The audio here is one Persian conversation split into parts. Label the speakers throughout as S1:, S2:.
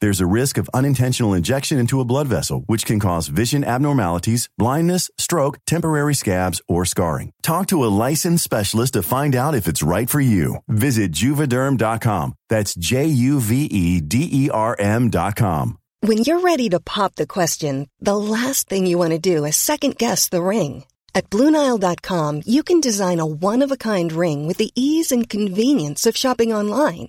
S1: There's a risk of unintentional injection into a blood vessel, which can cause vision abnormalities, blindness, stroke, temporary scabs, or scarring. Talk to a licensed specialist to find out if it's right for you. Visit juvederm.com. That's J U V E D E R M.com.
S2: When you're ready to pop the question, the last thing you want to do is second guess the ring. At Bluenile.com, you can design a one of a kind ring with the ease and convenience of shopping online.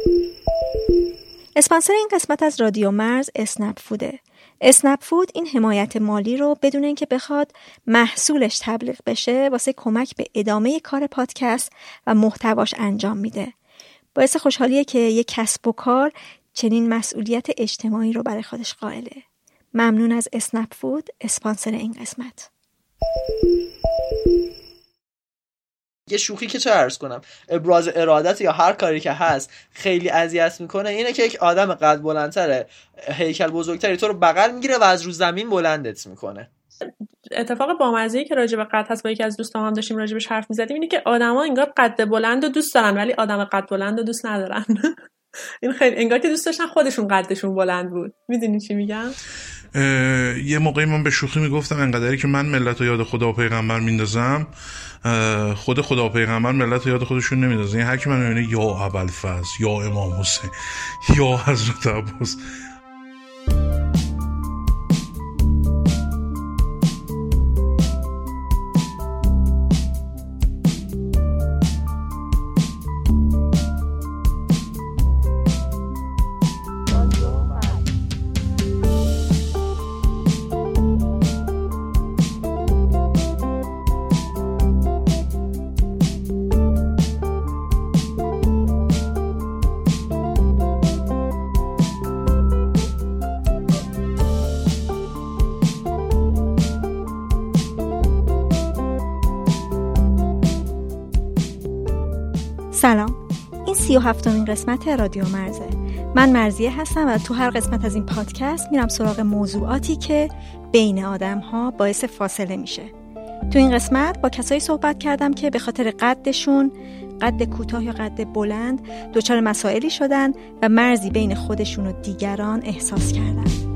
S3: اسپانسر این قسمت از رادیو مرز اسنپ فوده. اسنپ فود این حمایت مالی رو بدون اینکه بخواد محصولش تبلیغ بشه واسه کمک به ادامه کار پادکست و محتواش انجام میده. باعث خوشحالیه که یک کسب و کار چنین مسئولیت اجتماعی رو برای خودش قائله. ممنون از اسنپ فود اسپانسر این قسمت.
S4: یه شوخی که چه ارز کنم؟ ابراز ارادت یا هر کاری که هست خیلی اذیت می‌کنه اینه که یک آدم قد بلندتره هیکل بزرگتری تو رو بغل می‌گیره و از رو زمین بلندت می‌کنه.
S5: اتفاق بامزه که راجع به قد هست با یکی از دوستان هم داشتیم راجبش حرف می‌زدیم اینه که آدما انگار قد بلند رو دوست دارن ولی آدم قد بلند رو دوست ندارن. این خیلی انگار که دوست داشتن خودشون قدشون بلند بود. می‌دونی چی میگم؟
S6: یه موقعی من به شوخی می‌گفتم انقدری که من ملت و یاد خدا و پیغمبر میندازم. خود خدا پیغمبر ملت یاد خودشون نمیندازن یعنی هر کی من می‌بینه یا ابوالفضل یا امام حسین یا حضرت عباس.
S3: سی و هفتمین قسمت رادیو مرزه. من مرزیه هستم و تو هر قسمت از این پادکست میرم سراغ موضوعاتی که بین آدم ها باعث فاصله میشه. تو این قسمت با کسایی صحبت کردم که به خاطر قدشون قد کوتاه یا قد بلند دچار مسائلی شدن و مرزی بین خودشون و دیگران احساس کردن.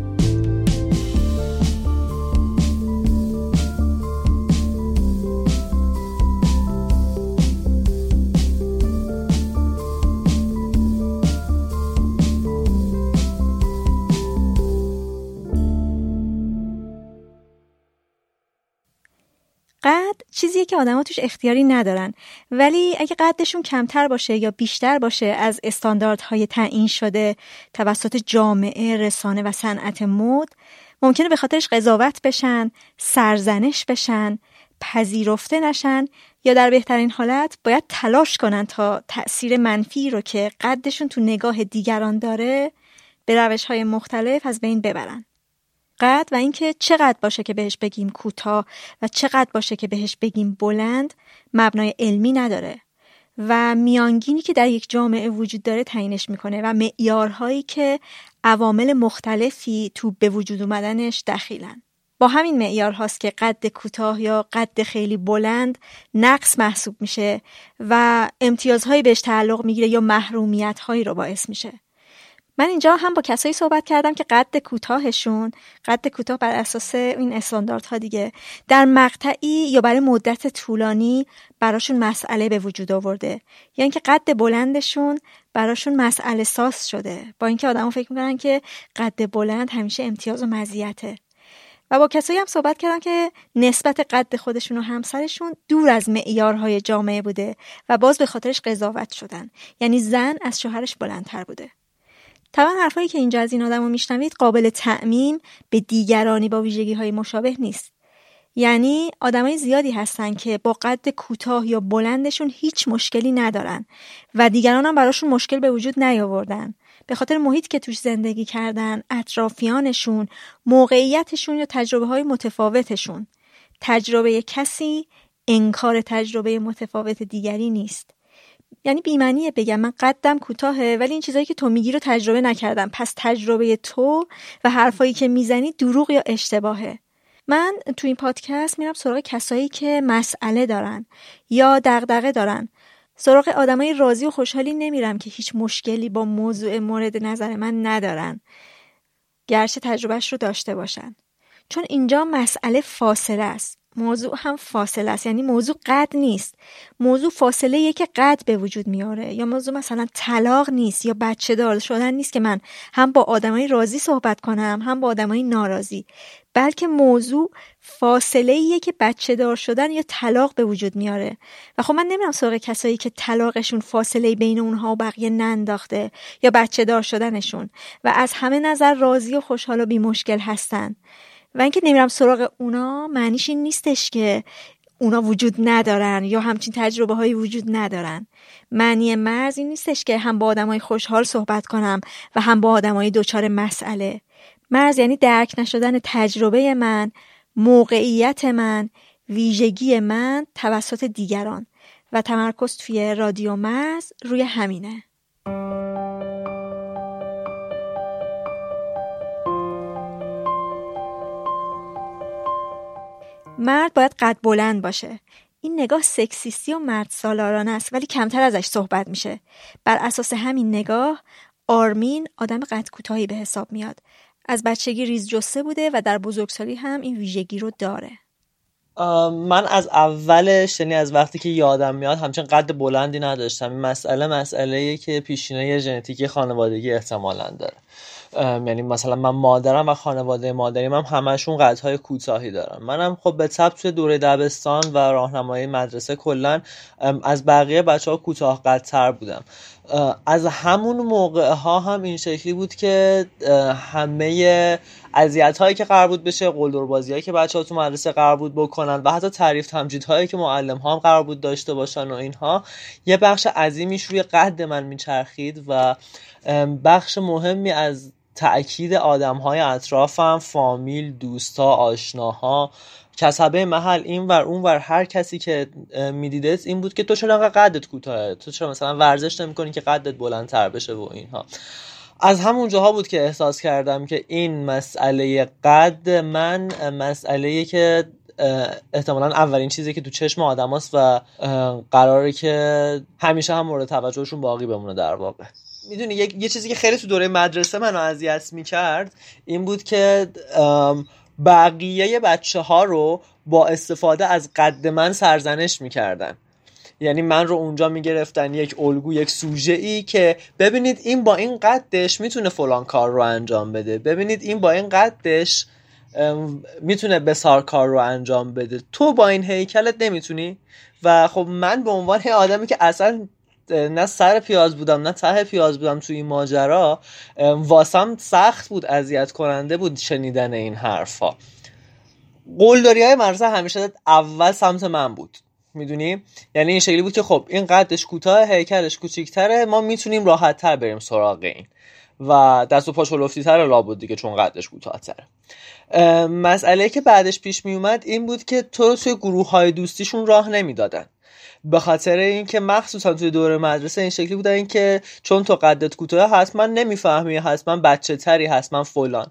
S3: چیزیه که آدما توش اختیاری ندارن. ولی اگه قدشون کمتر باشه یا بیشتر باشه از استانداردهای تعیین شده توسط جامعه رسانه و صنعت مد ممکنه به خاطرش قضاوت بشن سرزنش بشن پذیرفته نشن یا در بهترین حالت باید تلاش کنن تا تأثیر منفی رو که قدشون تو نگاه دیگران داره به روش های مختلف از بین ببرن. قد و اینکه چقدر باشه که بهش بگیم کوتاه و چقدر باشه که بهش بگیم بلند مبنای علمی نداره و میانگینی که در یک جامعه وجود داره تعیینش می‌کنه و معیارهایی که عوامل مختلفی تو به وجود اومدنش دخیلن. با همین معیار هاست که قد کوتاه یا قد خیلی بلند نقص محسوب میشه و امتیازهایی بهش تعلق می‌گیره یا محرومیت هایی رو باعث میشه. من اینجا هم با کسایی صحبت کردم که قد کوتاهشون قد کوتاه بر اساس این استانداردها دیگه در مقطعی یا برای مدت طولانی براشون مسئله به وجود آورده. یعنی که قد بلندشون براشون مسئله ساز شده. با اینکه آدمو فکر می‌کنن که قد بلند همیشه امتیاز و مزیته. و با کسایی هم صحبت کردم که نسبت قد خودشون و همسرشون دور از معیارهای جامعه بوده و باز به خاطرش قضاوت شدن. یعنی زن از شوهرش بلندتر بوده. طبعا حرفایی که اینجا از این آدم رو میشنوید قابل تعمیم به دیگرانی با ویژگی های مشابه نیست. یعنی آدمای زیادی هستن که با قد کوتاه یا بلندشون هیچ مشکلی ندارن و دیگران هم براشون مشکل به وجود نیاوردن. به خاطر محیط که توش زندگی کردن اطرافیانشون موقعیتشون یا تجربه های متفاوتشون. تجربه کسی انکار تجربه متفاوت دیگری نیست. یعنی بیمنیه بگم. من قدم کوتاهه ولی این چیزایی که تو میگی رو تجربه نکردم. پس تجربه تو و حرفایی که می‌زنی دروغ یا اشتباهه. من تو این پادکست میرم سراغ کسایی که مسئله دارن یا دغدغه دارن. سراغ آدمای راضی و خوشحالی نمیرم که هیچ مشکلی با موضوع مورد نظر من ندارن. گرچه تجربهش رو داشته باشن. چون اینجا مسئله فاصله است. موضوع هم فاصله است. یعنی موضوع قد نیست. موضوع فاصله که قد به وجود میاره. یا موضوع مثلا طلاق نیست یا بچه دار شدن نیست که من هم با آدمای راضی صحبت کنم هم با آدمای ناراضی. بلکه موضوع فاصله ایه که بچه دار شدن یا طلاق به وجود میاره. و خب من نمیرم سراغ کسایی که طلاقشون فاصله بین اونها و بقیه ننداخته یا بچه دار شدنشون. و از همه نظر راضی و خوشحال و بی مشکل هستن. و اینکه نمیرم سراغ اونا معنیش این نیستش که اونا وجود ندارن یا همچین تجربه هایی وجود ندارن. معنی مرز این نیستش که هم با آدم های خوشحال صحبت کنم و هم با آدم های دوچار مسئله. مرز یعنی درک نشدن تجربه من موقعیت من ویژگی من توسط دیگران. و تمرکز توی رادیو مرز روی همینه. مرد باید قد بلند باشه. این نگاه سکسیستی و مرد سالارانه است ولی کمتر ازش صحبت میشه. بر اساس همین نگاه آرمین آدم قد کوتاهی به حساب میاد. از بچگی ریز جسه بوده و در بزرگسالی هم این ویژگی رو داره.
S4: من از اولش یعنی از وقتی که یادم میاد همچین قد بلندی نداشتم. این مسئله مسئله که پیشینه ژنتیکی خانوادگی احتمالا داره. یعنی مثلا من مادرم و خانواده مادریم هم همشون قدهای کوتاهی دارن. منم خب به تب دوره دبستان و راهنمایی مدرسه کلا از بقیه بچه ها کوتاه قدتر بودم. از همون موقع ها هم این شکلی بود که همه اذیت هایی که قرار بود بشه قلدر بازی هایی که بچه ها تو مدرسه قرار بود بکنن و حتی تعریف تمجید هایی که معلم ها هم قرار بود داشته باشن و اینها یه بخش عظیمیش روی قد من میچرخید و بخش مهمی از تأکید آدم های اطرافم فامیل دوستا آشناها کسبه محل این ور اون ور هر کسی که میدیدت این بود که تو چرا انقدر قدت کوتاهه تو چرا مثلا ورزش نمی‌کنی که قدت بلندتر بشه و اینها. از همون جاها بود که احساس کردم که این مسئله قد من مسئله که احتمالا اولین چیزی که تو چشم آدم و قراره که همیشه هم مورد توجهشون باقی بمونه در واقع. می‌دونی یه،, چیزی که خیلی تو دوره مدرسه منو اذیت می‌کرد این بود که بقیه بچه ها رو با استفاده از قد من سرزنش می‌کردن. یعنی من رو اونجا می‌گرفتن یک الگو یک سوژه ای که ببینید این با این قدش می‌تونه فلان کار رو انجام بده. ببینید این با این قدش می‌تونه بسار کار رو انجام بده. تو با این هیکلت نمی‌تونی؟ و خب من به عنوان آدمی که اصلا نه سر پیاز بودم نه ته پیاز بودم تو این ماجرا واسم سخت بود اذیت کننده بود شنیدن این حرفا. قلدری های مرزه همیشه اول سمت من بود. می‌دونی؟ یعنی این شکلی بود که خب این قدش کوتاه هیکلش کوچیکتره ما می‌تونیم راحت تر بریم سراغ این. و دست و پاش هلفتی تر لابد دیگه چون قدش کوتاه‌تره. مسئله که بعدش پیش می اومد این بود که تو توی گروه های دوستیشون راه نمی‌دادن. به خاطر اینکه مخصوصا توی دوره مدرسه این شکلی بودن اینکه چون تو قدت کوتاه حتما نمی‌فهمی حتما بچه تری حتما فلان.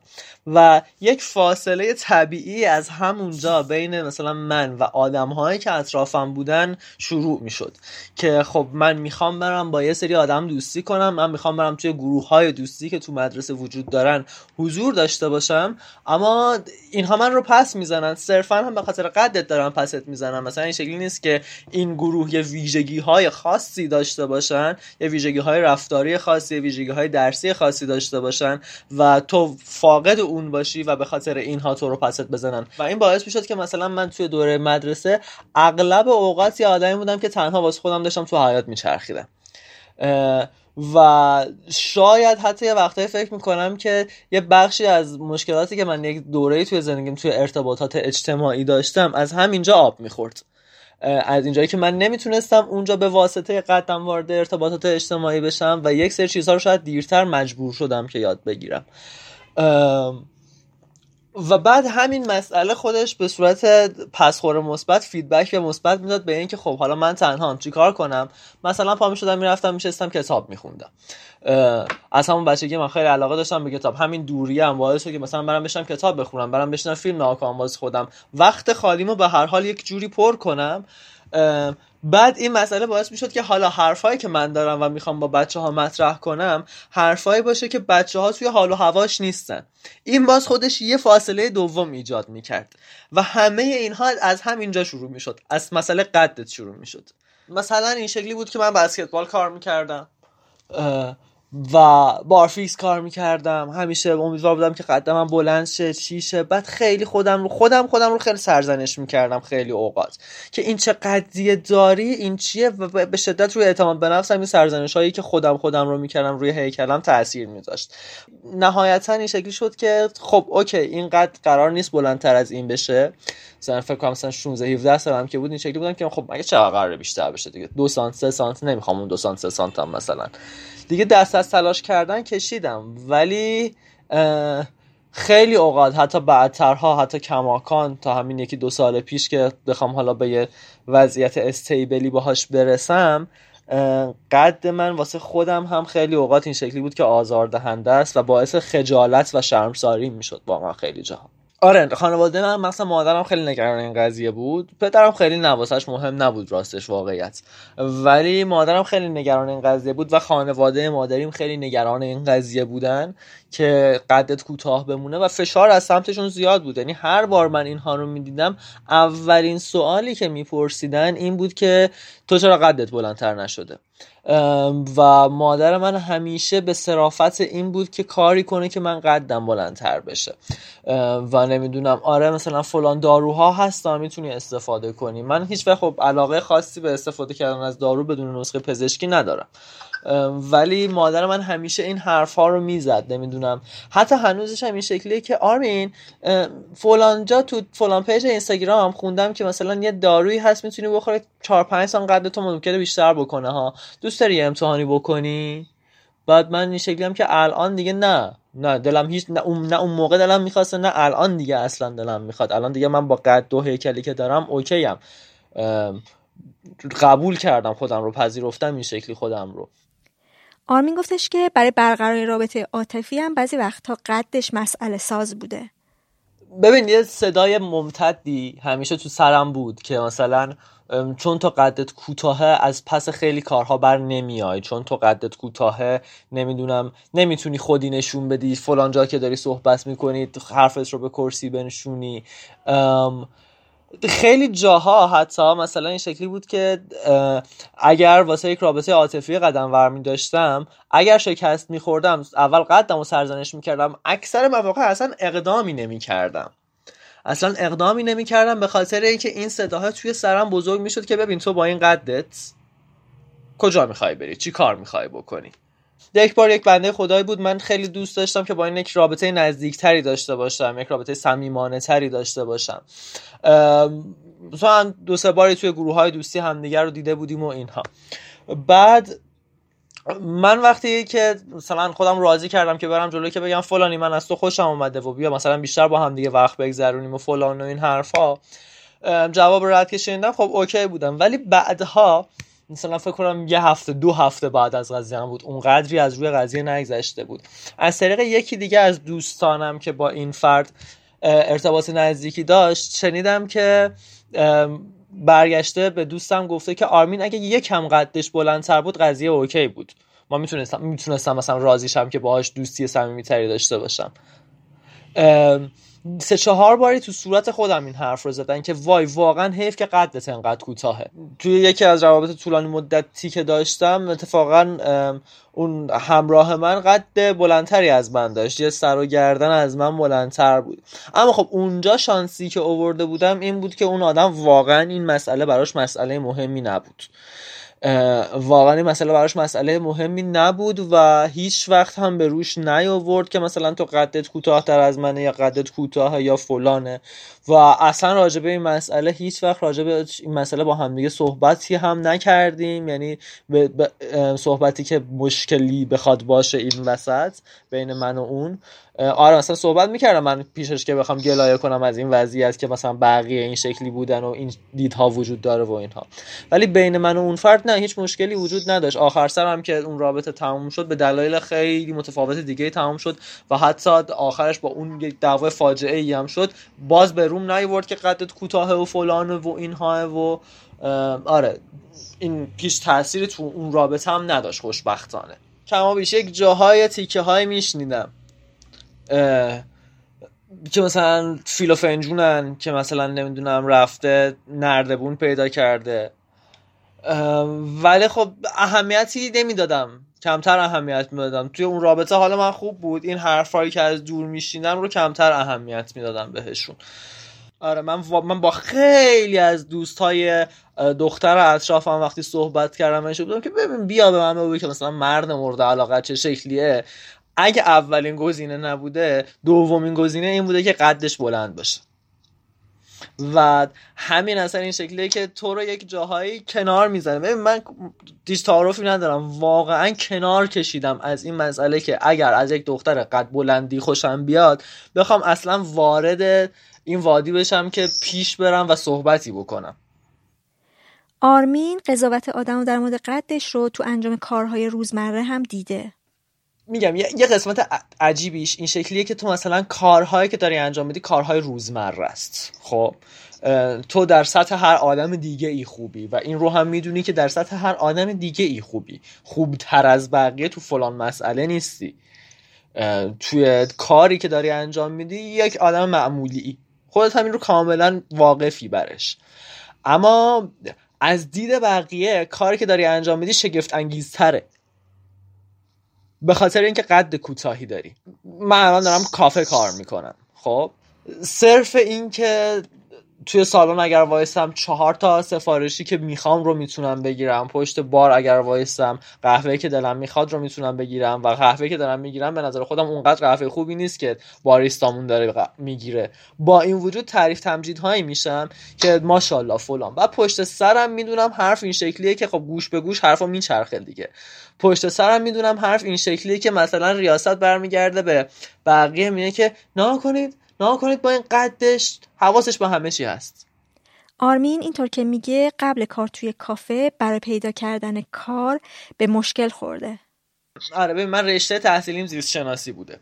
S4: و یک فاصله طبیعی از همونجا بین مثلا من و آدم هایی که اطرافم بودن شروع می‌شد. که خب من می‌خوام برم با یه سری آدم دوستی کنم من می‌خوام برم توی گروه های دوستی که تو مدرسه وجود دارن حضور داشته باشم. اما اینها من رو پس می‌زنن صرفا هم به خاطر قدت دارن پست می‌زنن مثلا این شکلی نیست که این گروه یه ویژگی های خاصی داشته باشن یه ویژگی های رفتاری خاصی ویژگی های درسی خاصی داشته باشن و تو فاقد اون باشی و به خاطر اینها تو رو پست بزنن. و این باعث می‌شد که مثلا من توی دوره مدرسه اغلب اوقات یه آدمی بودم که تنها واسه خودم داشتم تو حیات میچرخیدم. و شاید حتی یه وقتایی فکر می‌کنم که یه بخشی از مشکلاتی که من یک دوره توی زندگیم توی ارتباطات اجتماعی داشتم از همینجا آب می‌خورد. از اینجایی که من نمی‌تونستم اونجا به واسطه قدم وارد ارتباطات اجتماعی بشم و یک سری چیزها رو شاید دیرتر مجبور شدم که یاد بگیرم. و بعد همین مسئله خودش به صورت پسخور مثبت فیدبک و مثبت می‌داد به اینکه خب حالا من تنها هم چیکار کنم؟ مثلا پا می‌شدم می‌رفتم میشستم کتاب میخوندم. از همون بچگی من خیلی علاقه داشتم به کتاب. همین دوری هم باعث که مثلا برم بشم کتاب بخونم برم بشنم فیلم ناکام باز خودم. وقت خالیمو به هر حال یک جوری پر کنم بعد این مسئله باعث می‌شد که حالا حرفایی که من دارم و می‌خوام با بچه ها مطرح کنم حرفایی باشه که بچه ها توی حال و هواش نیستن. این باز خودش یه فاصله دوم ایجاد می‌کرد و همه اینها از همینجا شروع می‌شد. از مسئله قدت شروع می‌شد. مثلا این شکلی بود که من بسکتبال کار می‌کردم. و بارفیکس کار می‌کردم. همیشه امیدوار بودم که قدمم بلند شه چیشه بعد خیلی خودم رو خودم خودم رو خیلی سرزنش می‌کردم خیلی اوقات. که این چه قضیه داری این چیه؟ و به شدت روی اعتماد به نفسم این سرزنش هایی که خودم خودم رو می‌کردم روی هیکلم تاثیر میذاشت نهایتا این شکلی شد که خب اوکی اینقدر قرار نیست بلندتر از این بشه. مثلا فکر کنم مثلا 16 17 سالم که بود این شکلی بودم که خب مگه چقدر قرار بیشتر بشه دیگه؟ 2 سانت 3 سانت نمی‌خوام اون 2 سانت 3 سانت هم مثلا. دیگه دست از تلاش کردن کشیدم. ولی خیلی اوقات حتی بعدترها حتی کماکان تا همین یکی دو سال پیش که بخوام حالا به یه وضعیت استیبلی باهاش برسم قد من واسه خودم هم خیلی اوقات این شکلی بود که آزاردهنده است و باعث خجالت و شرمساری می‌شد. واقعا خیلی جاها. آره خانواده من مثلا مادرم خیلی نگران این قضیه بود. پدرم خیلی نواسش مهم نبود راستش واقعیت. ولی مادرم خیلی نگران این قضیه بود و خانواده مادریم خیلی نگران این قضیه بودن که قدت کوتاه بمونه و فشار از سمتشون زیاد بود. یعنی هر بار من اینها رو می‌دیدم اولین سوالی که میپرسیدن این بود که تو چرا قدت بلندتر نشده؟ و مادر من همیشه به صرافت این بود که کاری کنه که من قدم بلندتر بشه. و نمی‌دونم آره مثلا فلان داروها هست می‌تونی استفاده کنی. من هیچ وقت خب علاقه خاصی به استفاده کردن از دارو بدون نسخه پزشکی ندارم. ولی مادر من همیشه این حرف ها رو می‌زد نمی‌دونم. حتی هنوزش هم این شکلیه که آرمین فلان جا تو فلان پیج اینستاگرام خوندم که مثلا یه دارویی هست می‌تونی بخوری 4 5 سال قد تو ممکنه بیشتر بکنه ها. دوست داری امتحانی بکنی؟ بعد من این شکلی هم که الان دیگه نه. نه دلم هیچ نه اون, نه اون موقع دلم می‌خواسته نه الان دیگه اصلا دلم می‌خواد. الان دیگه من با قد دو هیکلی که دارم اوکی ام قبول کردم خودم رو پذیرفتم این شکلی خودم رو.
S3: آرمین گفتش که برای برقرار رابطه عاطفی هم بعضی وقتها قدش مسئله ساز بوده.
S4: ببین یه صدای ممتدی همیشه تو سرم بود که مثلا چون تو قدت کوتاهه از پس خیلی کارها بر نمیای. چون تو قدت کوتاهه نمی‌دونم نمی‌تونی خودی نشون بدی فلان جا که داری صحبت می‌کنی حرفت رو به کرسی بنشونی. خیلی جاها حتی مثلا این شکلی بود که اگر واسه یک رابطه عاطفی قدم ور داشتم اگر شکست می خوردم اول قدم و سرزنش می کردم اکثر مواقع اصلا اقدامی نمی کردم. اصلا اقدامی نمی کردم به خاطر اینکه این صداها توی سرم بزرگ می شد که ببین تو با این قدت کجا می‌خوای بری؟ چی کار می‌خوای بکنی؟ یک بار یک بنده خدایی بود. من خیلی دوست داشتم که با این یک رابطه نزدیکتری داشته باشم یک رابطه صمیمانه تری داشته باشم. مثلا دو سه باری توی گروه های دوستی همدیگر رو دیده بودیم و اینها. بعد من وقتی که مثلا خودم راضی کردم که برم جلوی که بگم فلانی من از تو خوشم اومده و بیا مثلا بیشتر با هم دیگه وقت بگذرونیم و فلان و این حرفا جواب رد که شنیدم خب okay بودم. ولی بعدها مثلا فکر کنم یه هفته دو هفته بعد از قضیه هم بود. اونقدری از روی قضیه نگذشته بود. از طریق یکی دیگه از دوستانم که با این فرد ارتباط نزدیکی داشت شنیدم که برگشته به دوستم گفته که آرمین اگه یه کم قدش بلندتر بود قضیه okay بود. ما می‌تونستم می‌تونستم مثلا راضی شم که باهاش دوستی صمیمی تری داشته باشم. سه چهار باری تو صورت خودم این حرف رو زدن که وای واقعا حیف که قدت انقدر کوتاهه. توی یکی از روابط طولانی مدتی که داشتم اتفاقا اون همراه من قد بلندتری از من داشت. یه سر و گردن از من بلندتر بود. اما خب اونجا شانسی که اوورده بودم این بود که اون آدم واقعا این مسئله براش مسئله مهمی نبود. واقعا این مسئله براش مسئله مهمی نبود و هیچ وقت هم به روش نیاورد که مثلا تو قدت کوتاهتر از منه یا قدت کوتاه یا فلانه. و اصلا راجبه این مسئله هیچ وقت راجبه این مسئله با هم دیگه صحبتی هم نکردیم. یعنی به صحبتی که مشکلی بخواد باشه این وسط بین من و اون. آره مثلا صحبت می‌کردم من پیشش که بخوام گلایه کنم از این وضعیت که مثلا بقیه این شکلی بودن و این دیدها وجود داره و اینها. ولی بین من و اون فرد نه هیچ مشکلی وجود نداشت. آخر سر هم که اون رابطه تموم شد به دلایل خیلی متفاوت دیگه تموم شد و حتی آخرش با اون دعوای فاجعه ای هم شد باز به روم نیورد که قدت کوتاه و فلان و اینها و آره این پیش تاثیری تو اون رابطه هم نداشت خوشبختانه. کما بیش یک جاهای تیکه های میشنیدم. که مثلا فیلوفنجونن که مثلا نمی‌دونم رفته نردبون پیدا کرده. ولی خب اهمیتی نمی‌دادم. کمتر اهمیت می‌دادم. توی اون رابطه حالا من خوب بود. این حرفایی که از دور میشینم رو کمتر اهمیت می‌دادم بهشون. آره من, من با خیلی از دوستای دختر اطرافم وقتی صحبت کردم بودم که ببین بیا به من بگو که مثلا مرد مورد علاقه چه شکلیه. اگه اولین گزینه نبوده دومین گزینه این بوده که قدش بلند باشه. و همین اصلا این شکلیه که تو رو یک جاهایی کنار می‌زنه ببین من هیچ تعارفی ندارم. واقعا کنار کشیدم از این مسئله که اگر از یک دختر قد بلندی خوشم بیاد بخوام اصلا وارد این وادی بشم که پیش برم و صحبتی بکنم.
S3: آرمین قضاوت آدم در مورد قدش رو تو انجام کارهای روزمره هم دیده.
S4: میگم یه قسمت عجیبیش این شکلیه که تو مثلا کارهایی که داری انجام میدی کارهای روزمره است. خب تو در سطح هر آدم دیگه ای خوبی و این رو هم می‌دونی که در سطح هر آدم دیگه ای خوبی. خوبتر از بقیه تو فلان مسئله نیستی. توی کاری که داری انجام میدی یک آدم معمولی خودت همین رو کاملا واقفی برش. اما از دید بقیه کاری که داری انجام میدی شگفت انگیزتره. به خاطر اینکه قد کوتاهی داری. من الان دارم کافه کار می‌کنم. خب؟ صرف اینکه توی سالن اگر وایسم چهار تا سفارشی که می‌خوام رو می‌تونم بگیرم. پشت بار اگر وایسم قهوه که دلم می‌خواد رو می‌تونم بگیرم و قهوه که دارم می‌گیرم به نظر خودم اونقدر قهوه خوبی نیست که باریستامون داره می‌گیره. با این وجود تعریف تمجید هایی میشم که ماشاءالله فلان. و پشت سرم می‌دونم حرف این شکلیه که خب گوش به گوش حرفا میچرخه دیگه. پشت سرم می‌دونم حرف این شکلیه که مثلا ریاست برمیگرده به بقیه میگه که نه کنید نه کنید با این قدش حواسش با همه چی هست.
S3: آرمین اینطور که میگه قبل کار توی کافه برای پیدا کردن کار به مشکل خورده.
S4: آره ببین من رشته تحصیلیم زیست شناسی بوده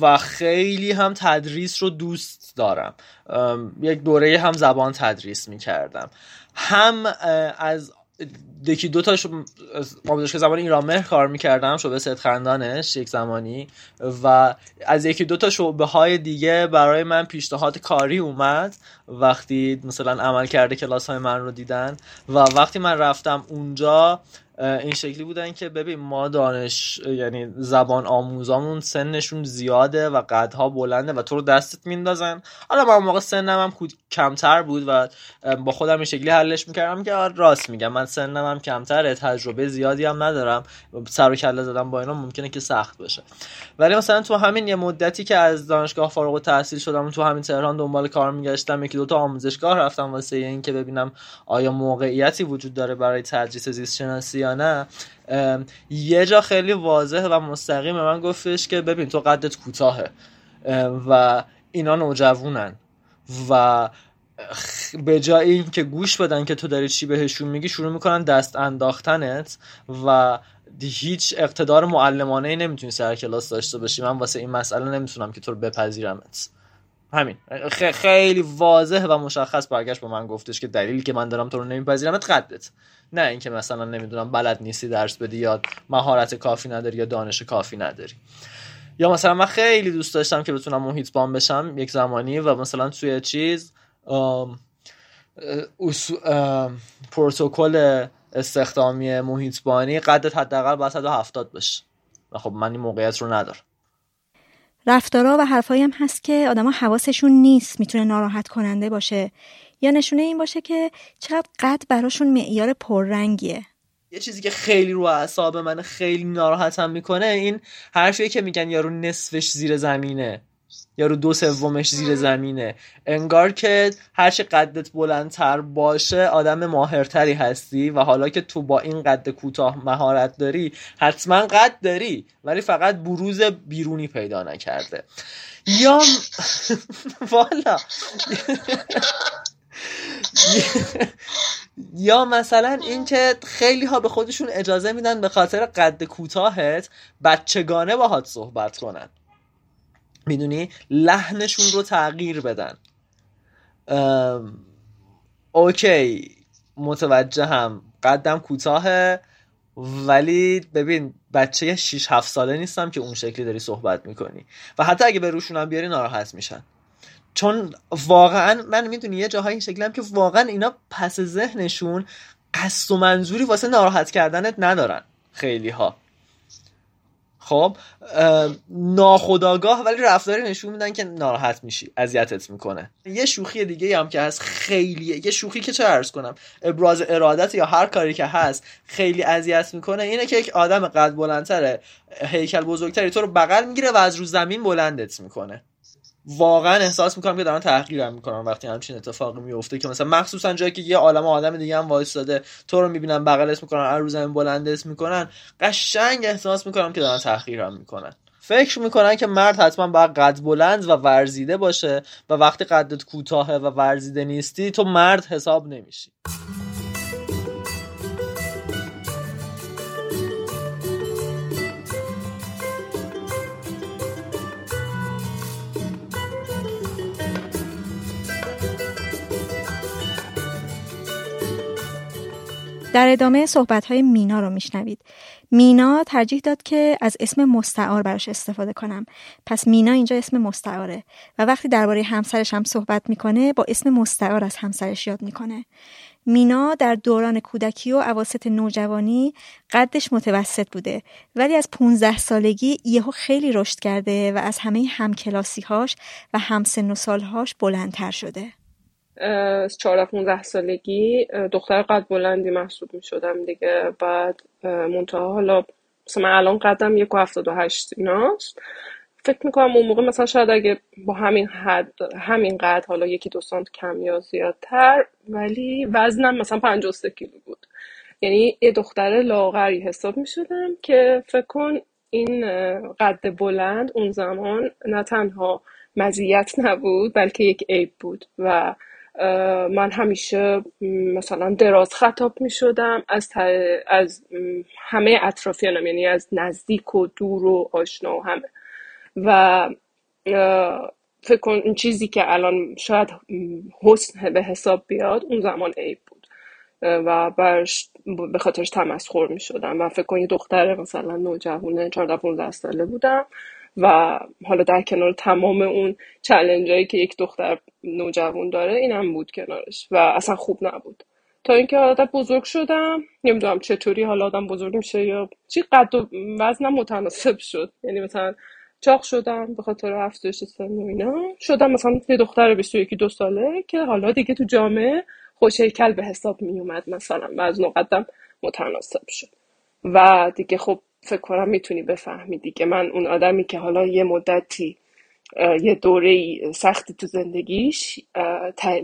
S4: و خیلی هم تدریس رو دوست دارم. یک دوره هم زبان تدریس می‌کردم. هم از یکی دو تاش که زبان ایران مهر کار می‌کردم شعبه سید خندانش یک زمانی. و از یکی دو تا شعبه های دیگه برای من پیشنهاد کاری اومد. وقتی مثلا عمل کرده کلاس های من رو دیدن و وقتی من رفتم اونجا این شکلی بودن که ببین ما دانش یعنی زبان آموزامون سنشون زیاده و قدها بلنده و تو رو دستت میندازن. حالا من موقع سنم هم کمتر بود و با خودم این شکلی حلش می‌کردم که راست میگم. من سنم هم کمتره تجربه زیادی هم ندارم. سر و کله زدم با اینا ممکنه که سخت بشه. ولی مثلا تو همین یه مدتی که از دانشگاه فارغ التحصیل شدم تو همین تهران دنبال کار میگشتم یکی دو تا آموزشگاه رفتم واسه اینکه ببینم آیا موقعیتی وجود داره برای تدریس زیست شناسی نه یه جا خیلی واضح و مستقیم من گفتش که ببین تو قدت کوتاهه و اینا نوجوونن و به جای این که گوش بدن که تو داری چی بهشون میگی شروع می‌کنن دست انداختنت و هیچ اقتدار معلمانه ای نمی‌تونی سر کلاس داشته باشی. من واسه این مسئله نمی‌تونم که تو رو بپذیرمت. همین. خیلی واضح و مشخص برگشت به من گفتش که دلیلی که من دارم تو رو نمیپذیرمت قدت نه اینکه مثلا نمی‌دونم بلد نیستی درس بدی یا مهارت کافی نداری یا دانش کافی نداری. یا مثلا من خیلی دوست داشتم که بتونم محیط بام بشم یک زمانی و مثلا توی چیز پروتکل استخدامی محیطبانی قدت حداقل باید 170 باشه. و خب من این موقعیت رو ندارم.
S3: رفتارا و حرفایی هم هست که آدما حواسشون نیست می‌تونه ناراحت کننده باشه. یا نشونه این باشه که چقدر قد براشون معیار پررنگیه.
S4: یه چیزی که خیلی رو اعصاب من خیلی ناراحتم می‌کنه این حرفیه که میگن یارو نصفش زیر زمینه. یارو دو سومش زیر زمینه. انگار که هرچی قدت بلندتر باشه آدم ماهرتری هستی و حالا که تو با این قد کوتاه مهارت داری حتما قد داری ولی فقط بروز بیرونی پیدا نکرده. یا والا. یا مثلا اینکه خیلی ها به خودشون اجازه میدن به خاطر قد کوتاهت بچگانه باهات صحبت کنن. می‌دونی؟ لحنشون رو تغییر بدن. اوکی متوجه هم قدم کوتاهه ولی ببین بچه 6 7 ساله نیستم که اون شکلی داری صحبت می‌کنی. و حتی اگه به روشونم بیاری ناراحت میشن. چون واقعا من می‌دونی یه جاهای این شکلی هم که واقعا اینا پس ذهنشون قصد و منظوری واسه ناراحت کردنت ندارن خیلی ها خب ناخداگاه ولی رفتاری نشون میدن که ناراحت میشی اذیتت می‌کنه. یه شوخی دیگه هم که هست خیلی یه شوخی که چه ارز کنم ابراز ارادت یا هر کاری که هست خیلی اذیت می‌کنه. اینه که یک آدم قد بلندتره هیکل بزرگتری تو رو بغل می‌گیره و از رو زمین بلندت می‌کنه. واقعا احساس می‌کنم که دارن تحقیرم می‌کنن وقتی همچین اتفاقی میفته که مثلا مخصوصا جایی که یه عالم آدم دیگه هم وایساده تو رو می‌بینن بغلت می‌کنن هر روز هم بلندت می‌کنن قشنگ احساس می‌کنم که دارن تحقیرم می‌کنن. فکر می‌کنن که مرد حتما باید قد بلند و ورزیده باشه و وقتی قدت کوتاهه و ورزیده نیستی تو مرد حساب نمیشی.
S3: در ادامه صحبت های مینا رو میشنوید. مینا ترجیح داد که از اسم مستعار براش استفاده کنم. پس مینا اینجا اسم مستعاره و وقتی درباره همسرش هم صحبت می‌کنه با اسم مستعار از همسرش یاد می‌کنه. مینا در دوران کودکی و عواست نوجوانی قدش متوسط بوده ولی از 15 سالگی یهو خیلی رشد کرده و از همه همکلاسیهاش و همسن و سالهاش بلندتر شده.
S7: از 14 15 سالگی دختر قد بلندی محسوب می شدم دیگه. بعد منتها حالا مثلا الان قدم یک و هفتاد و هشت ایناست. فکر می‌کنم اون موقع مثلا شاید اگه با همین حد همین قد حالا یکی دو سانت کم یا زیادتر ولی وزنم مثلا 53 کیلو بود. یعنی یه دختر لاغری حساب می شدم که فکر کن این قد بلند اون زمان نه تنها مزیت نبود بلکه یک عیب بود. و من همیشه مثلا دراز خطاب می شدم از, از همه اطرافیانم یعنی از نزدیک و دور و آشنا و همه. و فکر کن چیزی که الان شاید حسن به حساب بیاد اون زمان عیب بود. و برش به خاطرش تمسخر می شدم و فکر کن یه دختر مثلا نوجوانه 14 15 ساله بودم. و حالا در کنار تمام اون چلنج هایی که یک دختر نوجوان داره اینم بود کنارش و اصلا خوب نبود. تا اینکه حالا بزرگ شدم نمی‌دونم چطوری حالا آدم بزرگ میشه یا چی قد و وزنم متناسب شد. یعنی مثلا چاق شدم به خاطر افزایش سن و اینا. شدم مثلا یه دختر 21 دو ساله که حالا دیگه تو جامعه خوش هیکل به حساب می اومد مثلا وزن و قدم متناسب شد. و دیگه خب فکر کنم می‌تونی بفهمی دیگه من اون آدمی که حالا یه مدتی یه دوره سختی تو زندگیش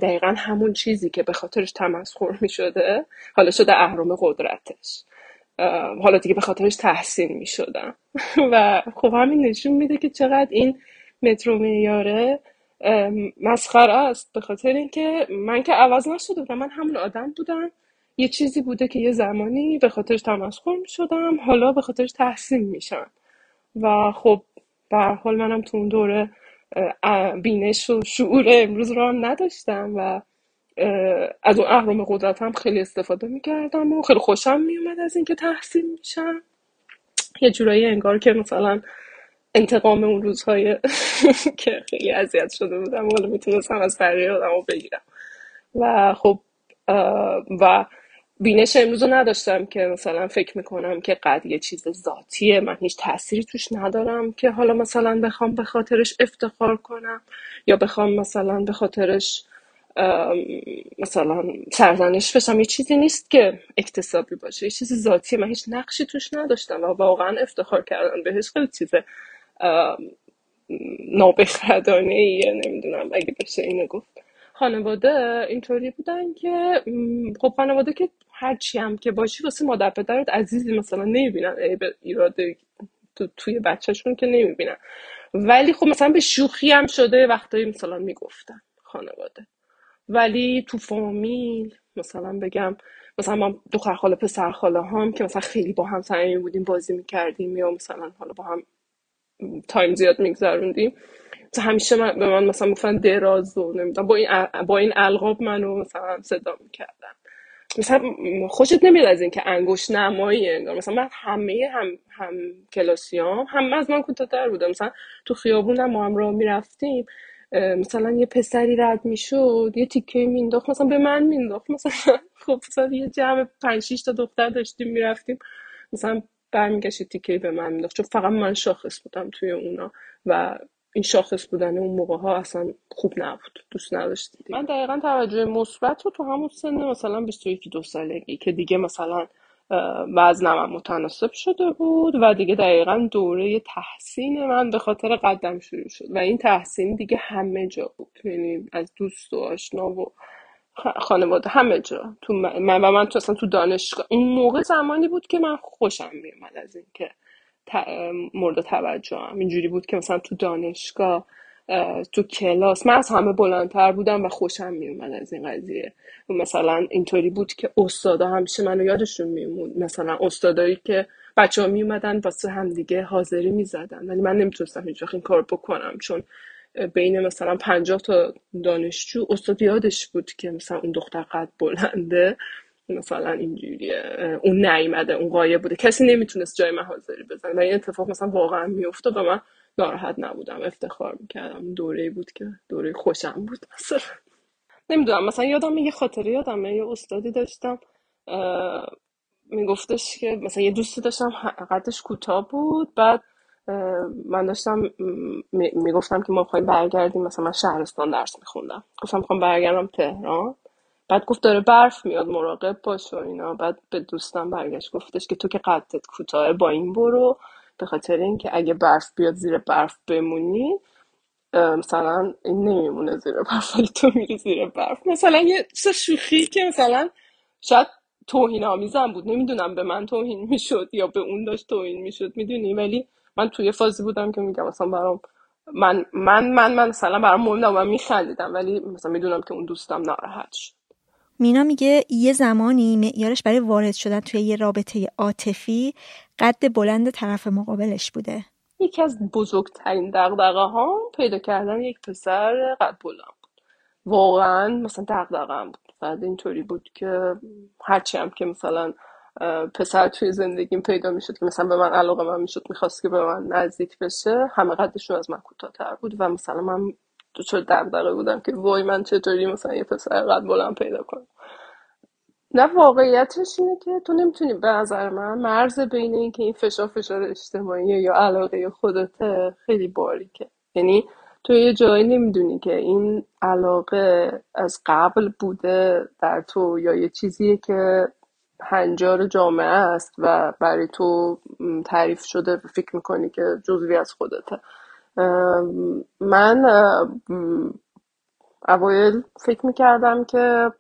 S7: دقیقا همون چیزی که به خاطرش تمسخر می شده حالا شده اهرام قدرتش. حالا دیگه به خاطرش تحسین می شدم و خب همین نشون میده که چقدر این مترو میاره مسخره است. به خاطر اینکه من که عوض نشده بودم. من همون آدم بودم یه چیزی بوده که یه زمانی به خاطرش تمسخر می شدم حالا به خاطرش تحسین میشم. و خب به حال منم تو اون دوره بینش و شعور امروز رو هم نداشتم و از اون اهرام قدرت هم خیلی استفاده می‌کردم و خیلی خوشم میومد از اینکه تحصیل میشم. یه جورایی انگار که مثلا انتقام اون روزهای که خیلی اذیت شده بودم حالا می‌تونستم از بقیه آدم بگیرم. و خب و بینش امروز رو نداشتم که مثلا فکر می‌کنم که قد یه چیز ذاتیه. من هیچ تأثیری توش ندارم که حالا مثلا بخوام به خاطرش افتخار کنم یا بخوام مثلا به خاطرش مثلا سرزنش بشم. یه چیزی نیست که اکتسابی باشه. یه چیزی ذاتیه. من هیچ نقشی توش نداشتم و واقعا افتخار کردن بهش خیلی چیز نابخردانه ایه نمی‌دونم. اگه بشه اینو گفت. خانواده اینطوری بودن که خب خانواده که هرچی هم که باشی واسه مادر پدرت عزیزی مثلا نمی‌بینن. به ایراده تو توی بچهشون که نمی‌بینن. ولی خب مثلا به شوخی هم شده وقتایی مثلا می‌گفتن خانواده. ولی تو فامیل مثلا بگم مثلا ما دختر خاله پسر خاله هم که مثلا خیلی با هم صمیمی بودیم بازی می‌کردیم یا مثلا حالا با هم تایم زیاد میگذروندیم. همیشه من به من مثلا می‌گفتن دراز و نمی‌دونم با این با این القاب منو مثلا صدا می‌کردن. مثلا خوشت نمیاد از اینکه انگوش نمایی انگار مثلا من همه هم هم کلاسیام هم از من کوتاه‌تر بودم مثلا تو خیابونم ما هم راه می‌رفتیم مثلا یه پسری رد می‌شد یه تیکه مینداخت مثلا به من مینداخت مثلا خب مثلا یه جمع پنج تا دختر داشتیم می‌رفتیم. مثلا برمیگشت تیکه به من مینداخت چون فقط من شاخص بودم توی اونا و این شاخص بودن اون موقع ها اصلا خوب نبود. دوست نداشتید من دقیقا توجه مثبت رو تو همون سن مثلا 21 دو سالگی که دیگه مثلا وزنم متناسب شده بود و دیگه دقیقا دوره تحسین من به خاطر قدم شروع شد. و این تحسین دیگه همه جا بود. یعنی از دوست و آشنا و خانواده همه جا. تو من و من تو اصلا تو دانشگاه اون موقع زمانی بود که من خوشم میومد از اینکه مورد توجه هم. اینجوری بود که مثلا تو دانشگاه تو کلاس من از همه بلندتر بودم و خوشم میومد از این قضیه. مثلا اینطوری بود که استادا همیشه منو یادشون میمون مثلا استادایی که بچه ها میومدن واسه هم دیگه حاضری می‌زدن. ولی من نمی‌تونستم هیچ این کار بکنم چون بین مثلا پنجاه تا دانشجو استاد یادش بود که مثلا اون دختر قد بلنده. مثلا اینجوریه اون نیومده اون قایب بوده. کسی نمی‌تونست جای من حاضری بزنه. و این اتفاق مثلا واقعا میافتاد و من ناراحت نبودم. افتخار می‌کردم. دوره بود که دوره خوشم بود مثلا. نمی‌دونم مثلا یادم یه خاطره یادم یه استادی داشتم میگفتش که مثلا یه دوستی داشتم قدش کوتاه بود. بعد من داشتم می‌گفتم که ما می‌خوایم برگردیم. مثلا من شهرستان درس میخوندم. گفتم می‌خوام برگردم تهران. بعد گفت داره برف میاد مراقب باش و اینا. بعد به دوستم برگشت گفتش که تو که قدت کوتاه با این برو. به خاطر اینکه اگه برف بیاد زیر برف بمونی مثلا این نمیمونه زیر برف ولی تو میری زیر برف. مثلا یه شوخی که مثلا شاید توهین آمیزم بود. نمی‌دونم به من توهین می‌شد یا به اون داشت توهین می‌شد می‌دونی؟ ولی من توی فازی بودم که میگم مثلا برام من من من من مثلا برام مهم نبود من میخندیدم ولی مثلا می‌دونم که اون دوستم ناراحت شد.
S3: مینا میگه یه زمانی معیارش برای وارد شدن توی یه رابطه عاطفی قد بلند طرف مقابلش بوده.
S7: یکی از بزرگترین دقدقه ها پیدا کردن یک پسر قد بلند بود. واقعا مثلا دقدقه بود. بعد اینطوری بود که هرچی هم که مثلا پسر توی زندگیم پیدا می‌شد که مثلا به من علاقه من می‌شد می‌خواست که به من نزدیک بشه همه قدشون از من کوتاهتر بود و مثلا من دچار دغدغه بودم که وای من چطوری مثلا یه پسر قد بلند پیدا کنم. نه واقعیتش اینه که تو نمی‌تونی به نظر من مرز بین این که این فشار فشار اجتماعی یا علاقه خودته خیلی باریکه. یعنی تو یه جایی نمی‌دونی که این علاقه از قبل بوده در تو یا یه چیزیه که هنجار جامعه است و برای تو تعریف شده فکر می‌کنی که جزوی از خودته. من اوایل فکر می‌کردم که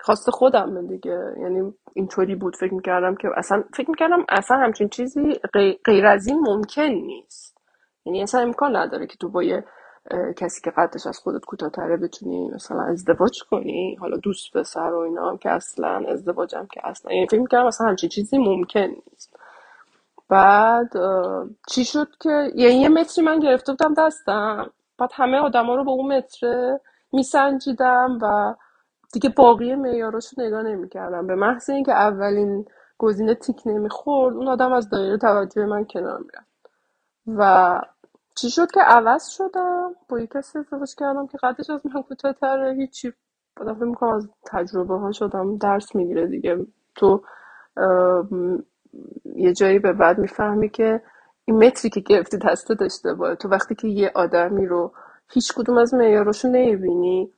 S7: خواست خودم دیگه. یعنی اینطوری بود فکر می‌کردم که اصلا فکر می‌کردم اصلا همچین چیزی غیر از این ممکن نیست. یعنی اصلا امکان نداره که تو با یه کسی که قدش از خودت کوتاهتره بتونی مثلا ازدواج کنی. حالا دوست پسر و اینا که اصلا ازدواجم که اصلا. یعنی فکر می‌کردم اصلا همچین چیزی ممکن نیست. بعد چی شد که یعنی یه متری من گرفته بودم دستم. بعد همه آدما رو به اون متر میسنجیدم و دیگه باقی معیاراشو نگاه نمی‌کردم. به محض اینکه اولین گزینه تیک نمی‌خورد اون آدم از دایره توجه من کنار می‌رفت. و چی شد که عوض شدم. با یک کسی ازدواج کردم که قدش از من کوتاهتره. هیچی بعد فکر می‌کنم از تجربه ها شدم درس می‌گیره دیگه. تو یه جایی به بعد می‌فهمی که این متری که گرفتی دستت اشتباهه تو وقتی که یه آدمی رو هیچ کدوم از معیاراشو نمی‌بینی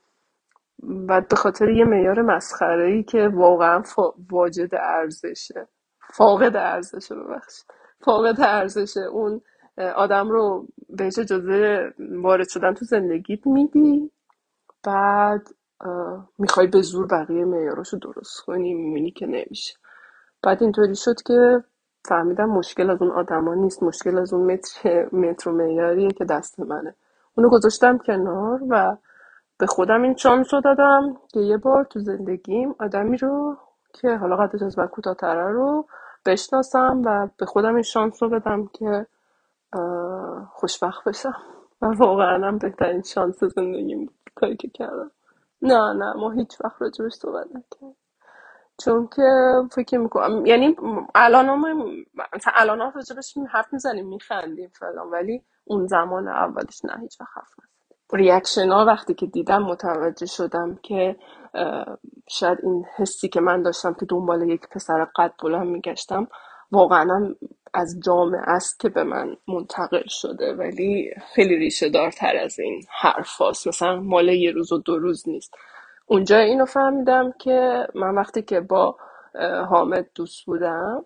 S7: و به خاطر یه معیار مسخره ای که واقعا واجد ارزشه. فاقد ارزشه ببخشید. فاقد ارزشه. اون آدم رو بهش اجازه وارد شدن تو زندگیت میدی بعد می‌خوای به زور بقیه معیاراشو درست کنی می‌بینی که نمیشه. بعد اینطوری شد که فهمیدم مشکل از اون آدما نیست. مشکل از اون متر متر معیاریه که دست منه. اونو گذاشتم کنار و به خودم این شانس رو دادم که یه بار تو زندگیم آدمی رو که حالا قدش از من کوتاهتره رو بشناسم و به خودم این شانس رو بدم که خوشبخت بشم. و واقعا هم بهترین شانس زندگیم بود. کاری که کردم. نه نه ما هیچ وقت راجبش صحبت نکردیم. چون که فکر می‌کنم یعنی الان هم مثلا الان هم راجبش حرف می‌زنیم میخندیم فلان ولی اون زمان اولش نه هیچ وقت حرف reaction ها وقتی که دیدم متوجه شدم که شاید این حسی که من داشتم که دنبال یک پسر قد بلند میگشتم واقعا از جامعه است که به من منتقل شده ولی خیلی ریشه دارتر از این حرف هاست. مثلا مال یه روز و دو روز نیست اونجا اینو فهمیدم که من وقتی که با حامد دوست بودم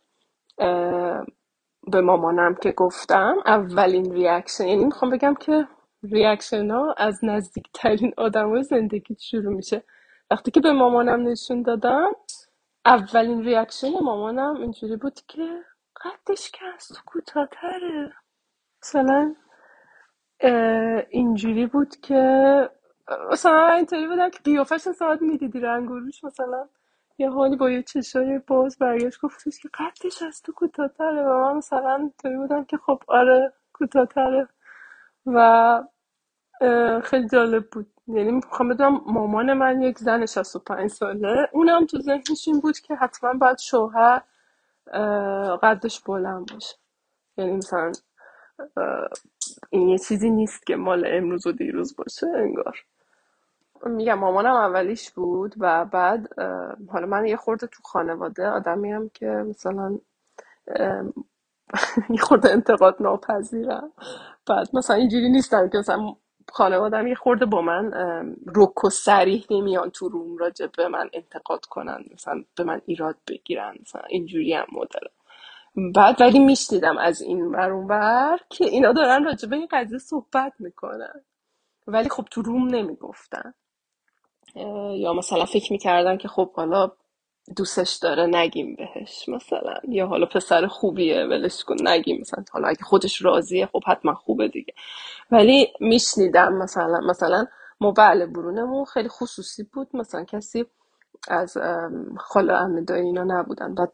S7: به مامانم که گفتم اولین reaction یعنی می‌خوام بگم که reaction ها از نزدیکترین آدم زندگی شروع میشه. وقتی که به مامانم نشون دادم اولین reaction مامانم اینجوری بود که قدش که از تو کوتاهتره. مثلا اینجوری بود که مثلا اینطوری بودم که قیافش ساعت می‌دیدی رنگوروش مثلا. یه حالی با یه چشای باز برگشت گفتش که قدش از تو کوتاهتره. و من مثلا اینطوری بودم که خب آره کوتاهتره. و خیلی جالب بود. یعنی می‌خوام بدونم مامان من یک زن 65 ساله. اونم تو ذهنش این بود که حتما باید شوهر قدش بلند باشه. یعنی مثلا این یه چیزی نیست که مال امروز و دیروز باشه انگار. میگم مامانم اولیش بود و بعد حالا من یه خورده تو خانواده آدمی هم که مثلا یه خورده انتقاد ناپذیرم. بعد مثلا اینجوری نیستم که مثلا خانوادم یه خورده با من رک و سریح نمیان تو روم راجع به من انتقاد کنن مثلا به من ایراد بگیرن مثلا اینجوری هم مدل. بعد ولی میشنیدم از این بر که اینا دارن راجع به این قضیه صحبت می‌کنن. ولی خب تو روم نمی‌گفتن. یا مثلا فکر می‌کردن که خب حالا دوستش داره نگیم بهش. مثلا یا حالا پسر خوبیه ولش کن نگیم مثلا. حالا اگه خودش راضیه خب حتما خوبه دیگه. ولی میشنیدم مثلا مثلا بله برونمون خیلی خصوصی بود. مثلا کسی از خاله امیدای اینا نبودن. بعد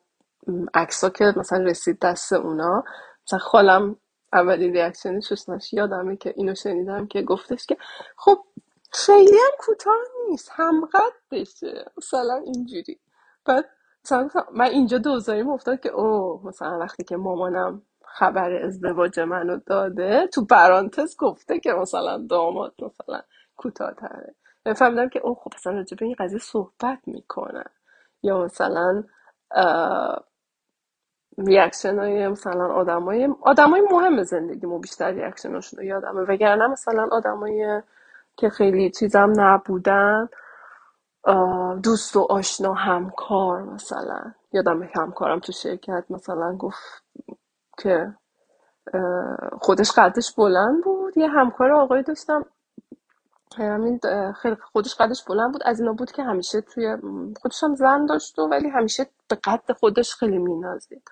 S7: عکسا که مثلا رسید دست اونا مثلا خالم اولین ریاکشنش یادمه که اینو شنیدم که گفتش که خب خیلی هم کوتاه نیست همقدشه مثلا اینجوری. بعد مثلا من اینجا دوزاریم افتاد که او مثلا وقتی که مامانم خبر ازدواج منو داده تو برانتز گفته که مثلا داماد مثلا کوتاهتره. فهمیدم که او خب مثلا راجع به این قضیه صحبت می‌کنن. یا مثلا reaction های مثلا آدمای آدمای مهم زندگی مو بیشتر reaction هاشون رو یادمه. وگرنه مثلا آدمای که خیلی چیزم نبودن دوست و آشنا همکار مثلا. یادم همکارم تو شرکت مثلا گفت که خودش قدش بلند بود. یه همکار آقایی داشتم. همین خیلی خودش قدش بلند بود. از اینا بود که همیشه توی خودش هم زن داشت و ولی همیشه به قد خودش خیلی مینازید.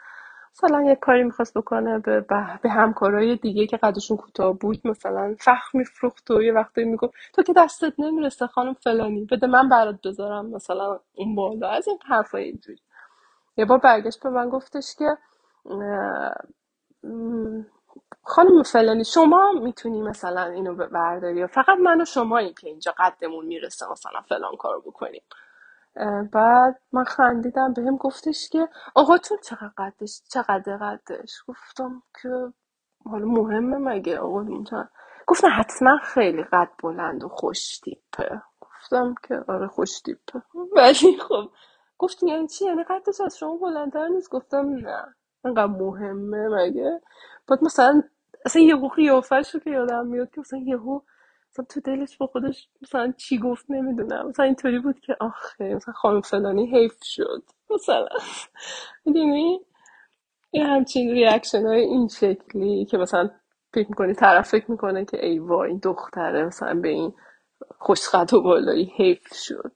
S7: مثلا یه کاری می‌خواست بکنه به, به همکارای دیگه که قدشون کوتاه بود مثلا فخ میفروخت و یه وقتی می‌گفت تو که دستت نمی‌رسه خانم فلانی بده من برات بذارم مثلا اون بالا. از این حرفای اینجوری. یه بار برگشت به من گفتش که خانم فلانی شما می‌تونی مثلا اینو برداری؟ فقط من و شمایی که اینجا قدمون می‌رسه مثلا فلان کارو بکنیم. بعد من خندیدم به هم گفتش که آقاتون چقدر قدش چقدر قدش؟ گفتم که حالا مهمه مگه؟ آقا گفتن حتما خیلی قد بلند و خوش تیپه گفتم که آره خوش تیپه ولی خب گفت یعنی چی؟ یعنی قدش از شما بلندتر نیست؟ گفتم نه. انقدر مهمه مگه؟ بعد مثلا اصلا یهو قیافش رو که یادم میاد که مثلا یهو مثلا تو دلش با خودش مثلا چی گفت نمی‌دونم. مثلا اینطوری بود که آخه مثلا خانم فلانی حیف شد. مثلا. می‌دونی؟ یه همچین ریاکشن های این شکلی که مثلا فکر می‌کنی طرف فکر می‌کنه که ای وای این دختره مثلا به این خوشقد و بالایی حیف شد.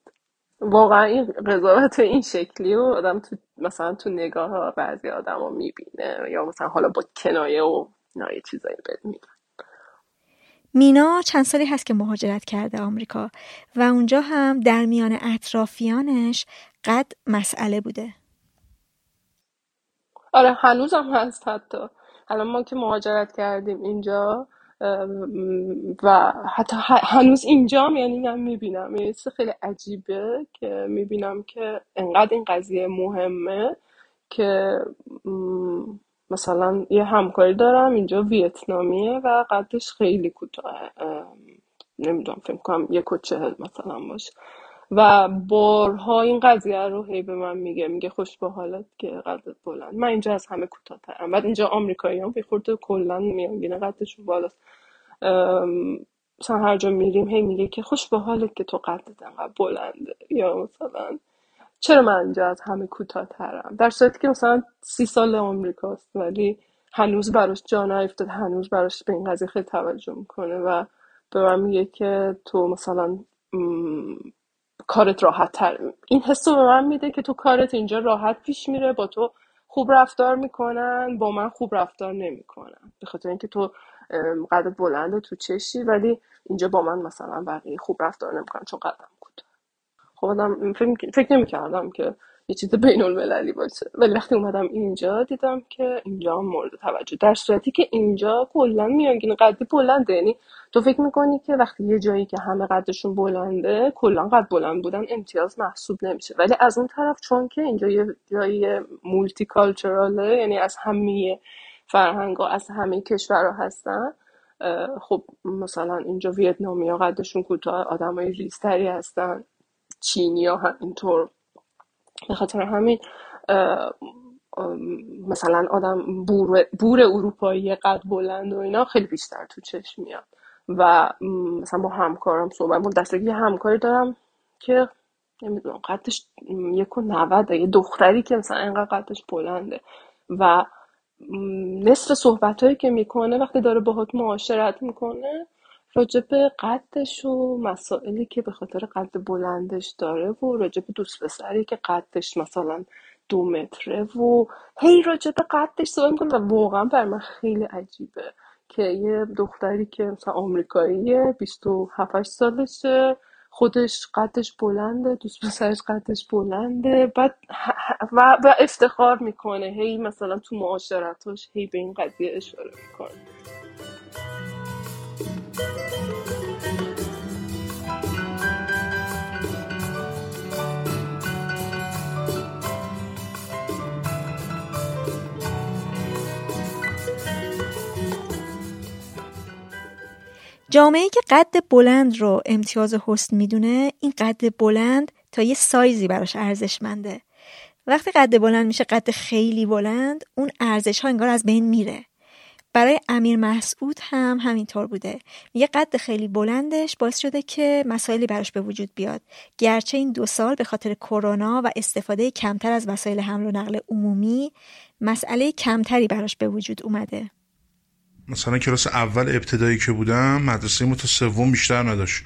S7: واقعا این قضاوت این شکلی و آدم تو مثلا تو نگاه ها بعضی آدم رو می‌بینه یا مثلا حالا با کنایه و نایه چیزایی بد
S3: مینا چند سالی هست که مهاجرت کرده آمریکا و اونجا هم در میان اطرافیانش قد مسئله بوده.
S7: آره هنوزم هست حتی. الان ما که مهاجرت کردیم اینجا و حتی هنوز اینجام یعنی من می‌بینم. یه خیلی عجیبه که می‌بینم که انقدر این قضیه مهمه که مثلا یه همکاری دارم اینجا ویتنامیه و قدش خیلی کوتاه نمی‌دونم فکر کنم یک و چهل مثلا باشه. و بارها این قضیه رو هی به من میگه میگه خوش به حالت که قدت بلند. من اینجا از همه کوتاهترم. بعد اینجا آمریکایی هم خورده کلا میانگینه قدشون بالاست. مثلا هر جا میریم هی میگه که خوش به حالت که تو قدت انقدر بلنده. یا مثلا چرا من اینجا از همه کوتاهترم؟ در صورتی که مثلا سی سال آمریکاست ولی هنوز براش جان افتاد هنوز براش به این قضیه خیلی توجه می‌کنه و به من میگه که تو مثلا کارت راحت تر این حس به من میده که تو کارت اینجا راحت پیش میره با تو خوب رفتار می‌کنن با من خوب رفتار نمی‌کنن. به خاطر اینکه تو قدرت بلنده تو چشی ولی اینجا با من مثلا بقیه خوب رفتار نمی‌کنن چون قدم کوتاه خب فکر, فکر نمی‌کردم که یه چیز بین المللی باشه. ولی وقتی اومدم اینجا دیدم که اینجا مورد توجه. در صورتی که اینجا کلا میانگین قدی بلنده. یعنی تو فکر می‌کنی که وقتی یه جایی که همه قدشون بلنده کلا قد بلند بودن امتیاز محسوب نمیشه. ولی از اون طرف چون که اینجا یه جایی مولتی کالچراله یعنی از همه فرهنگ از همه کشورها هستن خب مثلا اینجا ویتنامی ها قدشون کوتاه آدمای ریزتری هستن. چینی ها اینطور. به خاطر همین مثلا آدم بور, بور اروپایی قد بلند و اینا خیلی بیشتر تو چشم میاد. و مثلا با همکارم صحبت با دسته یه همکاری دارم که نمی‌دونم قدش یک و نوده یه دختری که مثلا اینقدر قدش بلنده. و نصف صحبت هایی که می‌کنه وقتی داره باهات معاشرت می‌کنه راجب قدش و مسائلی که به خاطر قد بلندش داره و راجب دوست پسری که قدش مثلا دو متره و هی راجب قدش صحبت می‌کنه و واقعا بر من خیلی عجیبه که یه دختری که مثلا آمریکاییه 27 سالشه خودش قدش بلنده دوست پسرش قدش بلنده بعد و, و افتخار می‌کنه هی مثلا تو معاشرتاش هی به این قضیه اشاره می‌کنه.
S3: جامعه که قد بلند رو امتیاز حسن می‌دونه این قد بلند تا یه سایزی براش ارزشمنده. وقتی قد بلند میشه قد خیلی بلند اون ارزش ها انگار از بین میره. برای امیر مسعود هم همینطور بوده. میگه قد خیلی بلندش باعث شده که مسائلی براش به وجود بیاد. گرچه این دو سال به خاطر کرونا و استفاده کمتر از وسایل حمل و نقل عمومی مسئله کمتری براش به وجود اومده.
S6: مثلا کلاس اول ابتدایی که بودم مدرسه ما تا سوم بیشتر نداشت.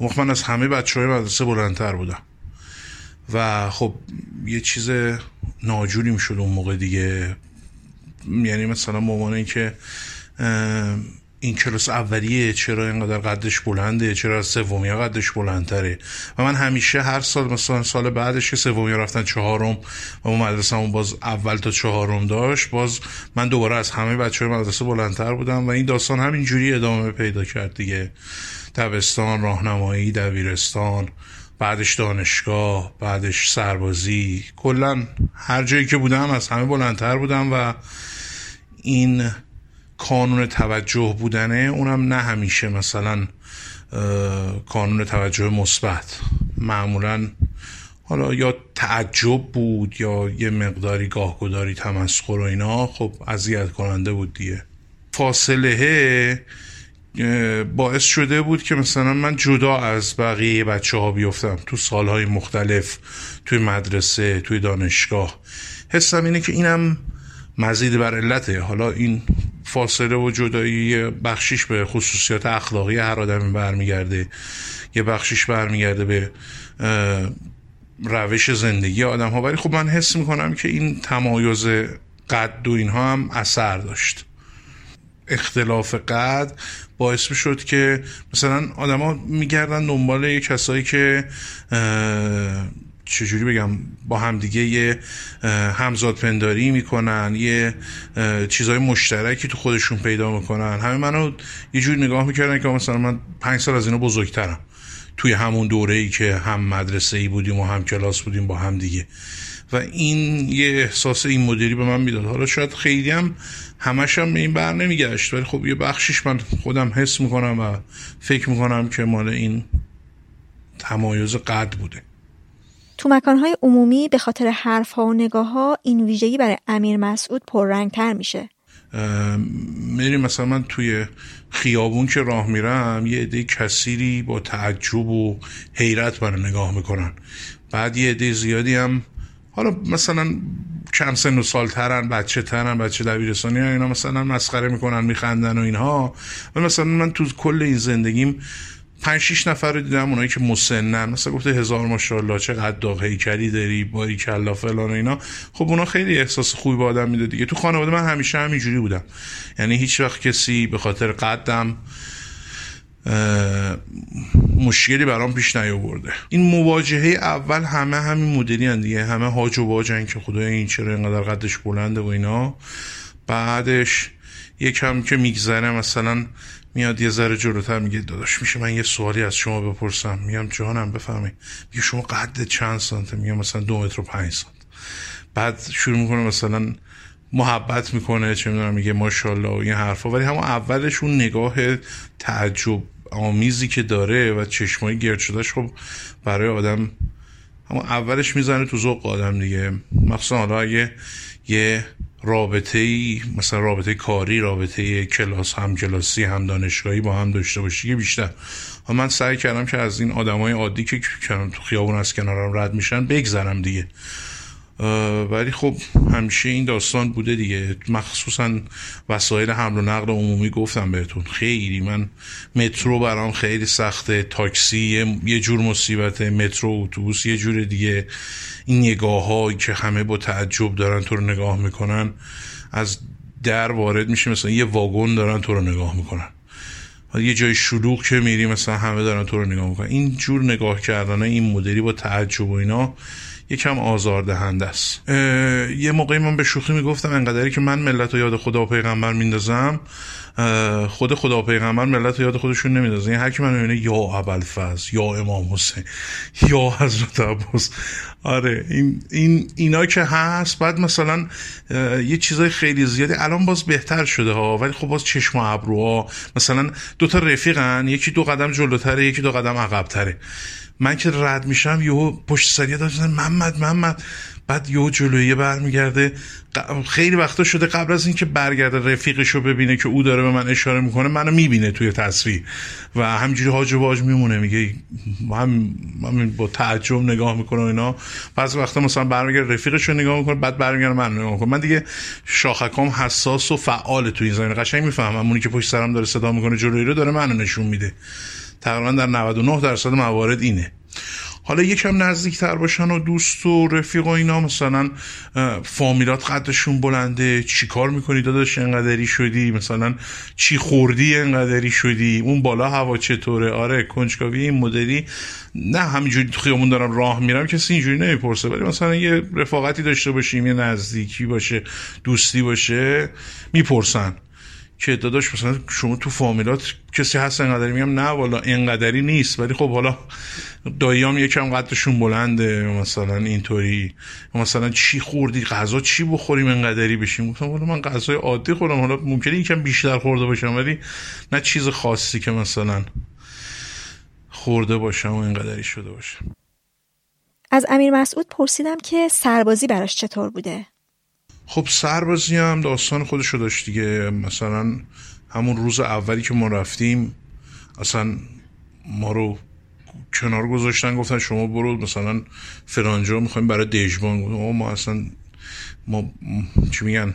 S6: موقع من از همه بچه های مدرسه بلندتر بودم. و خب یه چیز ناجوری می‌شد اون موقع دیگه. یعنی مثلا مامانه که این کلاس اولیه چرا اینقدر قدش بلنده؟ چرا از سومی قدش بلندتره؟ و من همیشه هر سال مثلا سال بعدش که سومی رفتن چهارم و اون مدرسه همون باز اول تا چهارم داشت باز من دوباره از همه بچه های مدرسه بلندتر بودم و این داستان همینجوری ادامه پیدا کرد دیگه. دبستان راهنمایی دبیرستان بعدش دانشگاه بعدش سربازی. کلا هر جایی که بودم از همه بلندتر بودم و این کانون توجه بودنه اونم نه همیشه مثلا کانون توجه مثبت. معمولا حالا یا تعجب بود یا یه مقداری گاهگداری تمسخر و اینا خب اذیت کننده بود دیگه. فاصله باعث شده بود که مثلا من جدا از بقیه بچه ها بیفتم تو سالهای مختلف توی مدرسه توی دانشگاه. حسم اینه که اینم مزید بر علته. حالا این فاصله و جدایی بخشیش به خصوصیات اخلاقی هر آدمی برمیگرده. یه بخشیش برمیگرده به روش زندگی آدم ها ولی خب من حس می‌کنم که این تمایز قد و اینها هم اثر داشت. اختلاف قد باعث شد که مثلا آدما میگردن دنبال یه کسایی که چجوری بگم با همدیگه یه همزاد پنداری می‌کنن یه چیزهای مشترکی تو خودشون پیدا می‌کنن. همه منو یه جوری نگاه می‌کردن که مثلا من پنج سال از اینا بزرگترم. توی همون دوره ای که هم مدرسه ای بودیم و هم کلاس بودیم با هم دیگه. و این یه احساس این مدیری به من می‌داد. حالا شاید خیلی هم همش هم به این بر نمیگشت ولی خب یه بخشیش من خودم حس می‌کنم و فکر می‌کنم که مال این تمایز قد بوده.
S3: تو مکانهای عمومی به خاطر حرفها و نگاه ها این ویژگی برای امیر مسعود پررنگتر میشه.
S6: میریم مثلا من توی خیابون که راه میرم یه عده کثیری با تعجب و حیرت برای نگاه می‌کنن. بعد یه عده زیادی هم حالا مثلا کم سن و سال ترن بچه ترن بچه دبیرستانی ها اینا مثلا مسخره می‌کنن میخندن و اینها. و مثلا من تو کل این زندگیم پنج شیش نفر رو دیدم اونایی که مسنن. مثلا گفته هزار ماشاءالله چقدر داغ هیکلی داری باری کلا فلان و اینا. خب اونا خیلی احساس خوبی به آدم میده دیگه. تو خانواده من همیشه همینجوری بودم. یعنی هیچ وقت کسی به خاطر قدم مشکلی برام پیش نیاورده. این مواجهه اول همه همین مدلی دیگه. همه هاج و باجن که خدای این چرا اینقدر قدش بلنده و اینا. بعدش یکم که میگذره مثلا میاد یه ذره جلوتر میگه داداش میشه من یه سوالی از شما بپرسم؟ میگم جانم بفهمی میگه شما قد چند سانته میگم مثلا دو متر و پنج سانت. بعد شروع می‌کنه مثلا محبت می‌کنه چه می‌دونم میگه ماشاءالله و این حرفا. ولی همون اولش اون نگاه تعجب آمیزی که داره و چشمای گرد شدهش خب برای آدم همون اولش می‌زنه تو ذوق آدم دیگه. مخصوصا حالا یه رابطه ای مثلا رابطه کاری رابطه کلاس هم کلاسی هم دانشگاهی با هم داشته باشی بیشتر. من سعی کردم که از این آدمای عادی که تو خیابون از کنارم رد میشن بگذرم دیگه. ولی خب همیشه این داستان بوده دیگه. مخصوصا وسایل حمل و نقل عمومی گفتم بهتون. خیلی من مترو برام خیلی سخته. تاکسی یه جور مصیبت مترو اتوبوس یه جور دیگه. این نگاه که همه با تعجب دارن تو رو نگاه می‌کنن از در وارد میشه. مثلا یه واگن دارن تو رو نگاه می‌کنن. یه جای شلوغ که میری مثلا همه دارن تو رو نگاه می‌کنن. این جور نگاه کردن این مدلی با تعجب و اینا یکم آزاردهنده است. یه موقعی من به شوخی می‌گفتم انقدری که من ملت و یاد خدا و پیغمبر میندازم خود خدا و پیغمبر ملت و یاد خودشون نمیندازن. یعنی هر کی من می‌بینه یا ابوالفضل یا امام حسین یا حضرت عباس. آره این, این اینا که هست بعد مثلا یه چیزای خیلی زیادی. الان باز بهتر شده ها ولی خب باز چشم و ابروها. مثلا دو تا رفیقن یکی دو قدم جلوتره یکی دو قدم عقبتره. من که رد میشم یهو پشت سریع داشتن محمد محمد. بعد یه جلویه برمیگرده. خیلی وقتا شده قبل از اینکه برگرده رفیقش رو ببینه که او داره به من اشاره می‌کنه منو می‌بینه توی تصویر و همجوری هاج و واج میمونه میگه هم با تعجب نگاه می‌کنه اینا. بعضی وقتا مثلا برمیگرده رفیقش رو نگاه می‌کنه بعد برمیگرده من نگاه می‌کنه. من دیگه شاخکام حساس و فعال تو این زمینه. قشنگ می‌فهمم اونی که پشت سرم داره صدا می‌کنه جلویی رو داره منو نشون میده. تقریبا در 99 درصد موارد اینه. حالا یکم نزدیکتر باشن و دوست و رفیق و اینا مثلا فامیلات قدشون بلنده چی کار می‌کنی داداش؟ انقدری شدی؟ مثلا چی خوردی؟ انقدری شدی؟ اون بالا هوا چطوره؟ آره کنجکاوی این مدلی. نه همینجوری تو خیامون دارم راه میرم کسی اینجوری نمی‌پرسه. ولی مثلا یه رفاقتی داشته باشیم یه نزدیکی باشه دوستی باشه می‌پرسن. که داداش مثلا شما تو فامیلات کسی هست انقدری؟ میگم نه والا انقدری نیست. ولی خب حالا داییام یکم قدشون بلنده مثلا اینطوری. مثلا چی خوردی؟ غذا چی بخوریم انقدری بشیم؟ گفتم والا من غذای عادی خورم. حالا ممکنه یکم بیشتر خورده باشم ولی نه چیز خاصی که مثلا خورده باشم و اینقدری شده باشم
S3: از امیر مسعود پرسیدم که سربازی براش چطور بوده؟
S6: خب سربازی هم داستان خودشو داشت دیگه. مثلا همون روز اولی که ما رفتیم اصلا ما رو کنار گذاشتن گفتن شما برو مثلا فرانجا می‌خوایم برای دژبان ما اصلا ما چی میگن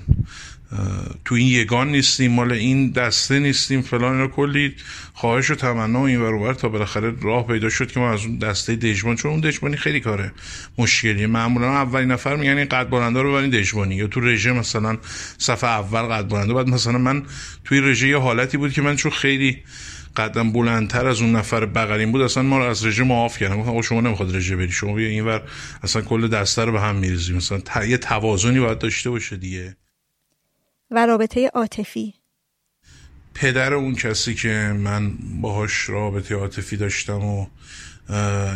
S6: تو این یگان نیستیم مال این دسته نیستیم فلان اینا کلی خواهش و تمنا و این ور تا بالاخره راه پیدا شد که ما از اون دسته دژبان چون اون دژبانی خیلی کاره مشکلیه. معمولا اولین نفر میگن این قد بلندا رو ببرین دژبانی یا تو رژه مثلا صفحه اول قد بلندا. بعد مثلا من توی رژه یه حالتی بود که من چون خیلی قدم بلندتر از اون نفر بغلیم بود اصلا ما رو از رژه معاف کردن. گفتن شما نمی‌خواد رژه بری شما بیا اینور اصلا کل دسته رو به هم میریزیم. مثلا یه توازنی باید داشته باشه دیگه.
S3: و رابطه عاطفی.
S6: پدر اون کسی که من باهاش رابطه عاطفی داشتم و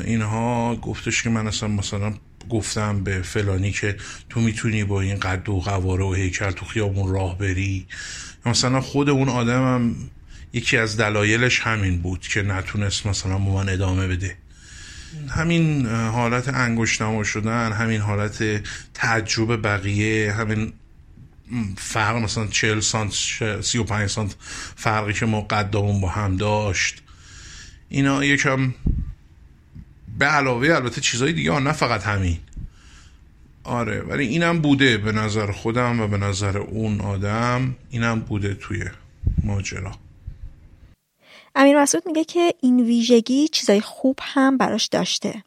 S6: اینها گفتش که من اصلا مثلا گفتم به فلانی که تو می‌تونی با این قد و قواره و هیکل تو خیابون راه بری. مثلا خود اون آدمم یکی از دلایلش همین بود که نتونست مثلا با من ادامه بده. همین حالت انگشت شدن همین حالت تعجب بقیه همین فرق مثلا 40 سانت 35 سانت فرقی که ما قدامون با هم داشت. اینا یکم به علاوه البته چیزهای دیگه نه فقط همین. آره ولی اینم بوده به نظر خودم و به نظر اون آدم اینم بوده توی ماجرا.
S3: امیر مسعود میگه که این ویژگی چیزای خوب هم براش داشته.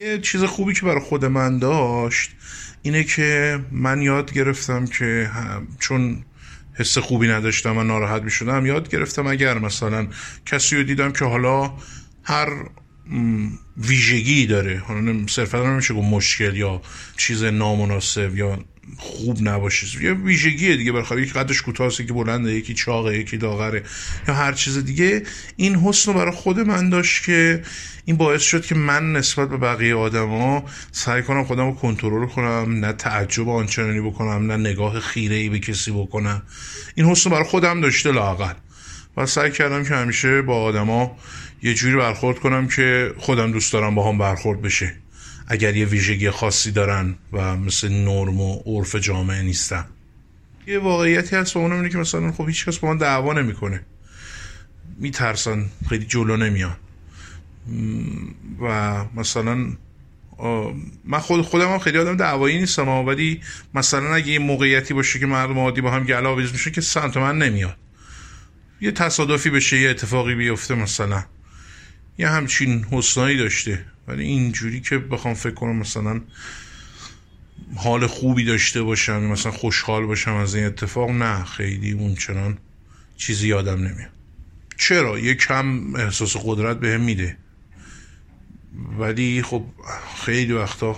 S6: یه چیز خوبی که برای خود من داشت اینه که من یاد گرفتم که چون حس خوبی نداشتم و ناراحت می شدم یاد گرفتم اگر مثلا کسی رو دیدم که حالا هر ویژگی داره حالا صرفا نمیشه گفت مشکل یا چیز نامناسب یا خوب نباشه. یه ویژگیه دیگه. برای یکی قدش کوتاست که بلنده یکی چاقه یکی داغره یا هر چیز دیگه. این حسن رو برای خود من داشت که این باعث شد که من نسبت به بقیه آدما سعی کنم خودم رو کنترل کنم نه تعجب آنچنانی بکنم نه نگاه خیره ای به کسی بکنم. این حسن برای خودم داشته لاقل و سعی کردم که همیشه با آدما یه جوری برخورد کنم که خودم دوست دارم با هم برخورد بشه. اگر یه ویژگی خاصی دارن و مثل نرم و عرف جامعه نیستن. یه واقعیتی هست و اونم اینه که مثلا خب هیچ کس با من دعوا نمی‌کنه. میترسن خیلی جلو نمیان. و مثلا من خود خودم هم خیلی آدم دعوایی نیستم ولی مثلا اگه یه موقعیتی باشه که مردم عادی با هم گلا میشه که سمت من نمیاد. یه تصادفی بشه یه اتفاقی بیفته مثلا. یه همچین حسنایی داشته. ولی اینجوری که بخوام فکر کنم مثلا حال خوبی داشته باشم مثلا خوشحال باشم از این اتفاق نه خیلی اون چنان چیزی یادم نمیاد. چرا؟ یه کم احساس قدرت به هم میده. ولی خب خیلی وقتا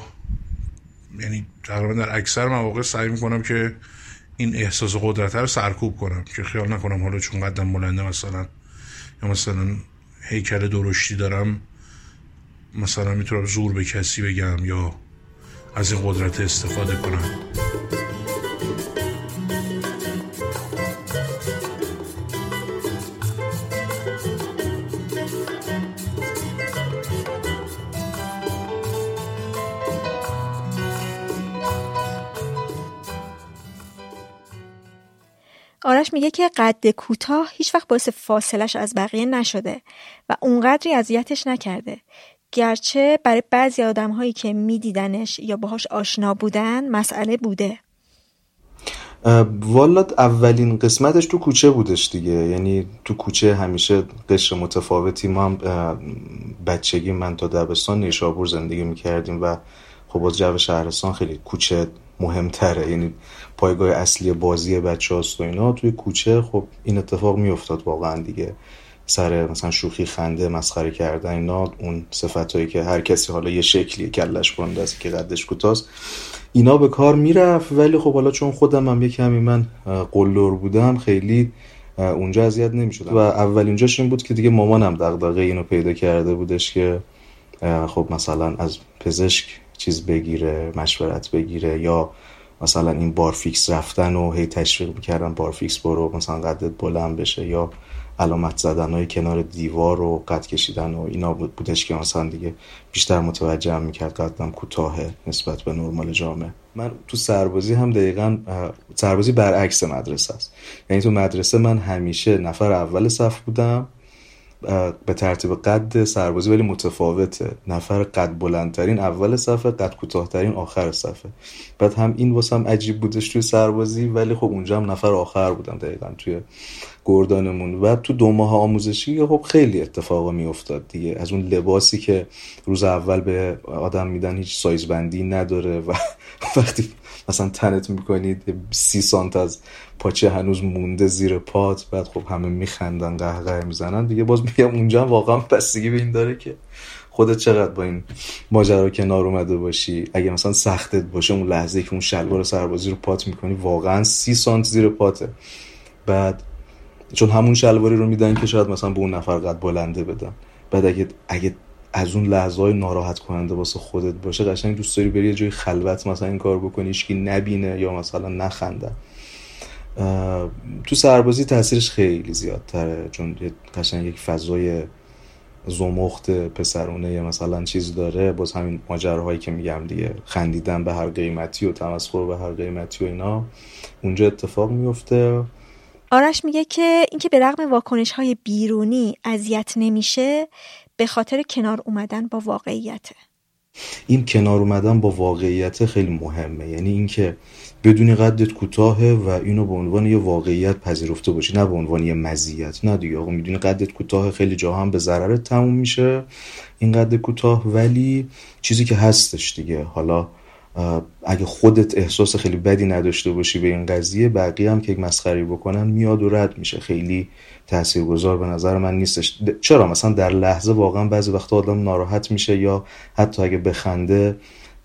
S6: یعنی تقریبا در اکثر مواقع سعی می‌کنم که این احساس قدرت رو سرکوب کنم که خیال نکنم حالا چون قدم بلنده مثلا یا مثلا هیکل درشتی دارم مثلا می‌تونم زور به کسی بگم یا از این قدرت استفاده کنم.
S3: آرش میگه که قد کوتاه هیچ وقت باعث فاصلش از بقیه نشده و اونقدری اذیتش نکرده گرچه برای بعضی آدم هایی که میدیدنش یا باهاش آشنا بودن مسئله بوده.
S8: والا اولین قسمتش تو کوچه بودش دیگه. یعنی تو کوچه همیشه قشر متفاوتی. ما هم بچگی من تا دبستان نیشابور زندگی می‌کردیم و خب باز جو شهرستان خیلی کوچه مهمتره. یعنی پایگاه اصلی بازی بچه هاست و اینا. توی کوچه خب این اتفاق میافتاد واقعا دیگه. سر مثلا شوخی خنده مسخره کردن اینا اون صفت هایی که هر کسی حالا یه شکلی کلش برنده است که قدش کوتاست. اینا به کار می‌رفت ولی خب حالا چون خودم هم یه من قلور بودم خیلی اونجا اذیت نمی‌شدم. و اولین جاش این بود که دیگه مامانم دغدغه اینو پیدا کرده بودش که خب مثلا از پزشک چیز بگیره مشورت بگیره یا مثلا این بارفیکس رفتن و هی تشویق می‌کردن بارفیکس برو مثلا قدت بلند بشه یا علامت زدن های کنار دیوار و قد کشیدن و اینا بودش که مثلا دیگه بیشتر متوجه هم می‌کرد قدم کوتاهه نسبت به نرمال جامعه. من تو سربازی هم دقیقا سربازی برعکس مدرسه است. یعنی تو مدرسه من همیشه نفر اول صف بودم به ترتیب قد سربازی ولی متفاوته. نفر قد بلندترین اول صفه قد کوتاهترین آخر صفه بعد هم این واسم عجیب بودش توی سربازی ولی خب اونجا هم نفر آخر بودم دقیقا توی گردانمون. و تو دو ماه آموزشی خب خیلی اتفاق میافتاد دیگه. از اون لباسی که روز اول به آدم میدن هیچ سایز بندی نداره و وقتی مثلا تنت می‌کنید سی سانت از پاچه هنوز مونده زیر پات بعد خب همه میخندن قهقه می‌زنن. دیگه باز میگم اونجا واقعا بستگی به این داره که خودت چقدر با این ماجرا کنار اومده باشی. اگه مثلا سختت باشه اون لحظه که اون شلوار سربازی رو پات می‌کنی واقعا سی سانت زیر پاته. بعد چون همون شلواری رو میدن که شاید مثلا به اون نفر قد بلنده بدن. بعد اگه اگه از اون لحظه های ناراحت کننده واسه خودت باشه قشنگ دوست داری بری یه جای خلوت مثلا این کار بکنی که نبینه یا مثلا نخنده. تو سربازی تاثیرش خیلی زیادتره چون قشنگ یک فضای زمخت پسرونه مثلا چیز داره. باز همین ماجراهایی که میگم دیگه خندیدن به هر قیمتی و تمسخر به هر قیمتی و اینا اونجا اتفاق میفته.
S3: آرش میگه که اینکه به رغم واکنش های بیرونی اذیت نمیشه به خاطر کنار اومدن با واقعیته.
S8: این کنار اومدن با واقعیت خیلی مهمه. یعنی اینکه بدونی قدت کوتاهه و اینو به عنوان یه واقعیت پذیرفته باشی نه به عنوان یه مزیت. نه دیگه آقا می‌دونی قدت کوتاه خیلی جاها هم به ضررت تموم میشه این قد کوتاه. ولی چیزی که هستش دیگه حالا اگه خودت احساس خیلی بدی نداشته باشی به این قضیه بقیه هم که مسخری بکنن میاد و رد میشه. خیلی تاثیرگذار به نظر من نیستش. چرا؟ مثلا در لحظه واقعا بعضی وقتا آدم ناراحت میشه یا حتی اگه بخنده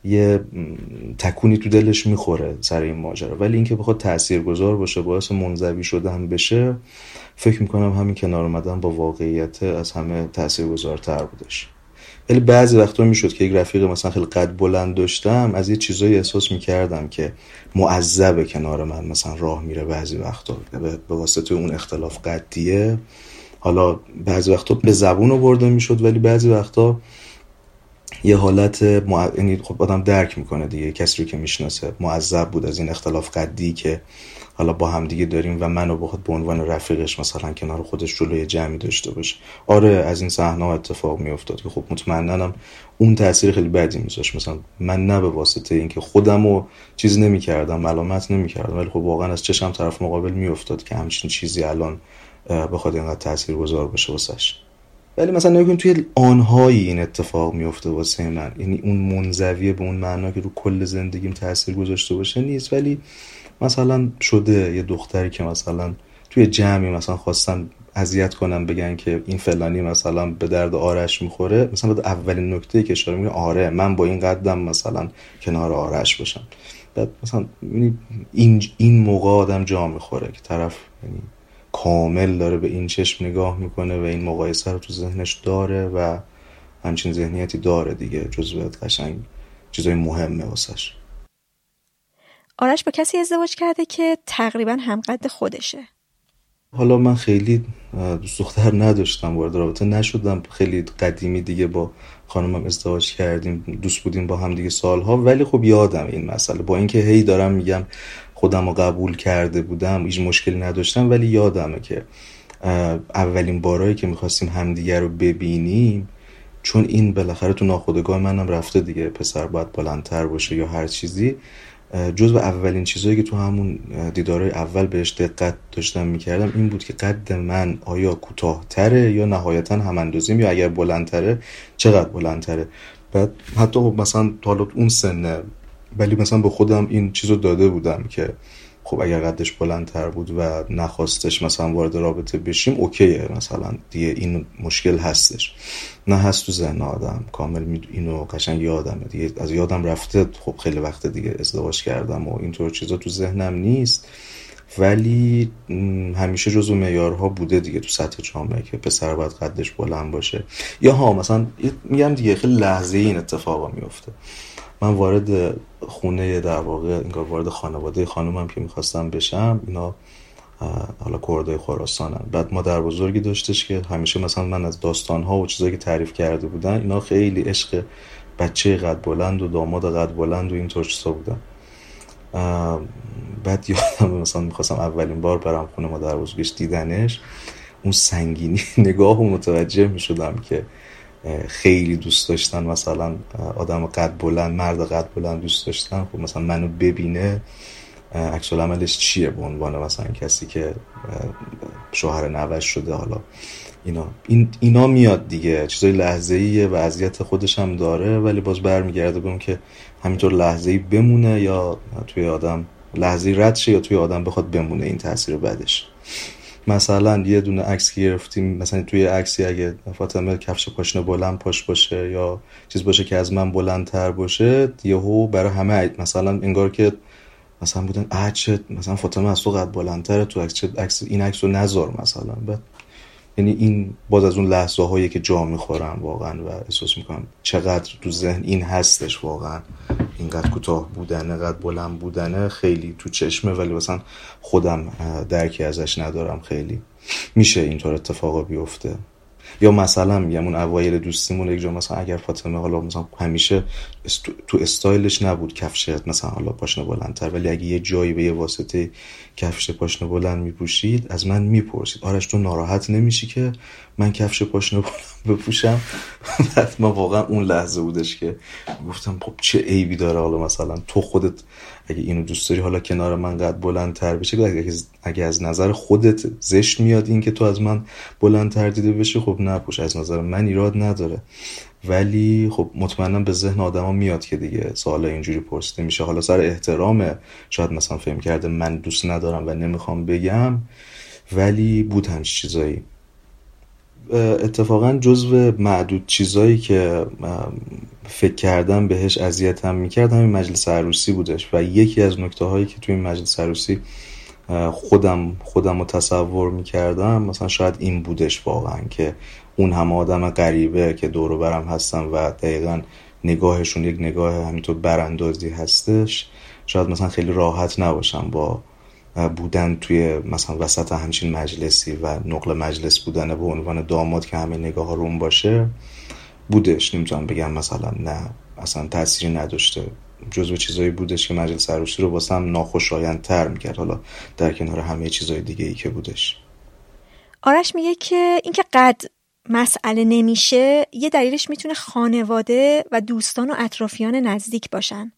S8: یه تکونی تو دلش می‌خوره سر این ماجرا. ولی اینکه بخواد تاثیرگذار باشه باعث منزوی شدن بشه فکر می‌کنم همین کنار اومدن با واقعیت از همه تاثیرگذارتر بودش. ولی بعضی وقتا می‌شد که یک رفیق مثلا خیلی قد بلند داشتم از یه چیزایی احساس می‌کردم که معذب کنار من مثلا راه میره بعضی وقتا. به واسطه اون اختلاف قدیه. حالا بعضی وقتا به زبون آورده می‌شد ولی بعضی وقتا یه حالت مع... یعنی خب آدم درک می‌کنه دیگه کسی رو که می‌شناسه. معذب بود از این اختلاف قدی که حالا با هم دیگه داریم و منو بخواد به عنوان رفیقش مثلا کنار خودش جلوی جمعی داشته باشه. آره از این صحنه اتفاق میافتاد که خب مطمئنم اون تاثیر خیلی بدی میذاشت. مثلا من نه به واسطه اینکه خودم رو چیز نمی‌کردم علامت نمی‌کردم ولی خب واقعا از چشم طرف مقابل میافتاد که همچین چیزی الان بخواد اینقدر تاثیرگذار باشه واسش. ولی مثلا نگاه توی آنهایی این اتفاق میفته واسه من. یعنی اون منزویه به اون معنا که رو کل زندگیم تاثیر گذاشته باشه نیست. ولی مثلا شده یه دختری که مثلا توی جمعی مثلا خواستن اذیت کنم بگن که این فلانی مثلا به درد آرش می‌خوره مثلا بعد اولین نکته که اشاره میگه آره من با این قدم مثلا کنار آرش باشم. بعد مثلا یعنی این این موقع آدم جا می‌خوره که طرف یعنی کامل داره به این چشم نگاه می‌کنه و این مقایسه رو تو ذهنش داره و همچین ذهنیتی داره دیگه جزویت قشنگ چیزای مهمه واسش.
S3: آرش با کسی ازدواج کرده که تقریبا همقد خودشه.
S8: حالا من خیلی دوست دختر نداشتم وارد رابطه نشدم. خیلی قدیمی دیگه با خانمم ازدواج کردیم دوست بودیم با هم دیگه سالها. ولی خب یادم این مسئله. با اینکه هی دارم میگم خودم رو قبول کرده بودم هیچ مشکلی نداشتم ولی یادمه که اولین بارایی که می‌خواستیم همدیگه رو ببینیم چون این بالاخره تو ناخودگاه منم رفته دیگه پسر باید بلندتر باشه یا هر چیزی. جز اولین چیزهایی که تو همون دیدارهای اول بهش دقت داشتم می‌کردم این بود که قد من آیا کوتاهتره یا نهایتا هم اندازیم یا اگر بلندتره چقدر بلندتره؟ بعد حتی خب مثلا حالا اون سنه ولی مثلا به خودم این چیزو داده بودم که خب اگر قدش بلندتر بود و نخواستش مثلا وارد رابطه بشیم اوکیه. مثلا دیگه این مشکل هستش. نه هست تو ذهن آدم. کامل اینو قشنگ یادمه دیگه. از یادم رفته. خب خیلی وقت دیگه ازدواج کردم و اینطور چیزا تو ذهنم نیست. ولی همیشه جزو معیارها بوده دیگه تو سطح جامعه که پسر باید قدش بلند باشه. یا ها مثلا میگم دیگه خیلی لحظه این اتفاقا میفته. من وارد خونه در واقع انگار وارد خانواده خانومم که می‌خواستم بشم اینا حالا کرده خراسانن. بعد مادر بزرگی داشتش که همیشه مثلا من از داستان ها و چیزایی که تعریف کرده بودن اینا خیلی عشق بچه قد بلند و داماد قد بلند و اینطور چیزا بودن. بعد یادم مثلا می‌خواستم اولین بار برم خونه مادر بزرگش دیدنش اون سنگینی نگاه و متوجه می‌شدم که خیلی دوست داشتن مثلا آدم قد بلند مرد قد بلند دوست داشتن. خب مثلا منو ببینه عکس عملش چیه به عنوان مثلا کسی که شوهر نوش شده؟ حالا اینا این اینا میاد دیگه. چیزای لحظه ایه وضعیت خودش هم داره ولی باز برمیگرده به که همینطور لحظه ای بمونه یا توی آدم لحظه رد شه یا توی آدم بخواد بمونه این تاثیر بدش مثلا یه دونه عکس گرفتیم مثلا توی عکسی اگه فاطمه کفش پاشنه بلند پاش باشه یا چیز باشه که از من بلندتر باشه یهو برای همه مثلا انگار که مثلا بودن چه مثلا فاطمه از تو قد بلندتره تو عکس این عکس رو نذار مثلا. بعد یعنی این باز از اون لحظه هایی که جا می‌خورم واقعا و احساس می‌کنم چقدر تو ذهن این هستش واقعا. اینقدر کوتاه بودنه قد بلند بودنه خیلی تو چشمه ولی مثلا خودم درکی ازش ندارم خیلی. میشه اینطور اتفاقا بیفته. یا مثلا میگم اون اوایل دوستیمون یک جا مثلا اگر فاطمه حالا مثلا همیشه تو استایلش نبود کفشت مثلا حالا پاشنه بلندتر ولی اگه یه جایی به یه واسطه کفش پاشنه بلند میپوشید از من می‌پرسید. آرش تو ناراحت نمیشی که من کفش پاشنه بپوشم. بعد ما واقعا اون لحظه بودش که گفتم خب چه عیبی داره حالا مثلا تو خودت اگه اینو دوست داری حالا کنار من قد بلندتر بشه. اگه, از نظر خودت زشت میاد این که تو از من بلندتر دیده بشی خب نپوش از نظر من ایراد نداره. ولی خب مطمئنا به ذهن آدما میاد که دیگه سوال اینجوری پرسیده میشه. حالا سر احترامه. شاید مثلا فهم کرده من دوست ندارم و نمی‌خوام بگم. ولی بود همچی چیزایی. اتفاقا جزو معدود چیزایی که فکر کردم بهش اذیتم می‌کرد همین مجلس عروسی بودش و یکی از نکته هایی که توی این مجلس عروسی خودم خودم رو تصور می‌کردم مثلا شاید این بودش واقعا که اون همه آدم غریبه که دور برم هستن و دقیقا نگاهشون یک نگاه همینطور براندازی هستش شاید مثلا خیلی راحت نباشم با بودن توی مثلا وسط همچین مجلسی و نقل مجلس بودن به عنوان داماد که همه نگاه ها روم باشه بودش. نمی‌تونم بگم مثلا نه اصلا تأثیری نداشته. جزو چیزایی بودش که مجلس عروسی رو واسم ناخوشایندتر می‌کرد. حالا در کنار همه چیزای دیگه ای که بودش.
S3: آرش میگه که اینکه قد مسئله نمیشه یه دلیلش می‌تونه خانواده و دوستان و اطرافیان نزدیک باشن.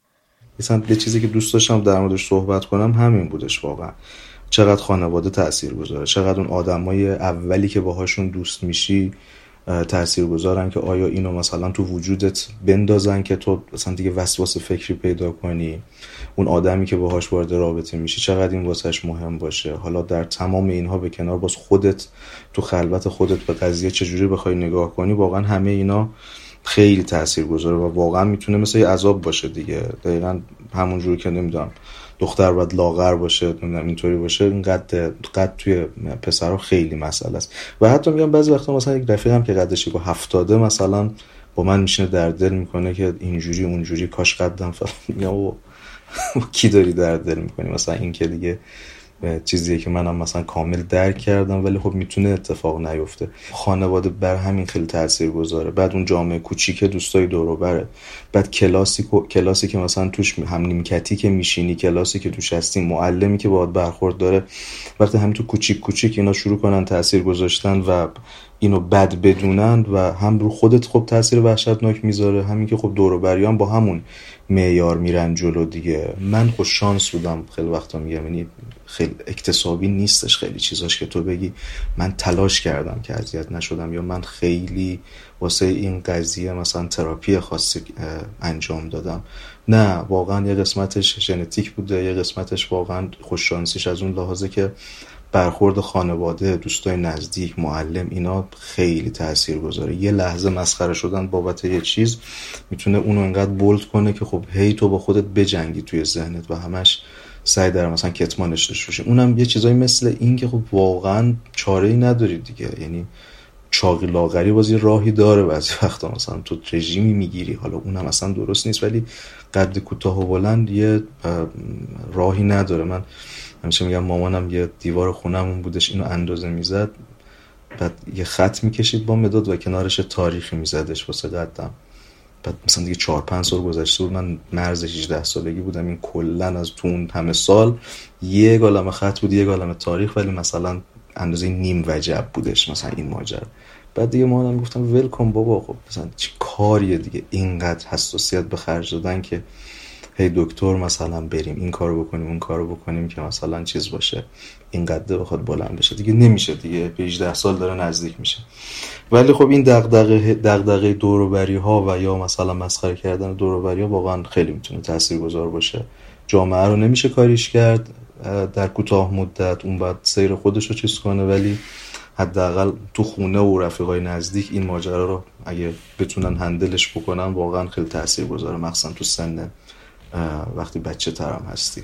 S8: مثلا یه چیزی که دوست داشتم در موردش صحبت کنم همین بودش واقعا. چقدر خانواده تاثیر گذاره چقدر اون آدمای اولی که باهاشون دوست میشی تاثیر گذارن که آیا اینو مثلا تو وجودت بندازن که تو مثلا دیگه وسواس فکری پیدا کنی؟ اون آدمی که باهاش وارد رابطه میشی چقدر این واسهش مهم باشه؟ حالا در تمام اینها به کنار باز خودت تو خلوت خودت به قضیه چجوری بخوای نگاه کنی؟ واقعا همه اینا خیلی تاثیر گذاره و واقعا می‌تونه مثل یه عذاب باشه دیگه. دقیقا همون جور که نمی‌دونم دختر باید لاغر باشه نمی‌دونم اینطوری باشه این قد قد توی پسرها خیلی مسئله است. و حتی میگم بعضی وقتا مثلا یک رفیقم که قدش با هفتاده مثلا با من میشینه در دل می‌کنه که اینجوری اونجوری کاش قدم فلان میگم کی داری در دل می‌کنی؟ مثلا این که دیگه چیزیه که منم مثلا کامل درک کردم ولی خب می‌تونه اتفاق نیفته. خانواده بر همین خیلی تاثیر گذاره بعد اون جامعه کوچیک دوستای دور بره بعد کلاسی کلاسی که مثلا توش هم نیمکتی که میشینی کلاسی که توش هستی معلمی که باهات برخورد داره وقتی همین تو کوچیک کوچیک اینا شروع کنن تاثیر گذاشتن و اینو بد بدونن و هم رو خودت خب تاثیر وحشتناک می‌ذاره همین که خب دور بریان با همون معیار میرن جلو دیگه. من خوش شانس بودم خیلی وقتا میگم یعنی خیلی اکتسابی نیستش خیلی چیزاش که تو بگی. من تلاش کردم که اذیت نشدم یا من خیلی واسه این قضیه مثلا تراپی خاصی انجام دادم. نه واقعا یه قسمتش ژنتیک بوده یه قسمتش واقعا خوششانسیش از اون لحاظه که برخورد خانواده دوستای نزدیک معلم اینا خیلی تاثیر گذاره. یه لحظه مسخره شدن بابت یه چیز می‌تونه اونو انقدر بولد کنه که خب هی تو با خودت بجنگی توی ذهنت و همش سعی در مثلا کتمانش داشته اونم یه چیزایی مثل این که خب واقعا چاره ای نداری دیگه. یعنی چاقی لاغری بازی راهی داره بعضی وقتا. مثلا تو رژیمی می‌گیری. حالا اونم اصلا درست نیست ولی قد کوتاه و بلند یه راهی نداره. من همیشه میگم مامانم یه دیوار خونمون بودش اینو اندازه می‌زد. بعد یه خط می‌کشید با مداد و کنارش تاریخی میزدش واسه قدم. بعد مثلا دیگه چهار پنج سال گذشته بود من مرز 18 سالگی بودم. این کلا از تو اون همه سال یه گالم خط بود یه گالم تاریخ ولی مثلا اندازه نیم وجب بودش مثلا این ماجرا. بعد دیگه مامانم گفتم ول کن بابا خب مثلا چه کاریه دیگه؟ اینقدر حساسیت به خرج دادن که هی دکتر مثلا بریم این کارو بکنیم اون کارو بکنیم که مثلا چیز باشه. این قده بخواد بلند بشه. دیگه نمیشه دیگه. به 18 سال داره نزدیک میشه. ولی خب این دغدغه دغدغه دوروبری ها و یا مثلا مسخره کردن دوروبری ها واقعا خیلی می‌تونه تاثیرگذار باشه. جامعه رو نمیشه کاریش کرد. در کوتاه مدت اون بعد سیر خودش رو چیز کنه ولی حداقل تو خونه و رفیقای نزدیک این ماجرا رو اگه بتونن هندلش بکنن واقعا خیلی تاثیر گذاره مخصوصا تو سن وقتی بچه ترم هستی.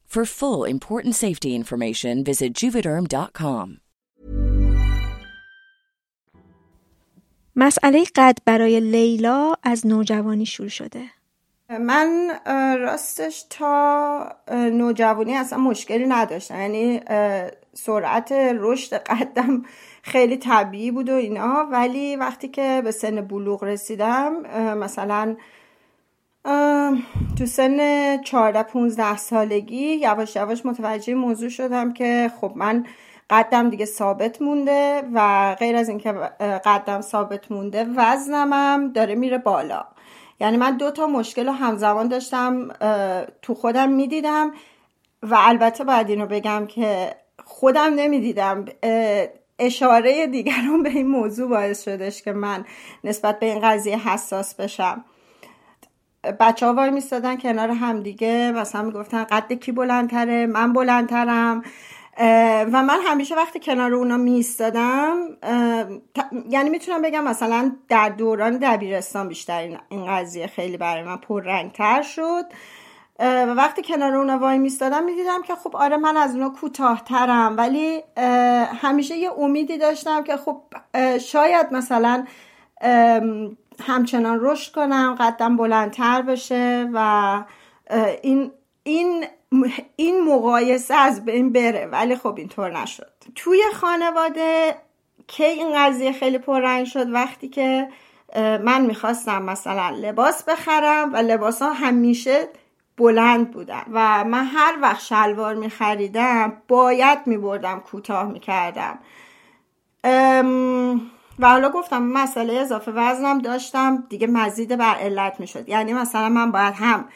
S9: For full important safety information, visit juvederm.com.
S3: مسئله قد برای لیلا از نوجوانی شروع شده.
S10: من راستش تا نوجوانی اصلا مشکلی نداشتم یعنی سرعت رشد قدم خیلی طبیعی بود و اینا ولی وقتی که به سن بلوغ رسیدم مثلا تو سن 14 15 سالگی یواش یواش متوجه موضوع شدم که خب من قدم دیگه ثابت مونده و غیر از اینکه قدم ثابت مونده وزنمم داره میره بالا. یعنی من دو تا مشکل رو همزمان داشتم تو خودم می‌دیدم و البته باید اینو بگم که خودم نمی‌دیدم اشاره دیگران به این موضوع باعث شدش که من نسبت به این قضیه حساس بشم. بچه ها وای میستادن کنار همدیگه مثلا می‌گفتن قد کی بلندتره؟ من بلندترم. و من همیشه وقتی کنار اونا میستادم یعنی می‌تونم بگم مثلا در دوران دبیرستان بیشتر این قضیه خیلی برای من پررنگتر شد. و وقتی کنار اونا وای میستادم می‌دیدم که خب آره من از اونا کوتاهترم. ولی همیشه یه امیدی داشتم که خب شاید مثلا همچنان رشد کنم قدم بلندتر بشه و این این این مقایسه از بین بره. ولی خب اینطور نشد. توی خانواده که این قضیه خیلی پررنگ شد وقتی که من می‌خواستم مثلا لباس بخرم و لباس ها همیشه بلند بودن و من هر وقت شلوار میخریدم باید میبردم کوتاه می‌کردم. و حالا گفتم مسئله اضافه وزنم داشتم دیگه مزید بر علت می‌شد. یعنی مثلا من باید هم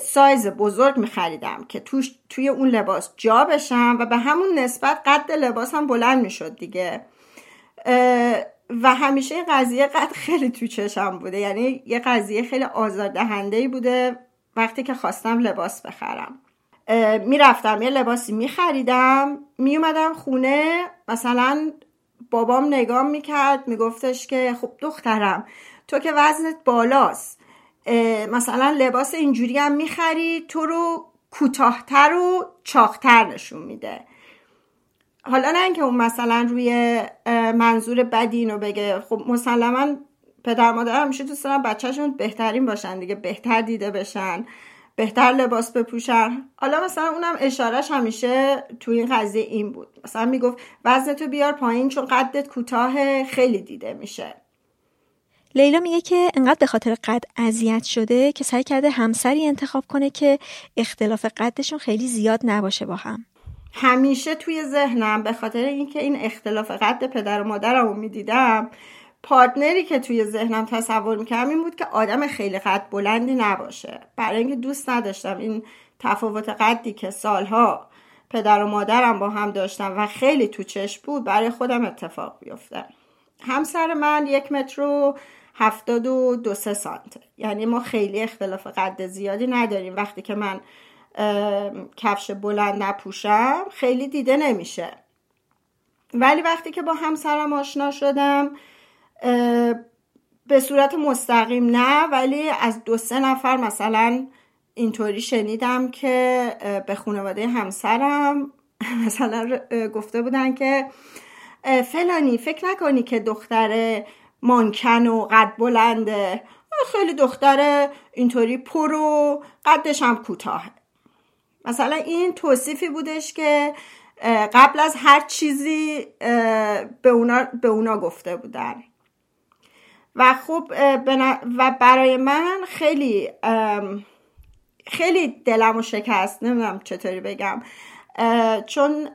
S10: سایز بزرگ میخریدم که توش توی اون لباس جا بشم و به همون نسبت قد لباس هم بلند می‌شد دیگه. و همیشه این قضیه قد خیلی تو چشم بوده. یعنی یه قضیه خیلی آزاردهنده بوده وقتی که خواستم لباس بخرم. می‌رفتم یه لباسی میخریدم میومدم خونه مثلا بابام نگاه می‌کرد میگفتش که خب دخترم تو که وزنت بالاست مثلا لباس اینجوری هم می‌خری تو رو کوتاهتر و چاختر نشون میده. حالا نه اینکه اون مثلا روی منظور بدی اینو بگه خب مسلما پدر مادر همیشه دوست دارن بچهشون بهترین باشن دیگه بهتر دیده بشن. بهتر لباس بپوشن. حالا مثلا اونم اشارهش همیشه تو این قضیه این بود. مثلا می‌گفت وزنتو بیار پایین چون قدت کوتاه خیلی دیده میشه.
S3: لیلا میگه که انقدر به خاطر قد اذیت شده که سعی کرده همسری انتخاب کنه که اختلاف قدشون خیلی زیاد نباشه با هم.
S10: همیشه توی ذهنم به خاطر اینکه این اختلاف قد پدر و مادرمو می‌دیدم پارتنری که توی ذهنم تصور می‌کردم این بود که آدم خیلی قد بلندی نباشه. برای اینکه دوست نداشتم این تفاوت قدی که سالها پدر و مادرم با هم داشتم و خیلی تو چشم بود برای خودم اتفاق بیفته. همسر من یک متر و هفتاد و دو سه سانته. یعنی ما خیلی اختلاف قد زیادی نداریم. وقتی که من کفش بلند نپوشم خیلی دیده نمیشه. ولی وقتی که با همسرم آشنا شدم به صورت مستقیم نه ولی از دو سه نفر مثلا اینطوری شنیدم که به خانواده همسرم مثلا گفته بودن که فلانی فکر نکنی که دختر مانکن و قد بلنده. خیلی دختر اینطوری پر و قدش هم کوتاهه مثلا این توصیفی بودش که قبل از هر چیزی به اونا, به اونا گفته بودن. و خب و برای من خیلی خیلی دلم و شکست. نمی‌دونم چطوری بگم. چون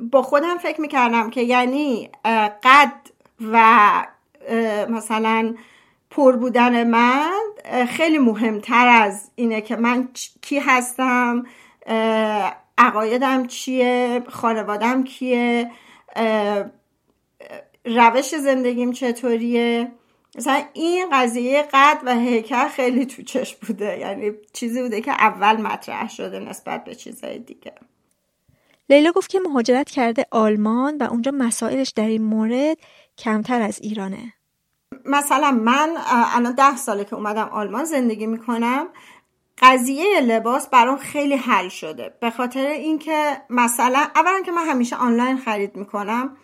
S10: با خودم فکر می‌کردم که یعنی قد و مثلا پر بودن من خیلی مهمتر از اینه که من کی هستم عقایدم چیه خانوادم کیه روش زندگیم چطوریه. مثلا این قضیه قد و هیکل خیلی تو چشم بوده. یعنی چیزی بوده که اول مطرح شده نسبت به چیزهای دیگه.
S3: لیلا گفت که مهاجرت کرده آلمان و اونجا مسائلش در این مورد کمتر از ایرانه.
S10: مثلا من الان ده ساله که اومدم آلمان زندگی می‌کنم قضیه لباس برام خیلی حل شده. به خاطر اینکه مثلا اولا که من همیشه آنلاین خرید می‌کنم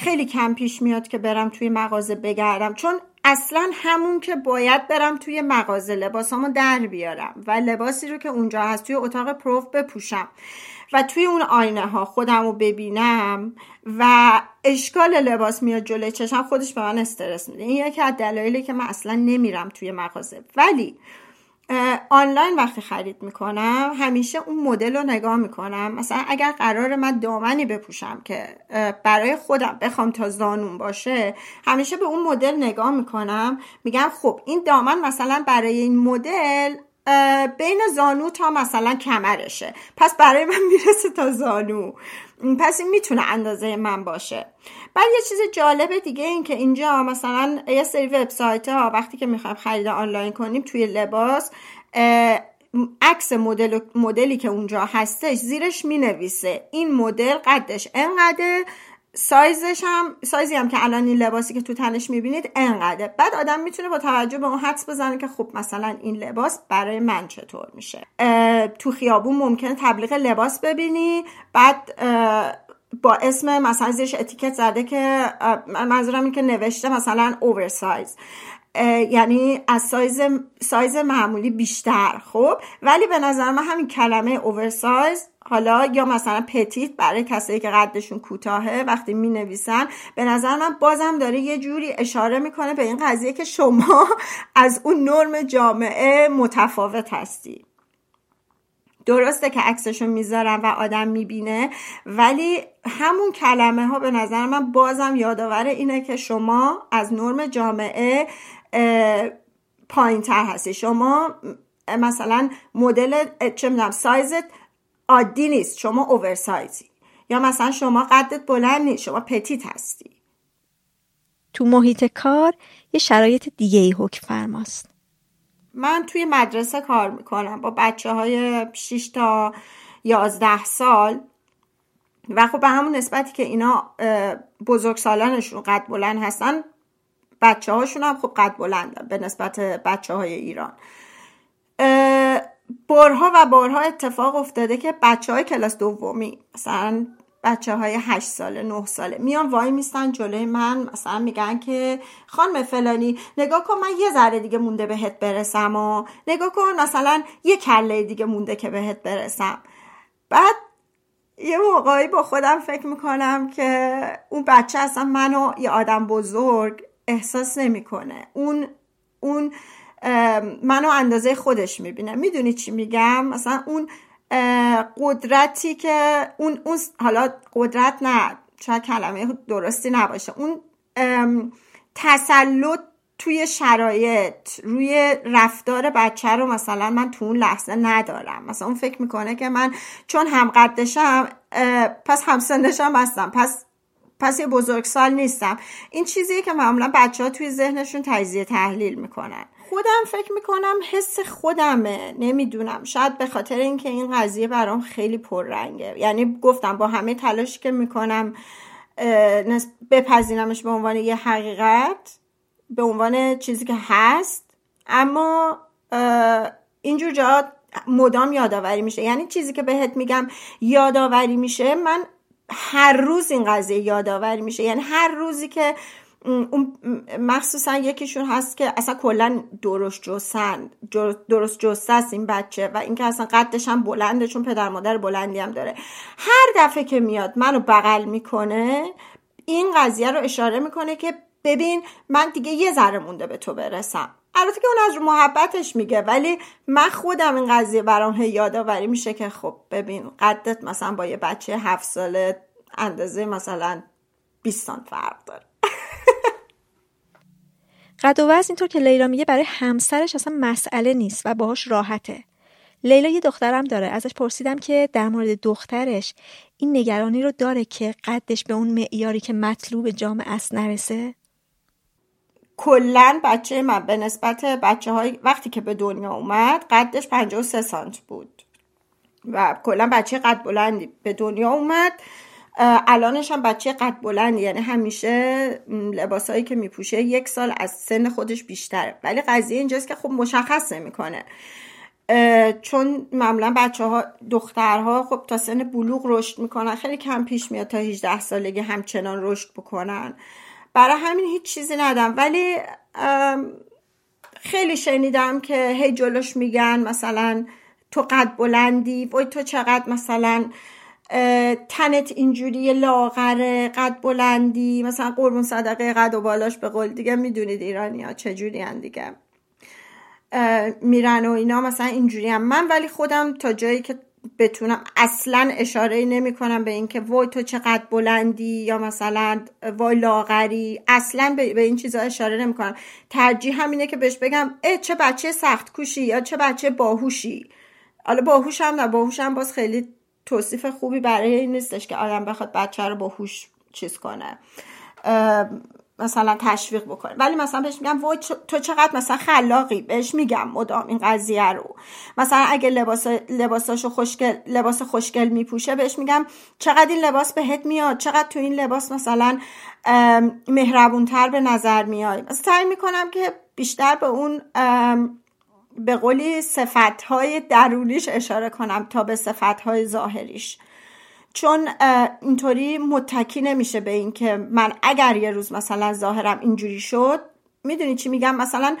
S10: خیلی کم پیش میاد که برم توی مغازه بگردم. چون اصلا همون که باید برم توی مغازه لباسامو در بیارم و لباسی رو که اونجا هست توی اتاق پروف بپوشم و توی اون آینه ها خودم رو ببینم و اشکال لباس میاد جلوی چشم خودش به من استرس میده. این یکی از دلایلی که من اصلا نمیرم توی مغازه. ولی آنلاین وقتی خرید می‌کنم همیشه اون مدل رو نگاه می‌کنم. مثلا اگر قرار من دامنی بپوشم که برای خودم بخوام تا زانون باشه همیشه به اون مدل نگاه می‌کنم. میگم خب این دامن مثلا برای این مدل بین زانو تا مثلا کمرشه. پس برای من می‌رسه تا زانو. پس این می‌تونه اندازه من باشه. بعد یه چیز جالب دیگه این که اینجا مثلا یه سری وبسایت ها وقتی که می‌خوایم خرید آنلاین کنیم توی لباس عکس مدل مدلی که اونجا هستش زیرش می‌نویسه. این مدل قدش انقدر سایزش هم سایزی هم که الان این لباسی که تو تنش می‌بینید انقدر بعد آدم می‌تونه با توجه به اون حدس بزنه که خب مثلا این لباس برای من چطور میشه. تو خیابون ممکنه تبلیغ لباس ببینی. بعد با اسم مثلا زیرش اتیکت زده که منظورم این که نوشته مثلا oversize یعنی از سایز سایز معمولی بیشتر خب؟ ولی به نظر من همین کلمه oversize حالا یا مثلا petite برای کسایی که قدشون کوتاهه وقتی می نویسن به نظر من بازم داره یه جوری اشاره می‌کنه به این قضیه که شما از اون نرم جامعه متفاوت هستی. درسته که عکسشو می‌ذارم و آدم می‌بینه ولی همون کلمه ها به نظر من بازم یادآور اینه که شما از نرم جامعه پایین تر هستی. شما مثلا مدل چه می‌دونم سایزت عادی نیست. شما اوورسایزی یا مثلا شما قدت بلند نیست. شما پتیت هستی.
S3: تو محیط کار یه شرایط دیگه ای حکم فرماست.
S10: من توی مدرسه کار می‌کنم. با بچه های 6 تا 11 سال. و خب به همون نسبتی که اینا بزرگ سالانشون قد بلند هستن بچه هاشون هم خب قد بلند به نسبت بچه های ایران. بارها و بارها اتفاق افتاده که بچه های کلاس دومی مثلا بچه های هشت ساله نه ساله میان وای میستن جلوی من مثلا میگن که خانم فلانی نگاه کن من یه ذره دیگه مونده بهت برسم و نگاه کن مثلا یه کله دیگه مونده که بهت برسم. بعد یه موقعی با خودم فکر می‌کنم که اون بچه اصلا منو یه آدم بزرگ احساس نمی‌کنه. اون اون منو اندازه خودش می‌بینه. می‌دونی چی میگم؟ مثلا اون قدرتی که اون, اون حالا قدرت نه شاید کلمه درستی نباشه. اون تسلط توی شرایط روی رفتار بچه رو مثلا من تو اون لحظه ندارم. مثلا اون فکر می‌کنه که من چون هم قدشم پس همسندشم هستم پس پس یه بزرگسال نیستم. این چیزیه که معمولا بچه ها توی ذهنشون تجزیه تحلیل می‌کنن. خودم فکر می‌کنم حس خودمه. نمی‌دونم. شاید به خاطر اینکه این قضیه برام خیلی پررنگه. یعنی گفتم با همه تلاشی که می‌کنم بپذیرمش به عنوان یه حقیقت به عنوان چیزی که هست. اما اینجور جا مدام یادآوری میشه. یعنی چیزی که بهت میگم یادآوری میشه من هر روز این قضیه یادآوری میشه. یعنی هر روزی که اون مخصوصا یکیشون هست که اصلا کلا درست جستن درست جسته است این بچه و اینکه اصلا قدش هم بلنده چون پدر مادر بلندی هم داره. هر دفعه که میاد منو بغل می‌کنه این قضیه رو اشاره می‌کنه که ببین من دیگه یه ذره مونده به تو برسم. البته که اون از محبتش میگه ولی من خودم این قضیه برام یادآوری میشه که خب ببین قدت مثلا با یه بچه هفت ساله اندازه مثلا 20 سانت فرق داره.
S3: قد و وزن اینطور که لیلا میگه برای همسرش اصلا مسئله نیست و باهاش راحته. لیلا یه دخترم داره. ازش پرسیدم که در مورد دخترش این نگرانی رو داره که قدش به اون معیاری که مطلوب جامعه است نرسه؟
S10: کلا بچه من به نسبت بچه های وقتی که به دنیا اومد قدش 53 سانت بود. و کلا بچه قد بلندی به دنیا اومد. الانش هم بچه قد بلند یعنی همیشه لباسایی که میپوشه یک سال از سن خودش بیشتره. ولی قضیه اینجاست که خب مشخص نمی‌کنه چون معمولا بچه ها دخترها خب تا سن بلوغ رشد می‌کنن خیلی کم پیش میاد تا 18 سالگی همچنان رشد بکنن. برای همین هیچ چیزی ندم ولی خیلی شنیدم که هی جلوش میگن مثلا تو قد بلندی وای تو چقدر مثلا تنت اینجوری لاغره قد بلندی مثلا قربون صدقه قد و بالاش به قول دیگه می‌دونید ایرانی ها چجوری هن دیگه. میرن و اینا مثلا اینجوری هم من ولی خودم تا جایی که بتونم اصلا اشاره نمی کنم به اینکه وای تو چقدر بلندی یا مثلا وای لاغری اصلا به این چیزا اشاره نمی کنم. ترجیح همینه که بهش بگم اه چه بچه سخت کوشی یا چه بچه باهوشی. حالا باهوش هم نه باهوش هم باز خیلی توصیف خوبی برای این نیستش که آدم بخواد بچه رو باهوش چیز کنه. مثلا تشویق بکنه. ولی مثلا بهش میگم وای تو چقدر مثلا خلاقی؟ بهش میگم مدام این قضیه رو. مثلا اگه لباس لباساشو خوشگل لباس خوشگل میپوشه بهش میگم چقدر این لباس بهت میاد؟ چقدر تو این لباس مثلا مهربونتر به نظر میاد مثلا سعی می‌کنم که بیشتر به اون به قولی صفت های درونیش اشاره کنم تا به صفت های ظاهریش. چون اینطوری متکی نمیشه به اینکه من اگر یه روز مثلا ظاهرم اینجوری شد می‌دونی چی میگم؟ مثلا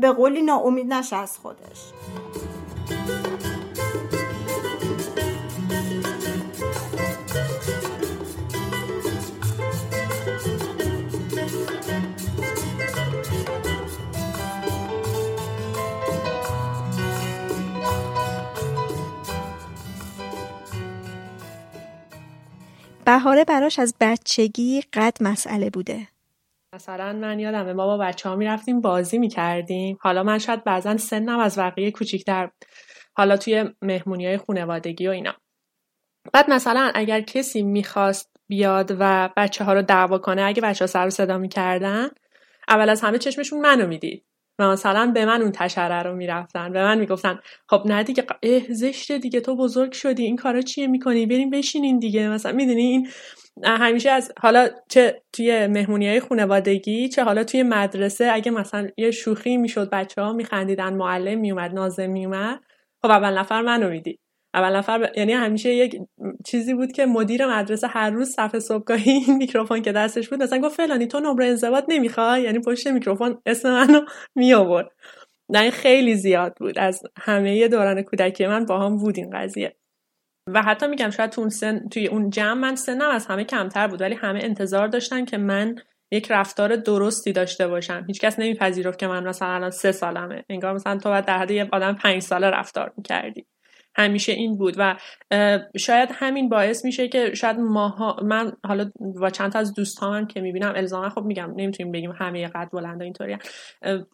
S10: به قولی ناامید نشه از خودش.
S3: بهاره براش از بچگی قد مسئله بوده.
S5: مثلا من یادمه ما با بچه ها می‌رفتیم بازی می‌کردیم. حالا من شاید بعضا سنم از بقیه کوچیکتر. حالا توی مهمونی های خونوادگی و اینا. بعد مثلا اگر کسی می‌خواست بیاد و بچه ها رو دعوا کنه اگه بچه ها سر و صدا می‌کردن اول از همه چشمشون منو می‌دید. و مثلا به من اون تشره رو می‌رفتن به من می‌گفتن خب نه دیگه اه زشته دیگه تو بزرگ شدی این کارا چیه می‌کنی؟ بریم بشینین دیگه. مثلا می‌دونی این همیشه از حالا چه توی مهمونی های خانوادگی چه حالا توی مدرسه اگه مثلا یه شوخی می‌شد بچه ها میخندیدن معلم میومد نازم میومد خب اول نفر منو میدی اول نفر یعنی همیشه یک چیزی بود که مدیر مدرسه هر روز صفحه صبحگاهی این میکروفون که دستش بود مثلا گفت فلانی تو نمره انضباط نمی‌خوای؟ یعنی پشت میکروفون اسم منو می آورد این خیلی زیاد بود. از همه دوران کودکی من با هم بود این قضیه. و حتی میگم شاید تو اون سن توی اون جمع من سنم از همه کمتر بود ولی همه انتظار داشتن که من یک رفتار درستی داشته باشم. هیچکس نمیپذیرفت که من مثلا الان سه سالمه. انگار مثلا تو باید در حد یه آدم پنج ساله رفتار می‌کردی. همیشه این بود و شاید همین باعث میشه که شاید ماها من حالا با چند تا از دوستامم که می‌بینم الزاما خب میگم نمی‌تونیم بگیم همه قد بلنده اینطوری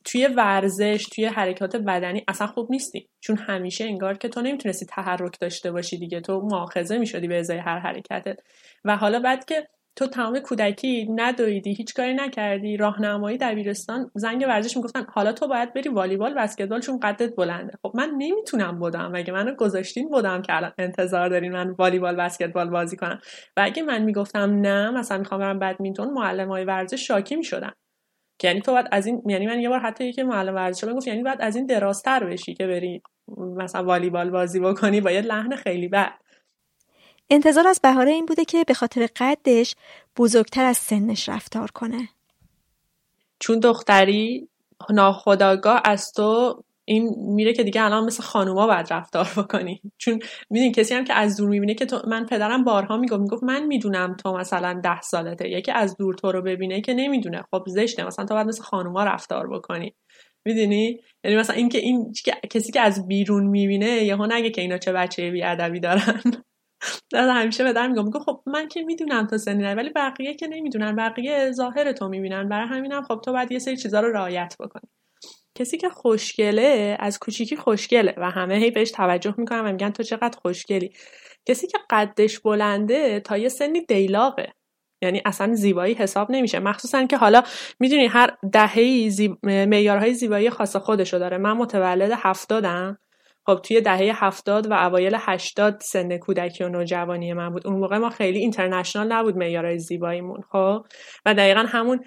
S5: توی ورزش توی حرکات بدنی اصلا خوب نیستی. چون همیشه انگار که تو نمی‌تونستی تحرک داشته باشی دیگه. تو مؤاخذه می‌شدی به ازای هر حرکتت. و حالا بعد که تو تمام کودکی ندویدی هیچ کاری نکردی راهنمایی دبیرستان زنگ ورزش می‌گفتن حالا تو باید بری والیبال بسکتبال چون قدت بلنده. خب من نمی‌تونم بودم اگه منو گذاشتین بودم که الان انتظار دارین من والیبال بسکتبال بازی کنم؟ و اگه من می‌گفتم نه مثلا می‌خوام برم بدمینتون معلم های ورزش شاکی می‌شدن. که یعنی تو باید از این یعنی من یه بار حتی یکی معلم ورزش می‌گفت یعنی باید از این درازتر بشی که بری مثلا والیبال بازی بکنی با یه لحن خیلی بد.
S3: انتظار از بهاره این بوده که به خاطر قدش بزرگتر از سنش رفتار کنه.
S5: چون دختری ناخداگاه از تو این میره که دیگه الان مثل خانوما باید رفتار بکنی. چون میدین کسی هم که از دور می‌بینه که تو من پدرم بارها می‌گفت می‌گفت من می‌دونم تو مثلا ده سالته. یکی از دور تو رو ببینه که نمی‌دونه. خب زشته. مثلا تو باید مثل خانوما رفتار بکنی. می‌دونی؟ یعنی مثلا اینکه این کسی که از بیرون می‌بینه یهو نگه که اینا چه بچه بی ادبی دارن همیشه به در میگم میگم خب من که می‌دونم تو سنی ولی بقیه که نمی‌دونن بقیه ظاهر تو می‌بینن. برای همینم خب تو باید یه سری چیزا رو رعایت بکنی. کسی که خوشگله از کوچیکی خوشگله و همه هی بهش توجه می‌کنن و میگن تو چقدر خوشگلی. کسی که قدش بلنده تا یه سنی دیلاقه. یعنی اصلا زیبایی حساب نمیشه. مخصوصا که حالا می‌دونی هر دهه زیب... معیارهای زیبایی خاص خودشو داره. من متولد هفتادم. خب توی دهه هفتاد و اوایل هشتاد سن کودکی و نوجوانی من بود. اون موقع ما خیلی اینترنشنال نبود معیارهای زیباییمون خب؟ و دقیقا همون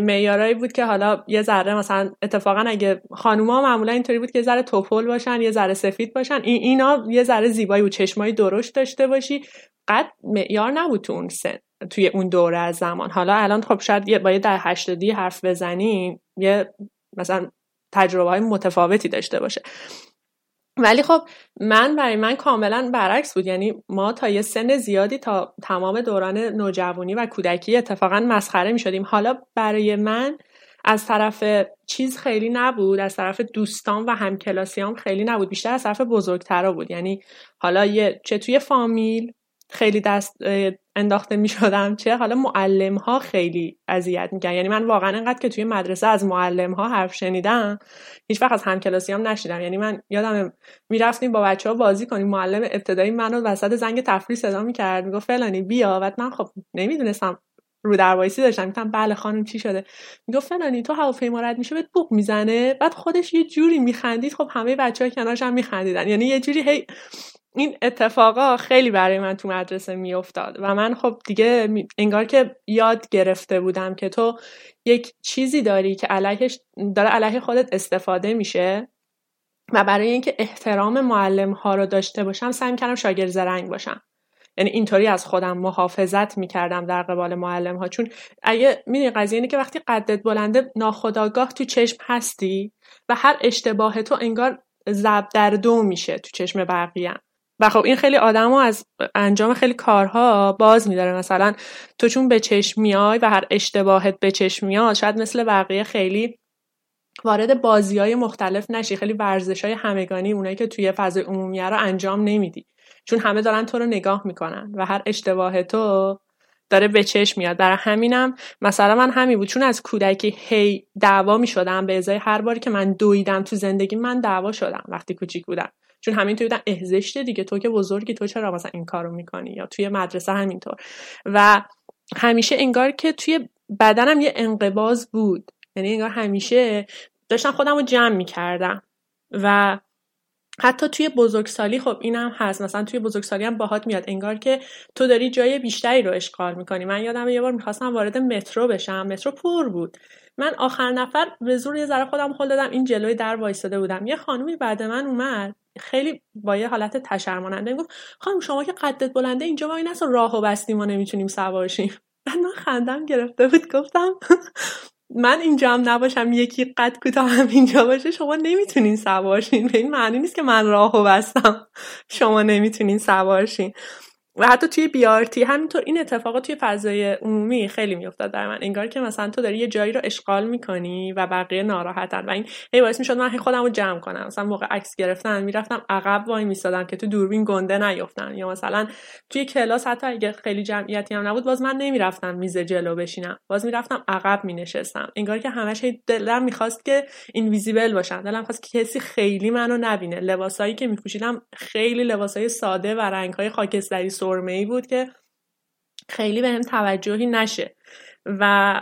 S5: معیارهایی بود که حالا یه ذره مثلا اتفاقا اگه خانوما معمولا اینطوری بود که یه ذره توپل باشن یه ذره سفید باشن این اینا یه ذره زیبایی و چشمای درشت داشته باشی. قد معیار نبود تو اون سن توی اون دوره از زمان. حالا الان خب شاید با یه در هشتادی حرف بزنین یه مثلا تجربه های متفاوتی داشته باشه. ولی خب من برای من کاملا برعکس بود. یعنی ما تا یه سن زیادی تا تمام دوران نوجوانی و کودکی اتفاقا مسخره می شدیم حالا برای من از طرف چیز خیلی نبود از طرف دوستان و همکلاسیام خیلی نبود. بیشتر از طرف بزرگترا بود. یعنی حالا یه چه توی فامیل خیلی دست انداخته می شدم چه؟ حالا معلم ها خیلی اذیت میگن یعنی من واقعا انقدر که توی مدرسه از معلم ها حرف شنیدم هیچ وقت از همکلاسی هم نشیدم. یعنی من یادم می‌رفتیم با بچه ها بازی کنیم. معلم ابتدایی منو وسط زنگ تفریح صدا می‌کرد می‌گفت فلانی بیا. و من خب نمی‌دونستم رو در وایسی داشتم. می‌گفتم بله خانم چی شده؟ می‌گفت فلانی تو هواپیما رد میشه بهت بوق می‌زنه. بعد خودش یه جوری میخندید. خب همه بچه ها کنارش هم میخندیدن. یعنی یه جوری هی این اتفاقا خیلی برای من تو مدرسه میافتاد و من خب دیگه انگار که یاد گرفته بودم که تو یک چیزی داری که علیهش داره علیه خودت استفاده میشه و برای اینکه احترام معلم ها رو داشته باشم سعی کردم شاگرد زرنگ باشم. یعنی اینطوری از خودم محافظت می‌کردم در قبال معلم ها چون اگه می‌دونی قضیه اینه که وقتی قدت بلنده ناخداگاه تو چشم هستی و هر اشتباه تو انگار زب در دو میشه تو چشم بقیه و خب این خیلی آدم از انجام خیلی کارها باز میداره. مثلا تو چون به چشم میای و هر اشتباهت به چشم میاد شاید مثل بقیه خیلی وارد بازی های مختلف نشی. خیلی ورزش های همگانی اونایی که توی فضای عمومی رو انجام نمیدی. چون همه دارن تو رو نگاه می‌کنن و هر اشتباه تو داره به چشم میاد. برای همینم مثلا من همین بود. چون از کودکی هی دعوا می‌شدم به ازای هر باری که من دویدم تو زندگی من دعوا شدم وقتی کوچیک بودم. چون همینطوری بودن اهزشته دیگه تو که بزرگی تو چرا مثلا این کارو می‌کنی؟ یا توی مدرسه همینطور. و همیشه انگار که توی بدنم یه انقباز بود. یعنی انگار همیشه داشتم خودم رو جمع می‌کردم. و حتی توی بزرگسالی خب اینم هست. مثلا توی بزرگسالی هم باهات میاد. انگار که تو داری جای بیشتری رو اشغال می‌کنی. من یادم یه بار می‌خواستم وارد مترو بشم. مترو پر بود. من آخر نفر به زور یه ذره خودم خود دادم. این جلوی در وایساده بودم. یه خانومی بعد من اومد. خیلی با یه حالت تشرماننده گفت خانم شما که قدت بلنده اینجا وای نسا راهو بستیم ما نمی‌تونیم سوارشیم. من خندم گرفته بود گفتم من اینجا هم نباشم یکی قد کوتاه هم اینجا باشه شما نمی‌تونین سوارشین. به این معنی نیست که من راهو بستم شما نمی‌تونین سوارشین. و حتی توی بیارتی همینطور این اتفاقات توی فضای عمومی خیلی میافتاد در من. انگار که مثلا تو داری یه جایی رو اشغال می‌کنی و بقیه ناراحتن و این هی باعث می‌شد من خودم رو جمع کنم. مثلا موقع عکس گرفتن می‌رفتم عقب وای میستادم که تو دوربین گنده نیفتن یا مثلا توی کلاس حتی اگه خیلی جمعیتی هم نبود باز من نمی‌رفتم میز جلو بشینم. باز می‌رفتم عقب مینشستم. انگار که همش دلم می‌خواست که اینویزیبل باشم. دلم خواست که کسی خیلی منو نبینه. لباسایی که میپوشیدم خیلی لباسای ساده و رنگهای خاکستری سرمه ای بود که خیلی بهم توجهی نشه و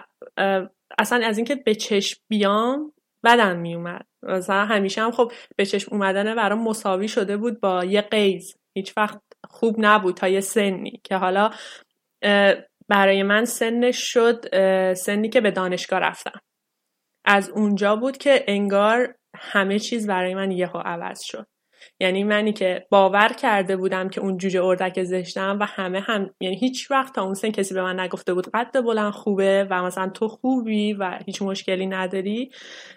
S5: اصلا از اینکه به چشم بیام بدن میومد. مثلا همیشه هم خب به چشم اومدن برام مساوی شده بود با یه قیز. هیچ وقت خوب نبود تا یه سنی که حالا برای من سنش شد سنی که به دانشگاه رفتم. از اونجا بود که انگار همه چیز برای من یهو عوض شد. یعنی منی که باور کرده بودم که اون جوجه اردک زشتم و همه هم یعنی هیچ وقت تا اون سن کسی به من نگفته بود قد بلند خوبه و مثلا تو خوبی و هیچ مشکلی نداری.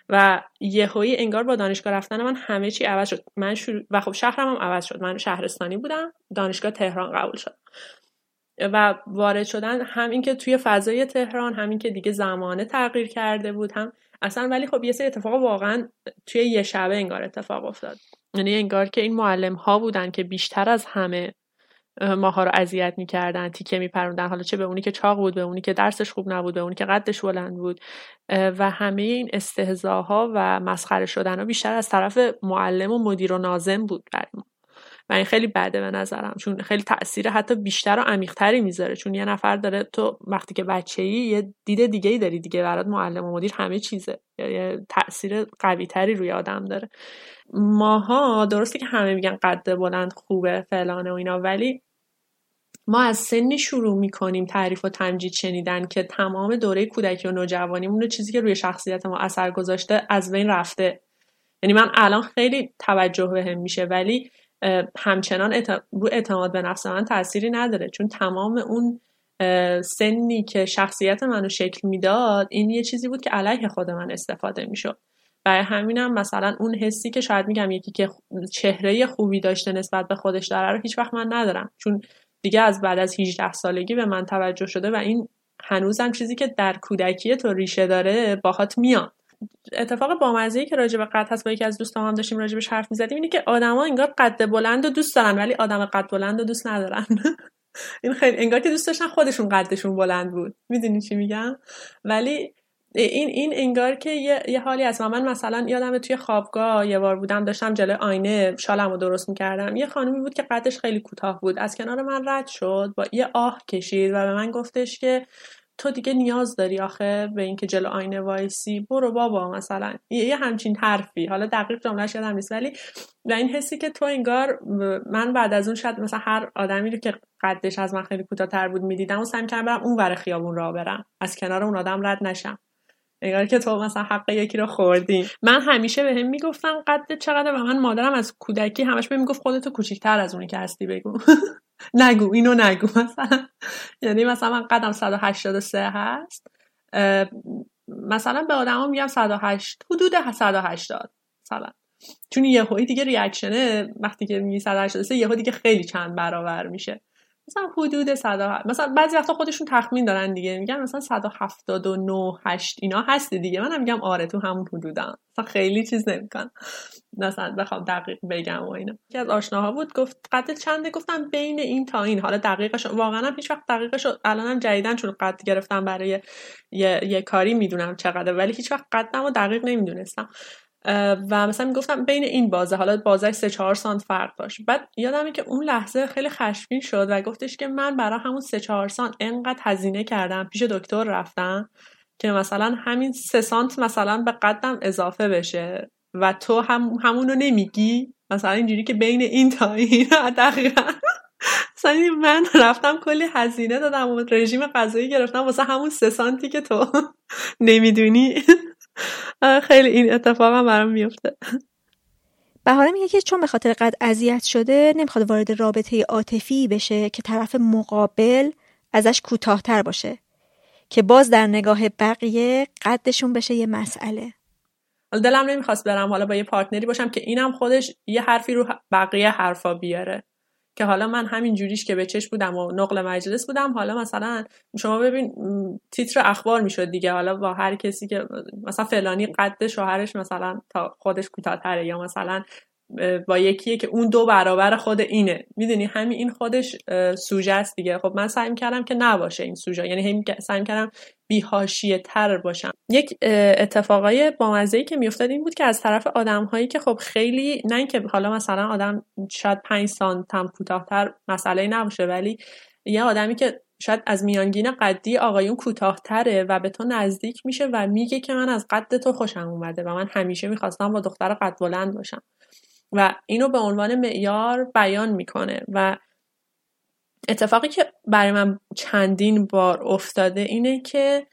S5: و یهویی انگار با دانشگاه رفتن من همه چی عوض شد. من شروع و خب شهرم هم عوض شد. من شهرستانی بودم. دانشگاه تهران قبول شد. و وارد شدن همین که توی فضای تهران همین که دیگه زمانه تغییر کرده بود هم اصلا ولی خب یه سری اتفاق واقعا توی یه شبه انگار اتفاق افتاد. یعنی انگار که این معلم ها بودن که بیشتر از همه ماها رو اذیت می‌کردن تیکه میپروندن حالا چه به اونی که چاق بود به اونی که درسش خوب نبود به اونی که قدش بلند بود و همه این استهزاها و مسخره شدن ها بیشتر از طرف معلم و مدیر و نازم بود برای ما. و این خیلی بده به نظرم. چون خیلی تاثیر حتی بیشتر و عمیقتری می‌ذاره. چون یه نفر داره تو وقتی که بچه ای یه دید دیگه ای داری دیگه برات معلم و مدیر همه چیزه. یه تاثیر قوی تری روی آدم داره. ماها درسته که همه میگن قد بلند خوبه فلانه و اینا ولی ما از سنی شروع می‌کنیم تعریف و تمجید شنیدن که تمام دوره کودکی و نوجوانیمون چیزی که روی شخصیت ما اثر گذاشته از بین رفته. یعنی من الان خیلی توجه بهم میشه ولی همچنان رو اعتماد به نفس من تأثیری نداره. چون تمام اون سنی که شخصیت منو شکل می‌داد این یه چیزی بود که علیه خود من استفاده می‌شد. برای همینم مثلا اون حسی که شاید میگم یکی که چهره خوبی داشته نسبت به خودش داره رو هیچ وقت من ندارم. چون دیگه از بعد از 18 سالگی به من توجه شده و این هنوزم چیزی که در کودکی تو ریشه داره باهات میاد. اتفاق بامزه که راجع به قد هست با یکی از دوستام هم داشتیم راجبش حرف می‌زدیم اینه که آدما انگار قد بلند و دوست دارن ولی آدم قد بلند و دوست ندارن. این خیلی انگار که دوست داشتن خودشون قدشون بلند بود. می‌دونی چی میگم؟ ولی این این انگار که یه, یه حالی هست. من مثلا یادم توی خوابگاه یه بار بودم داشتم جلوی آینه شالمو درست می‌کردم. یه خانمی بود که قدش خیلی کوتاه بود. از کنار من رد شد با یه آه کشید و به من گفتش که تو دیگه نیاز داری آخه به اینکه جلو آینه وایسی؟ برو بابا مثلا. یه همچین حرفی. حالا دقیق جملهش یادم نیست ولی و این حسی که تو انگار من بعد از اون شاید مثلا هر آدمی رو که قدش از من خیلی کوتاه‌تر بود می‌دیدم و سعی کردم برم اون ور خیابون را برم. از کنار اون آدم رد نشم. انگار که تو مثلا حق یکی رو خوردی. من همیشه به هم می‌گفتم قد چقدر و من مادرم از کودکی همش بهم می‌گفت خودتو کوچیکتر از اونی که هستی بگو. نگو اینو نگو. مثلا یعنی مثلا من قدم 183 هست. مثلا به آدما میگم 108 حدود 180 مثلا. چون یه دیگه ریاکشنه وقتی که میگی 183 یه دیگه خیلی چند برابر میشه. مثلا حدود 100 مثلا بعضی وقتا خودشون تخمین دارن دیگه میگن مثلا 179 8 اینا هست دیگه. منم میگم آره تو همون حدودم مثلا خیلی چیز نمیکن مثلا بخوام دقیق بگم و اینا. یکی از آشناها بود گفت قد چنده؟ گفتم بین این تا این. حالا دقیقش واقعا هم هیچ وقت دقیقش الانم جدیدن چون قد گرفتم برای یه, یه کاری می‌دونم چقدر ولی هیچ وقت قدم و دقیق نمی‌دونستم. و مثلا می‌گفتم بین این بازه حالا بازه سه چهار سانت فرق داشت. بعد یادمه که اون لحظه خیلی خشمگین شد و گفتش که من برای همون سه چهار سانت انقدر هزینه کردم پیش دکتر رفتم که مثلا همین سه سانت مثلا به قدم اضافه بشه و تو هم همونو نمیگی. مثلا اینجوری که بین این تا این دقیقا. مثلا من رفتم کلی هزینه دادم و رژیم غذایی گرفتم واسه همون سه سانتی که تو نمی‌دونی. خیلی این اتفاق هم برام میفته
S3: بهاره میگه که چون به خاطر قد اذیت شده نمی‌خواد وارد رابطه عاطفی بشه که طرف مقابل ازش کوتاهتر باشه که باز در نگاه بقیه قدشون بشه یه مسئله.
S5: دلم نمی‌خواست برم حالا با یه پارتنری باشم که اینم خودش یه حرفی رو بقیه حرفا بیاره. که حالا من همین جوریش که به چش بودم و نقل مجلس بودم حالا مثلا شما ببین تیتر اخبار می‌شد دیگه. حالا با هر کسی که مثلا فلانی قد شوهرش مثلا تا خودش کوتاهتره یا مثلا با یکیه که اون دو برابر خود اینه. می‌دونی؟ همین این خودش سوژه است دیگه. خب من سعی کردم که نباشه این سوژه. یعنی هم سعی کردم بیهاشیه تر باشم. یک اتفاقای بامزه که میافتاد این بود که از طرف آدم هایی که خب خیلی نه اینکه حالا مثلا آدم شاید 5 سانت هم کوتاهتر مسئله نباشه ولی یه آدمی که شاید از میانگین قدی آقایون کوتاهتره و به تو نزدیک میشه و میگه که من از قد تو خوشم اومده و من همیشه می‌خواستم با دختر قد بلند باشم. و اینو به عنوان معیار بیان می‌کنه و اتفاقی که برای من چندین بار افتاده اینه که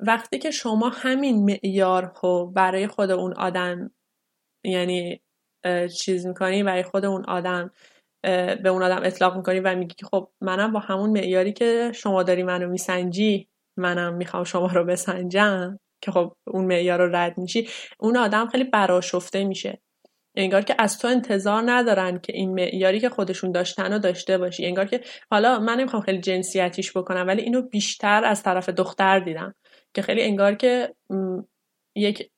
S5: وقتی که شما همین معیار رو برای خود اون آدم یعنی چیز می‌کنی برای خود اون آدم به اون آدم اطلاق می‌کنی و میگی که خب منم با همون معیاری که شما داری منو میسنجی منم می‌خوام شما رو بسنجم که خب اون معیار رو رد میشی اون آدم خیلی براشفته میشه. انگار که از تو انتظار ندارن که این معیاری که خودشون داشتن رو داشته باشی. انگار که حالا من نمی‌خوام خیلی جنسیتیش بکنم ولی اینو بیشتر از طرف دختر دیدم که خیلی انگار که یک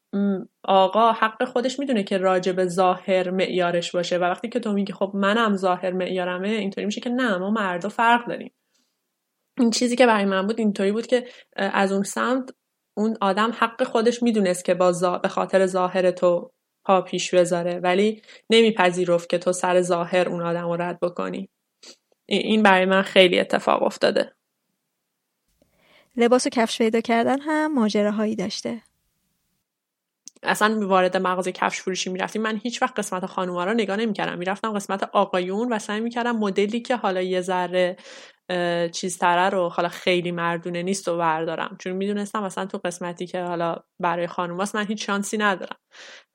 S5: آقا حق خودش می‌دونه که راجب به ظاهر معیارش باشه و وقتی که تو میگی خب منم ظاهر معیارمه اینطوری میشه که نه ما مردا فرق داریم. این چیزی که برای من بود اینطوری بود که از اون سمت اون آدم حق خودش می‌دونست که با به خاطر ظاهر تو پا پیش بذاره ولی نمیپذیرفت که تو سر ظاهر اون آدم رو رد بکنی. این برای من خیلی اتفاق افتاده.
S3: لباس و کفش پیدا کردن هم ماجراهایی داشته.
S5: اصلا وارد مغازه کفش فروشی می‌رفتیم. من هیچ وقت قسمت خانوما رو نگاه نمی‌کردم. می‌رفتم قسمت آقایون و سعی می‌کردم مدلی که حالا یه ذره چیز تره رو حالا خیلی مردونه نیست و بردارم چون می‌دونستم مثلا تو قسمتی که حالا برای خانوماست من هیچ شانسی ندارم.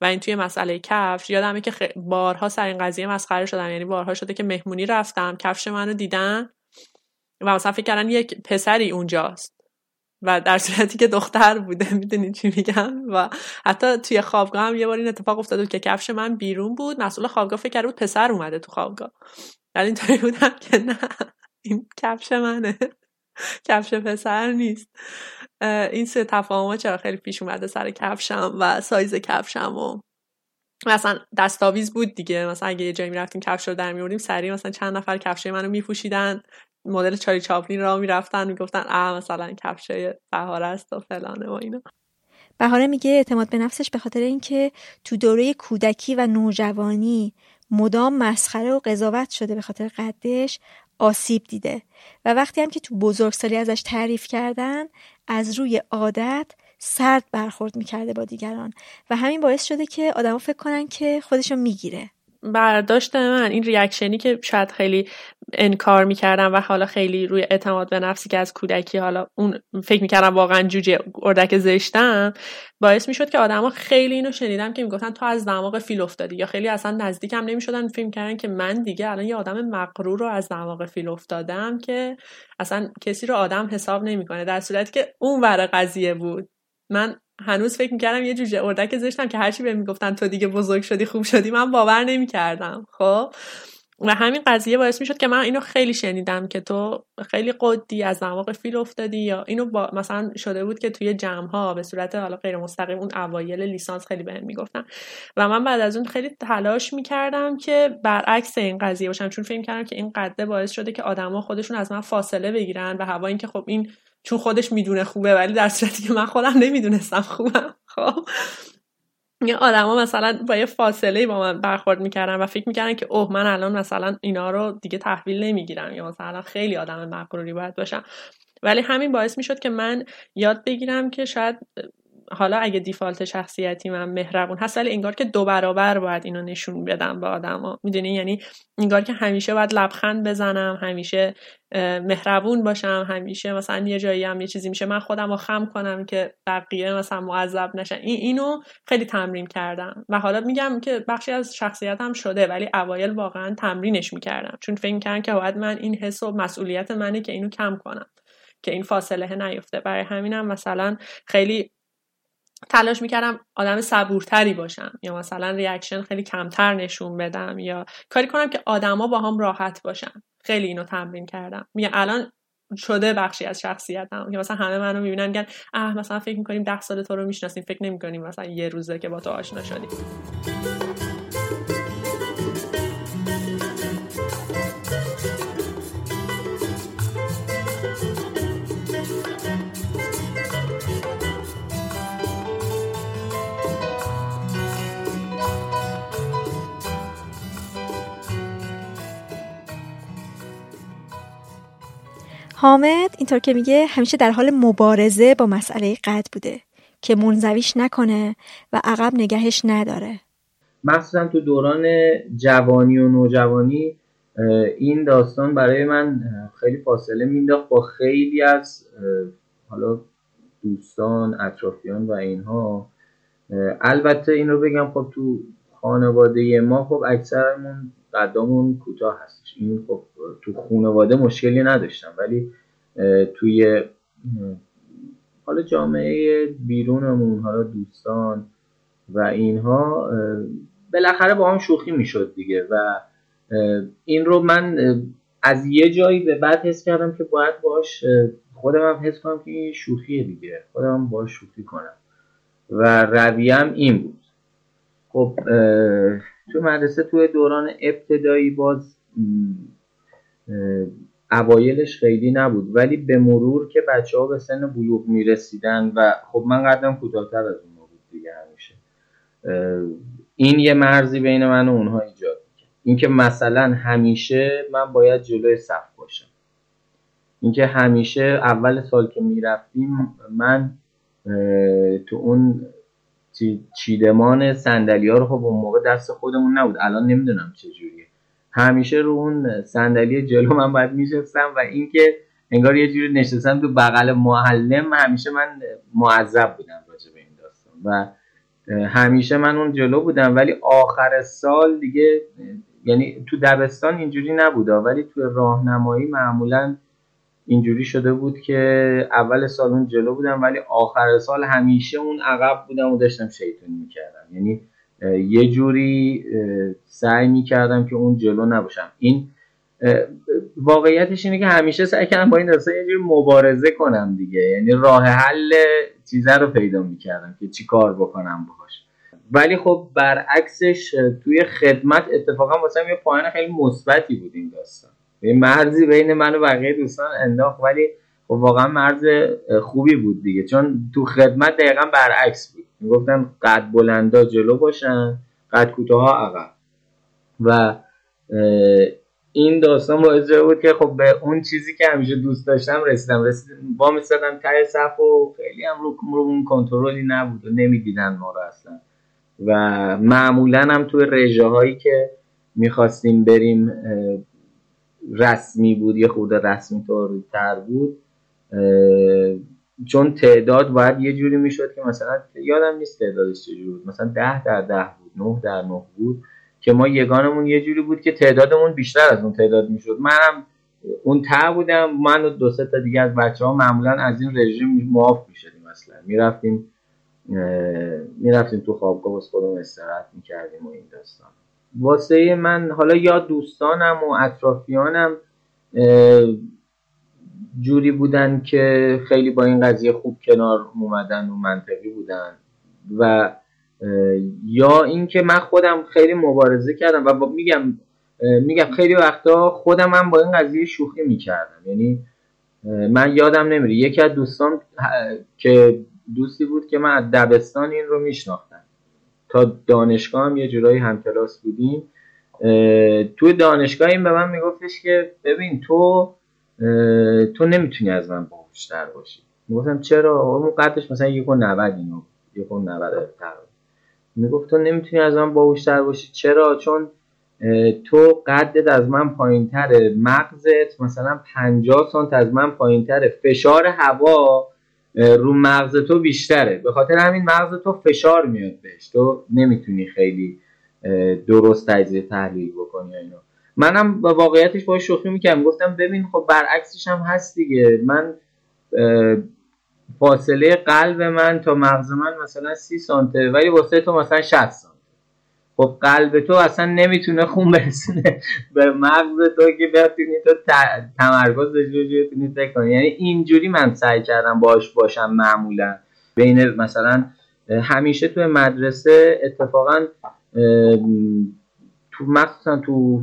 S5: و این توی مسئله کفش یادمه که بارها سر این قضیه مسخره شدم. یعنی بارها شده که مهمونی رفتم کفش منو دیدن و مثلا فکر کردن یک پسری اونجاست. و در صورتی که دختر بوده می‌دونی چی میگم؟ و حتی توی خوابگاه هم یه بار این اتفاق افتاده که کفش من بیرون بود. مسئول خوابگاه فکر کرده بود پسر اومده تو خوابگاه. ولی اینطوری بودم که نه. این کفش منه. کفش پسر نیست. این سه تفاهم چرا خیلی پیش اومده سر کفشم و سایز کفشم و مثلا دستاویز بود دیگه. مثلا اگه یه جایی می‌رفتیم کفش رو در میوردیم سریع مثلا چند نفر کفش منو میپوشیدن. مدل چاری چاپلین را می‌رفتن می‌گفتن اه مثلا کفش بهاره است و فلانه و اینا.
S3: بهاره میگه اعتماد به نفسش به خاطر اینکه تو دوره کودکی و نوجوانی مدام مسخره و قضاوت شده به خاطر قدش. آسیب دیده. و وقتی هم که تو بزرگسالی ازش تعریف کردن از روی عادت سرد برخورد می‌کرده با دیگران. و همین باعث شده که آدما فکر کنن که خودشو می‌گیره.
S5: برداشت من این ریاکشنی که شاید خیلی انکار می‌کردم و حالا خیلی روی اعتماد به نفسی که از کودکی حالا اون فکر می‌کردم واقعا جوجه اردک زشتم باعث می‌شد که آدما خیلی اینو شنیدم که می‌گفتن تو از دماغ فیل افتادی یا خیلی اصلا نزدیکم نمی‌شدن فیلم کردن که من دیگه الان یه آدم مقرور رو از دماغ فیل افتادم که اصلا کسی رو آدم حساب نمی‌کنه در صورتی که اون ور قضیه بود. من هنوز فکر می‌کردم یه جوجه اردک زشتم که هرچی بهم می‌گفتن تو دیگه بزرگ شدی خوب شدی من باور نمی‌کردم خب؟ و همین قضیه باعث می‌شد که من اینو خیلی شنیدم که تو خیلی قدی از دماغ فیل افتادی یا اینو با مثلا شده بود که توی جمع ها به صورت حالا غیر مستقیم اون اوایل لیسانس خیلی بهم می‌گفتن. و من بعد از اون خیلی تلاش می‌کردم که برعکس این قضیه باشم چون فکر کردم که این قده باعث شده که آدما خودشون از من فاصله بگیرن و هوا اینکه خب این چون خودش می‌دونه خوبه ولی در صورتی که من خودم نمی‌دونستم خوبم. خب. یه آدما مثلا با یه فاصله با من برخورد می‌کردن و فکر می‌کردن که اوه من الان مثلا اینا رو دیگه تحویل نمی‌گیرم یا مثلا خیلی آدم مقروری باید باشم. ولی همین باعث می‌شد که من یاد بگیرم که شاید حالا اگه دیفالت شخصیتی من مهربون هست ولی انگار که دو برابر باید اینو نشون بدم به آدما. می‌دونی؟ یعنی انگار که همیشه باید لبخند بزنم همیشه مهربون باشم همیشه مثلا یه جایی هم یه چیزی میشه من خودم رو خم کنم که بقیه مثلا معذب نشن. این اینو خیلی تمرین کردم. و حالا میگم که بخشی از شخصیتم شده ولی اوایل واقعا تمرینش می‌کردم. چون فکر می‌کردم که باید من این حس و مسئولیت منه که اینو کم کنم که این فاصله نیفته. برای همینم مثلا خیلی تلاش می‌کردم آدم صبورتری باشم یا مثلا ریاکشن خیلی کمتر نشون بدم یا کاری کنم که آدما با هم راحت باشن. خیلی اینو تمرین کردم. میگه الان شده بخشی از شخصیتم. که مثلا همه منو می‌بینن میگن اه مثلا فکر می‌کنیم ده سال تو رو می‌شناسیم. فکر نمی‌کنیم مثلا یه روزه که با تو آشنا شدیم.
S3: حامد اینطور که میگه همیشه در حال مبارزه با مسئله قد بوده که منزویش نکنه و عقب نگهش نداره.
S11: مخصوصا تو دوران جوانی و نوجوانی این داستان برای من خیلی فاصله مینداخت با خیلی از حالا دوستان اطرافیان و اینها. البته این رو بگم خب تو خانواده ما خب اکثرمون قدامون کوتاه هستش این خب تو خانواده مشکلی نداشتم ولی توی حالا جامعه بیرونمون حالا دوستان و اینها بالاخره با هم شوخی می‌شد دیگه و این رو من از یه جایی به بعد حس کردم که باید باش خودم هم حس کنم که این شوخیه دیگه. خودم هم باش شوخی کنم. و رویم این بود. خب تو مدرسه توی دوران ابتدایی باز اوایلش خیلی نبود. ولی به مرور که بچه ها به سن بلوغ می‌رسیدن و خب من قدم کوتاهتر از اون بود دیگه همیشه این یه مرزی بین من و اونها ایجاد می‌کرد. اینکه مثلا همیشه من باید جلوی صف باشم. اینکه همیشه اول سال که می‌رفتیم من تو اون چیدمان سندلی ها رو خب اون موقع دست خودمون نبود. الان نمی‌دونم چجوریه همیشه رو اون صندلی جلو من باید میشستم و اینکه انگار یه جوری نشستم تو بغل معلم همیشه من معذب بودم راجع به این داستان. و همیشه من اون جلو بودم. ولی آخر سال دیگه یعنی تو دبستان اینجوری نبوده ولی تو راهنمایی معمولا اینجوری شده بود که اول سال اون جلو بودم ولی آخر سال همیشه اون عقب بودم و داشتم شیطونی می‌کردم. یعنی یه جوری سعی می‌کردم که اون جلو نباشم. این واقعیتش اینه که همیشه سعی کردم با این داستان یه جوری مبارزه کنم دیگه. یعنی راه حل چیزه رو پیدا می‌کردم که چی کار بکنم باهاش. ولی خب برعکسش توی خدمت اتفاقا واسه یه پایان خیلی مثبتی بود این داستان. یه مرزی بین من و بقیه دوستان انداخت ولی خب واقعا مرز خوبی بود دیگه. چون تو خدمت دقیقا برعکس بود. می‌گفتن قد بلندا جلو باشن قد کوتاه عقب. و این داستان باعث بود که خب به اون چیزی که همیشه دوست داشتم رسیدم. رسیدم با میستدم ته صف و خیلی هم رو, رو اون کنترلی نبود و نمی‌دیدن ما رو اصلا. و معمولا هم توی رژه هایی که می‌خواستیم بریم رسمی بود یه خود رسمی طور تر بود چون تعداد باید یه جوری می‌شد که مثلا یادم نیست تعدادش چجوری بود. مثلا ده در ده بود نه در نه بود که ما یگانمون یه جوری بود که تعدادمون بیشتر از اون تعداد می‌شد. منم اون ته بودم من و دو سه تا دیگه از بچه ها معمولا از این رژیم معاف می‌شدیم مثلا می‌رفتیم می‌رفتیم تو خوابگاه واسه خودمون استراحت می‌کردیم و این داستان. واسه من حالا یا دوستانم و اطرافیانم جوری بودن که خیلی با این قضیه خوب کنار اومدن و منطقی بودن و یا اینکه من خودم خیلی مبارزه کردم و میگم میگم خیلی وقتا خودم هم با این قضیه شوخی می‌کردم. یعنی من یادم نمیره یکی از دوستان که دوستی بود که من از دبستان این رو میشناختم. تا دانشگاه هم یه جورایی همکلاس بودیم. توی دانشگاه این به من میگفتش که ببین تو تو نمی‌تونی از من باهوشتر باشی. می‌گفتم چرا؟ اون قدش مثلا یک و نود اینو یک و نود می‌گفت تو نمی‌تونی از من باهوشتر باشی. چرا؟ چون تو قدت از من پایین تره مغزت مثلا 50 سانت از من پایین تره فشار هوا رو مغز تو بیشتره. به خاطر همین مغز تو فشار میاد بهش. تو نمی‌تونی خیلی درست تجزیه تحلیل بکنی اینو منم با واقعیتش با شوخی می‌کردم. گفتم ببین خب برعکسش هم هست دیگه. من فاصله قلب من تا مغز من مثلا سی سانته ولی واسه تو مثلا 60 سانته خب قلب تو اصلا نمی‌تونه خون برسونه. به مغز تو که بتونی تو تمرکز داشته بتونی فکر کنی. یعنی اینجوری من سعی کردم باش باشم معمولا. بین مثلا همیشه تو مدرسه اتفاقا تو مخصوصا تو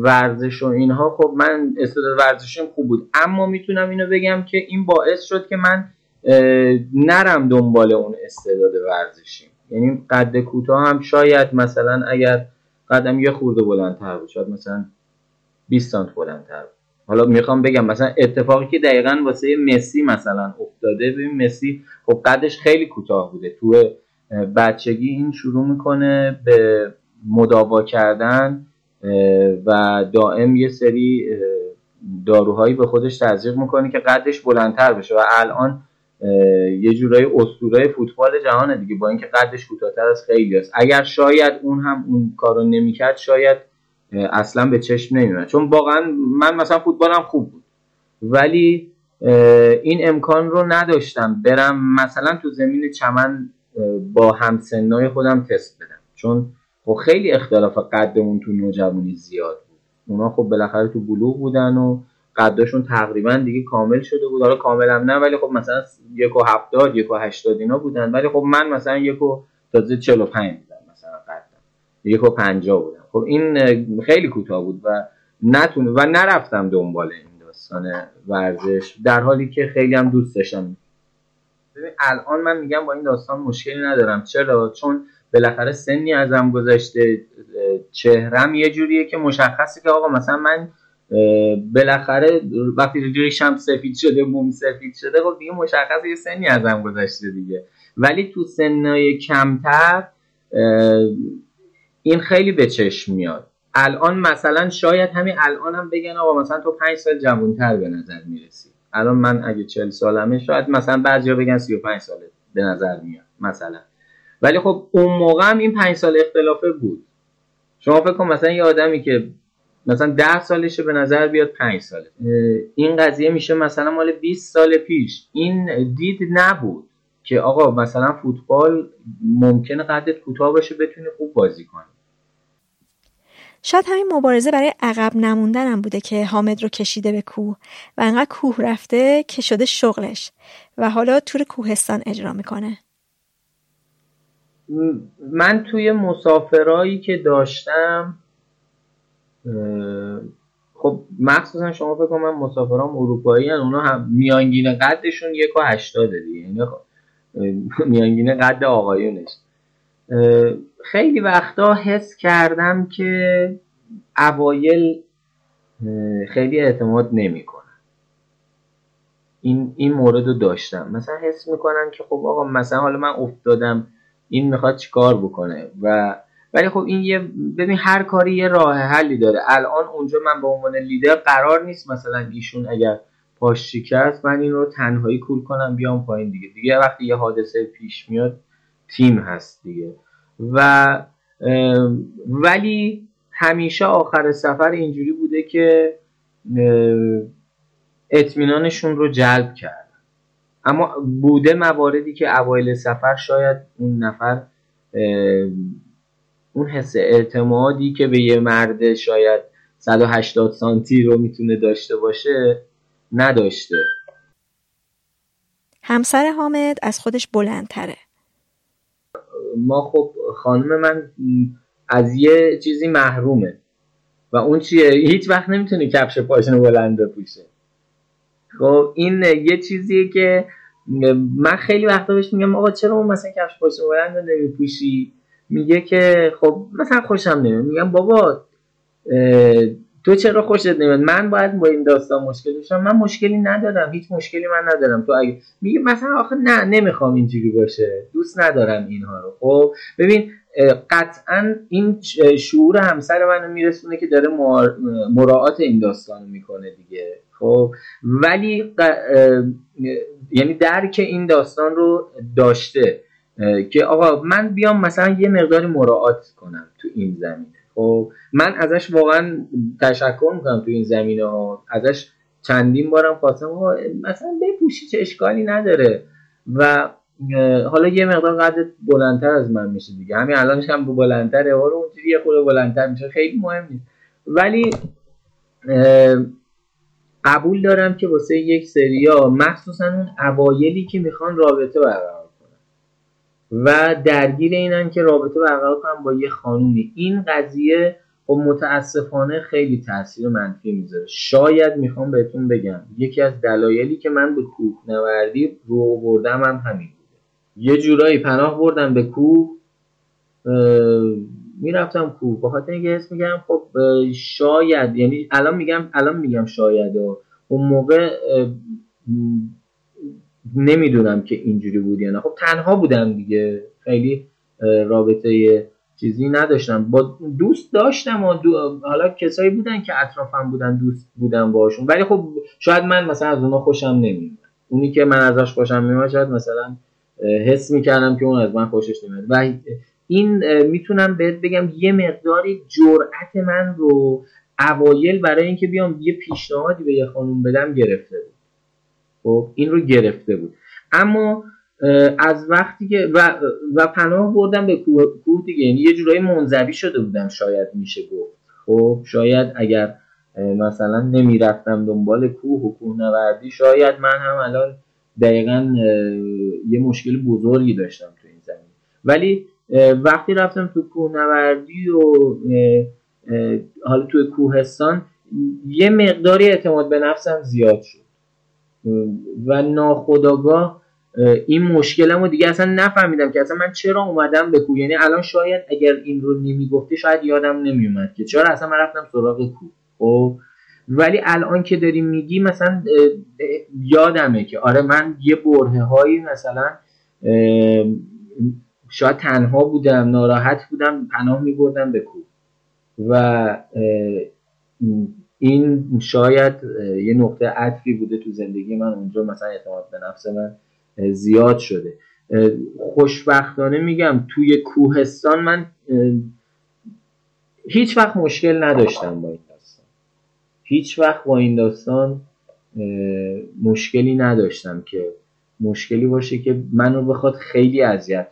S11: ورزش و اینها خب من استعداد ورزشیم خوب بود. اما می‌تونم اینو بگم که این باعث شد که من نرم دنبال اون استعداد ورزشی یعنی قد کوتاه هم شاید مثلا اگر قدم یه خورده بلندتر بود شاید مثلا 20 سانت بلندتر بود. حالا می‌خوام بگم مثلا اتفاقی که دقیقا واسه مسی مثلا افتاده ببین مسی خب قدش خیلی کوتاه بوده. تو بچگی این شروع می‌کنه به مداوا کردن و دائم یه سری داروهایی به خودش تزریق می‌کنه که قدش بلندتر بشه. و الان یه جورایی اسطوره فوتبال جهانه دیگه با اینکه قدش کوتاهتر از خیلی است. اگر شاید اون هم اون کارو نمی‌کرد شاید اصلا به چشم نمیاد چون واقعا من مثلا فوتبالم خوب بود. ولی این امکان رو نداشتم برم مثلا تو زمین چمن با همسنای خودم تست بدم. چون خب خیلی اختلاف قدمون تو نوجوانی زیاد بود. اونا خب بالاخره تو بلوغ بودن و قداشون تقریبا دیگه کامل شده بود. حالا کامل هم نه ولی خب مثلا یک و هفتاد یک و هشتاد اینا بودن. ولی خب من مثلا یک و تازه چل و پنج بودم مثلا قدم یک و پنجا بودم. خب این خیلی کوتاه بود و نتون و نرفتم دنبال این داستان ورزش. در حالی که خیلی هم دوست داشتم. الان من میگم با این داستان مشکلی ندارم. چرا؟ چون بالاخره سنی ازم گذشته. چهرم یه جوریه که مشخصه که آقا مثلا من بالاخره وقتی ریشم سفید شده موم سفید شده خب دیگه مشخص یه سنی ازم گذشته دیگه. ولی تو سنای کمتر این خیلی به چشم میاد. الان مثلا شاید همین الان هم بگن آقا مثلا تو پنج سال جوانتر به نظر می‌رسی. الان من اگه چل سالمه شاید مثلا بعضیا بگن سی و پنج ساله به نظر میاد مثلا. ولی خب اون موقع هم این پنج سال اختلافه بود. شما فکر کن مثلا یه آدمی که مثلا ده سالشه به نظر بیاد پنج ساله. این قضیه میشه مثلا مال 20 سال پیش. این دید نبود که آقا مثلا فوتبال ممکنه قدرت کوتاه باشه بتونی خوب بازی کنی.
S3: شاید همین مبارزه برای عقب نموندنم بوده که حامد رو کشیده به کوه و انقدر کوه رفته که شده شغلش و حالا تور کوهستان اجرا می‌کنه.
S11: من توی مسافرایی که داشتم خب مخصوصا شما فکر من مسافرام اروپایی هن. اونا هم میانگین قدشون یک و هشتاده دیگه. یعنی خب میانگین قد آقایونش. خیلی وقتا حس کردم که اوایل خیلی اعتماد نمی‌کنن. این این مورد رو داشتم. مثلا حس می‌کنم که خب آقا مثلا حالا من افتادم این می‌خواد چیکار بکنه؟ و ولی خب این یه ببین هر کاری یه راه حلی داره. الان اونجا من به عنوان لیدر قرار نیست مثلا ایشون اگر پاش شکست من این رو تنهایی کول کنم بیام پایین دیگه. دیگه وقتی یه حادثه پیش میاد تیم هست دیگه. و ولی همیشه آخر سفر اینجوری بوده که اطمینانشون رو جلب کرد. اما بوده مواردی که اوایل سفر شاید اون نفر اون حس اعتمادی که به یه مرد شاید 180 سانتی رو می‌تونه داشته باشه نداشته.
S3: همسر حامد از خودش بلندتره.
S11: ما خب خانم من از یه چیزی محرومه. و اون چیه؟ هیچ وقت نمی‌تونه کفش پاشنه بلند بپوشه خب این یه چیزیه که من خیلی وقتا بهش میگم آقا چرا اون مثلا کفش پاشنه بلند نمیپوشی؟ میگه که خب مثلا خوشم نمیاد. میگم بابا تو چرا خوشت نمیاد؟ من باید با این داستان مشکل داشتم من مشکلی ندارم. هیچ مشکلی من ندارم. تو اگه میگه مثلا آخه نه نمی‌خوام اینجوری باشه. دوست ندارم اینها رو. خب ببین قطعا این شعور همسر منو میرسونه که داره مراعات این داستان می‌کنه دیگه. خب ولی یعنی درک این داستان رو داشته. که آقا من بیام مثلا یه مقداری مراعات کنم تو این زمینه. خب من ازش واقعا تشکر می‌کنم تو این زمینه ها. ازش چندین بارم خواستم مثلا بپوشی چه اشکالی نداره. و حالا یه مقدار قد بلندتر از من میشه دیگه. همین الان هم بلندتره. حالا اونجوری یه خود بلندتر میشه. خیلی مهم نیست. ولی قبول دارم که واسه یک سریا مخصوصا اون اوایلی که می‌خوان رابطه برقرار و درگیر اینن که رابطه برقرار کنن با یه خانومی. این قضیه خب متاسفانه خیلی تاثیر منفی می‌ذاره. شاید می‌خوام بهتون بگم یکی از دلایلی که من به کوه نوردی رو بردم هم همین بوده. یه جورایی پناه بردم به کوه می‌رفتم کوه. بخاطر اینکه حس میگم خب شاید یعنی الان میگم الان میگم شاید. و اون موقع نمی‌دونم که اینجوری بود یا نه. خب تنها بودم دیگه. خیلی رابطه چیزی نداشتم. با دوست داشتم و حالا کسایی بودن که اطرافم بودن دوست بودم باشون ولی خب شاید من مثلا از اونا خوشم نمیاد اونی که من ازش خوشم میاد شاید مثلا حس می‌کردم که اون از من خوشش نمیاد و این می‌تونم بهت بگم یه مقداری جرأت من رو اوایل برای اینکه بیام یه پیشنهادی به یه خانوم بدم گرفته بود. خب این رو گرفته بود. اما از وقتی که و, و پناه بردم به کوه, دیگه یعنی یه جورایی منزوی شده بودم شاید میشه گفت. خب شاید اگر مثلا نمی‌رفتم دنبال کوه و کوه نوردی شاید من هم الان دقیقا یه مشکل بزرگی داشتم تو این زمین. ولی وقتی رفتم تو کوه نوردی و حالا تو کوهستان یه مقداری اعتماد به نفسم زیاد شد. و ناخداگاه این مشکلم رو دیگه اصلا نفهمیدم که اصلا من چرا اومدم به کوه. یعنی الان شاید اگر این رو نمی‌گفتی شاید یادم نمیومد که چرا اصلا من رفتم سراغ کوه. خب؟ ولی الان که داری میگی مثلا یادمه که آره من یه بره هایی مثلا شاید تنها بودم ناراحت بودم پناه میبردم به کوه. و این شاید یه نقطه عطفی بوده تو زندگی من اونجا مثلا اعتماد به نفس من زیاد شده. خوشبختانه میگم توی کوهستان من هیچ وقت مشکل نداشتم با این داستان. هیچ وقت با این داستان مشکلی نداشتم که مشکلی باشه که منو بخواد خیلی اذیت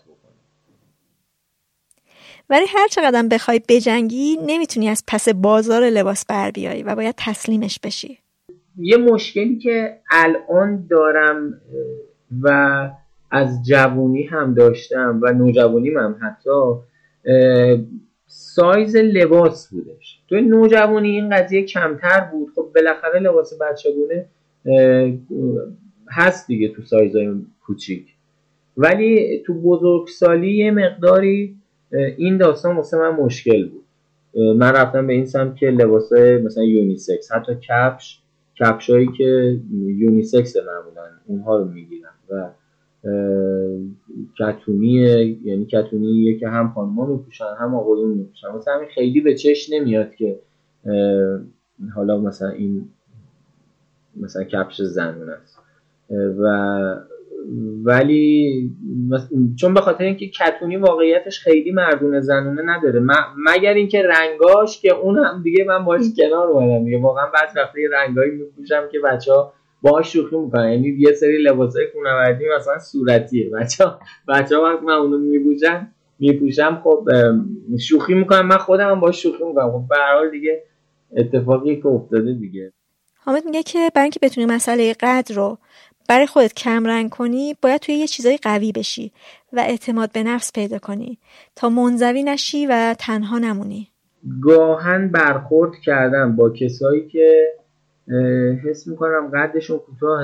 S3: ولی هر چقدر بخوای بجنگی نمی‌تونی از پس بازار لباس بر بیای و باید تسلیمش بشی.
S11: یه مشکلی که الان دارم و از جوونی هم داشتم و نوجوانیم هم حتی سایز لباس بودش. تو نوجوانی این قضیه کمتر بود. خب بالاخره لباس بچگونه هست دیگه تو سایزهای کوچیک. ولی تو بزرگسالی یه مقداری این داستان واسه من مشکل بود. من رفتم به این سمت که لباس مثلا unisex حتی کفش کفشایی که unisex معمولا اونها رو می‌گیرم و کتونیه یعنی کتونیه که هم خانم‌ها میپوشن هم آقایون میپوشن. مثلا همین خیلی به چش نمیاد که حالا مثلا این مثلا کفش زنون است. و ولی چون به خاطر اینکه کتونی واقعیتش خیلی مردونه زنونه نداره. مگر اینکه رنگاش که اون هم دیگه من باش کنار اومدم دیگه. واقعا بعد وقتی رنگایی میپوشم که بچه ها باهاش شوخی می‌کنن. یعنی یه سری لباسای خونواردی مثلا صورتیه. بچه ها بچه ها وقت من اونو میپوشم میپوشم خب شوخی می‌کنم. من خودم هم باش شوخی می‌کنم. خب به حال دیگه اتفاقی که افتاده دیگه.
S3: حامد میگه که برای اینکه بتونی مسئله قدر رو برای خودت کم رنگ کنی باید توی یه چیزای قوی بشی و اعتماد به نفس پیدا کنی. تا منزوی نشی و تنها نمونی.
S11: گاهن برخورد کردم با کسایی که حس می‌کنم قدشون کوتاه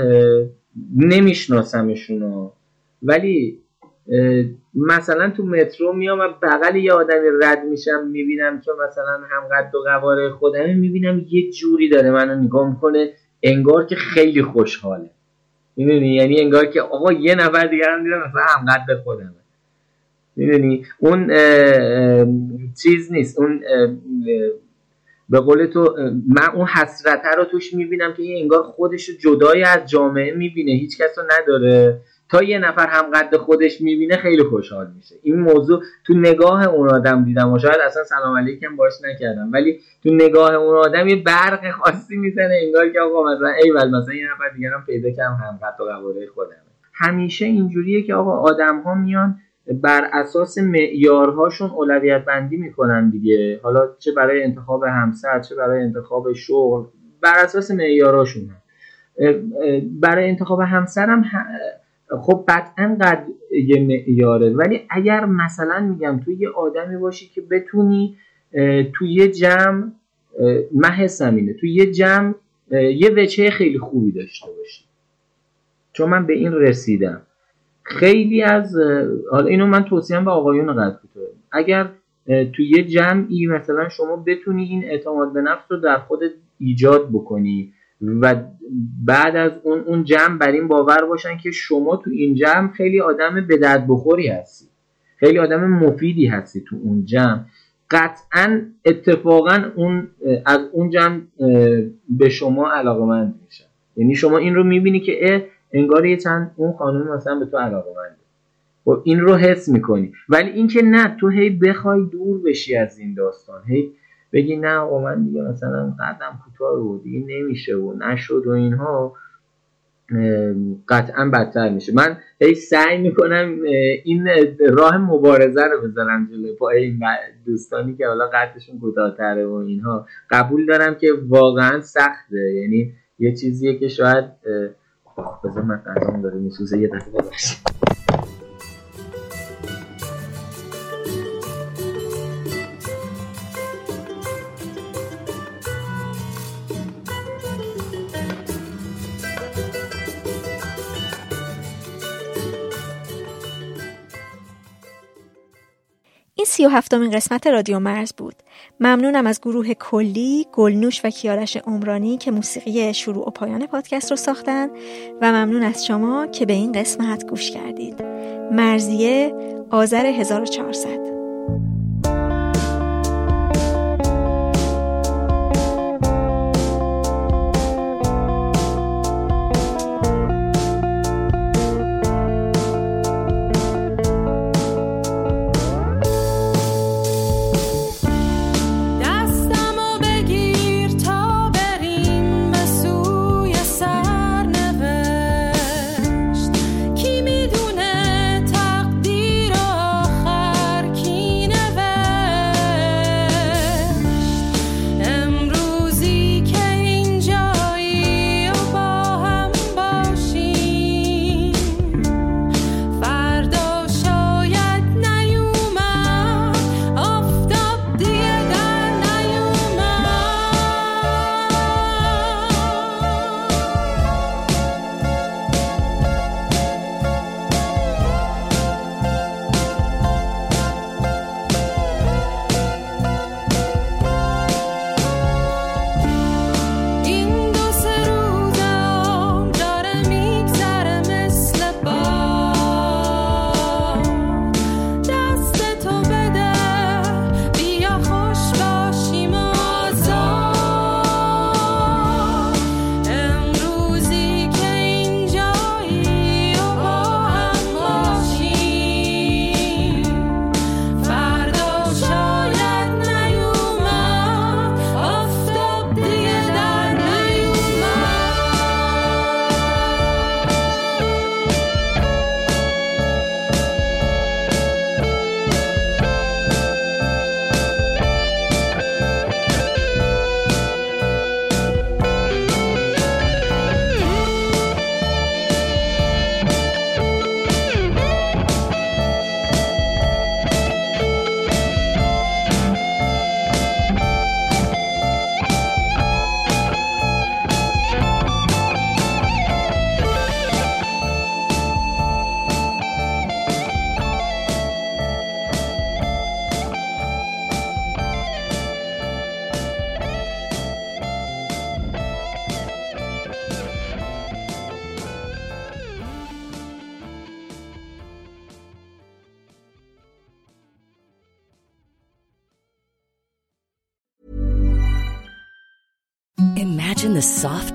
S11: نمیشناسمشون ولی مثلا تو مترو میام و بغل یه آدمی رد میشم می‌بینم که مثلا هم قد و قواره خودمه می‌بینم یه جوری داره منو نگاه می‌کنه انگار که خیلی خوشحاله. می‌دونی؟ یعنی انگار که آقا یه نفر دیگر هم دیدم مثلا هم قد خودمه. می‌دونی؟ اون چیز نیست. اون به قول تو من اون حسرته رو توش می‌بینم که این انگار خودش رو جدای از جامعه می‌بینه. هیچ کس رو نداره. تا یه نفر هم قد خودش می‌بینه خیلی خوشحال میشه. این موضوع تو نگاه اون آدم دیدم و شاید اصلا سلام علیکم باش نکردم ولی تو نگاه اون آدم یه برق خاصی می‌زنه انگار که آقا مثلا ایول مثلا یه نفر دیگه هم پیدا کردم هم قد و قواره خودمه. همیشه اینجوریه که آقا آدم ها میان بر اساس معیارهاشون اولویت بندی می‌کنن دیگه. حالا چه برای انتخاب همسر چه برای انتخاب شغل بر اساس معیارهاشون. برای انتخاب همسرم خب قطعا قد یه معیاره. ولی اگر مثلا میگم تو یه آدمی باشی که بتونی تو یه جمع من حسم اینه تو یه جمع یه وچه خیلی خوبی داشته باشی. چون من به این رسیدم. خیلی از حالا اینو من توصیم به آقایون قد اگر تو یه جمعی مثلا شما بتونی این اعتماد به نفس رو در خودت ایجاد بکنی و بعد از اون اون جمع بر این باور باشن که شما تو این جمع خیلی آدم به درد بخوری هستی. خیلی آدم مفیدی هستی تو اون جمع. قطعا اتفاقا اون از اون جمع به شما علاقه مند میشن. یعنی شما این رو می‌بینی که انگار یه چند اون خانم مثلا به تو علاقه منده خب این رو حس می‌کنی. ولی اینکه نه تو هی بخوای دور بشی از این داستان. هی بگی نه آقا من دیگه مثلا قدم کوتاه رو دیگه نمیشه و نشد و اینها قطعا بدتر میشه. من هی سعی می‌کنم این راه مبارزه رو بذارم جلوی پای این دوستانی که حالا قدشون کوتاهتره و اینها. قبول دارم که واقعا سخته. یعنی یه چیزیه که شاید بذار من قدم داره میسوزه یه دفعه
S3: سی و هفتمین قسمت رادیو مرز بود. ممنونم از گروه کلی، گلنوش و کیارش عمرانی که موسیقی شروع و پایان پادکست رو ساختن و ممنون از شما که به این قسمت گوش کردید. مرزیه آذر 1400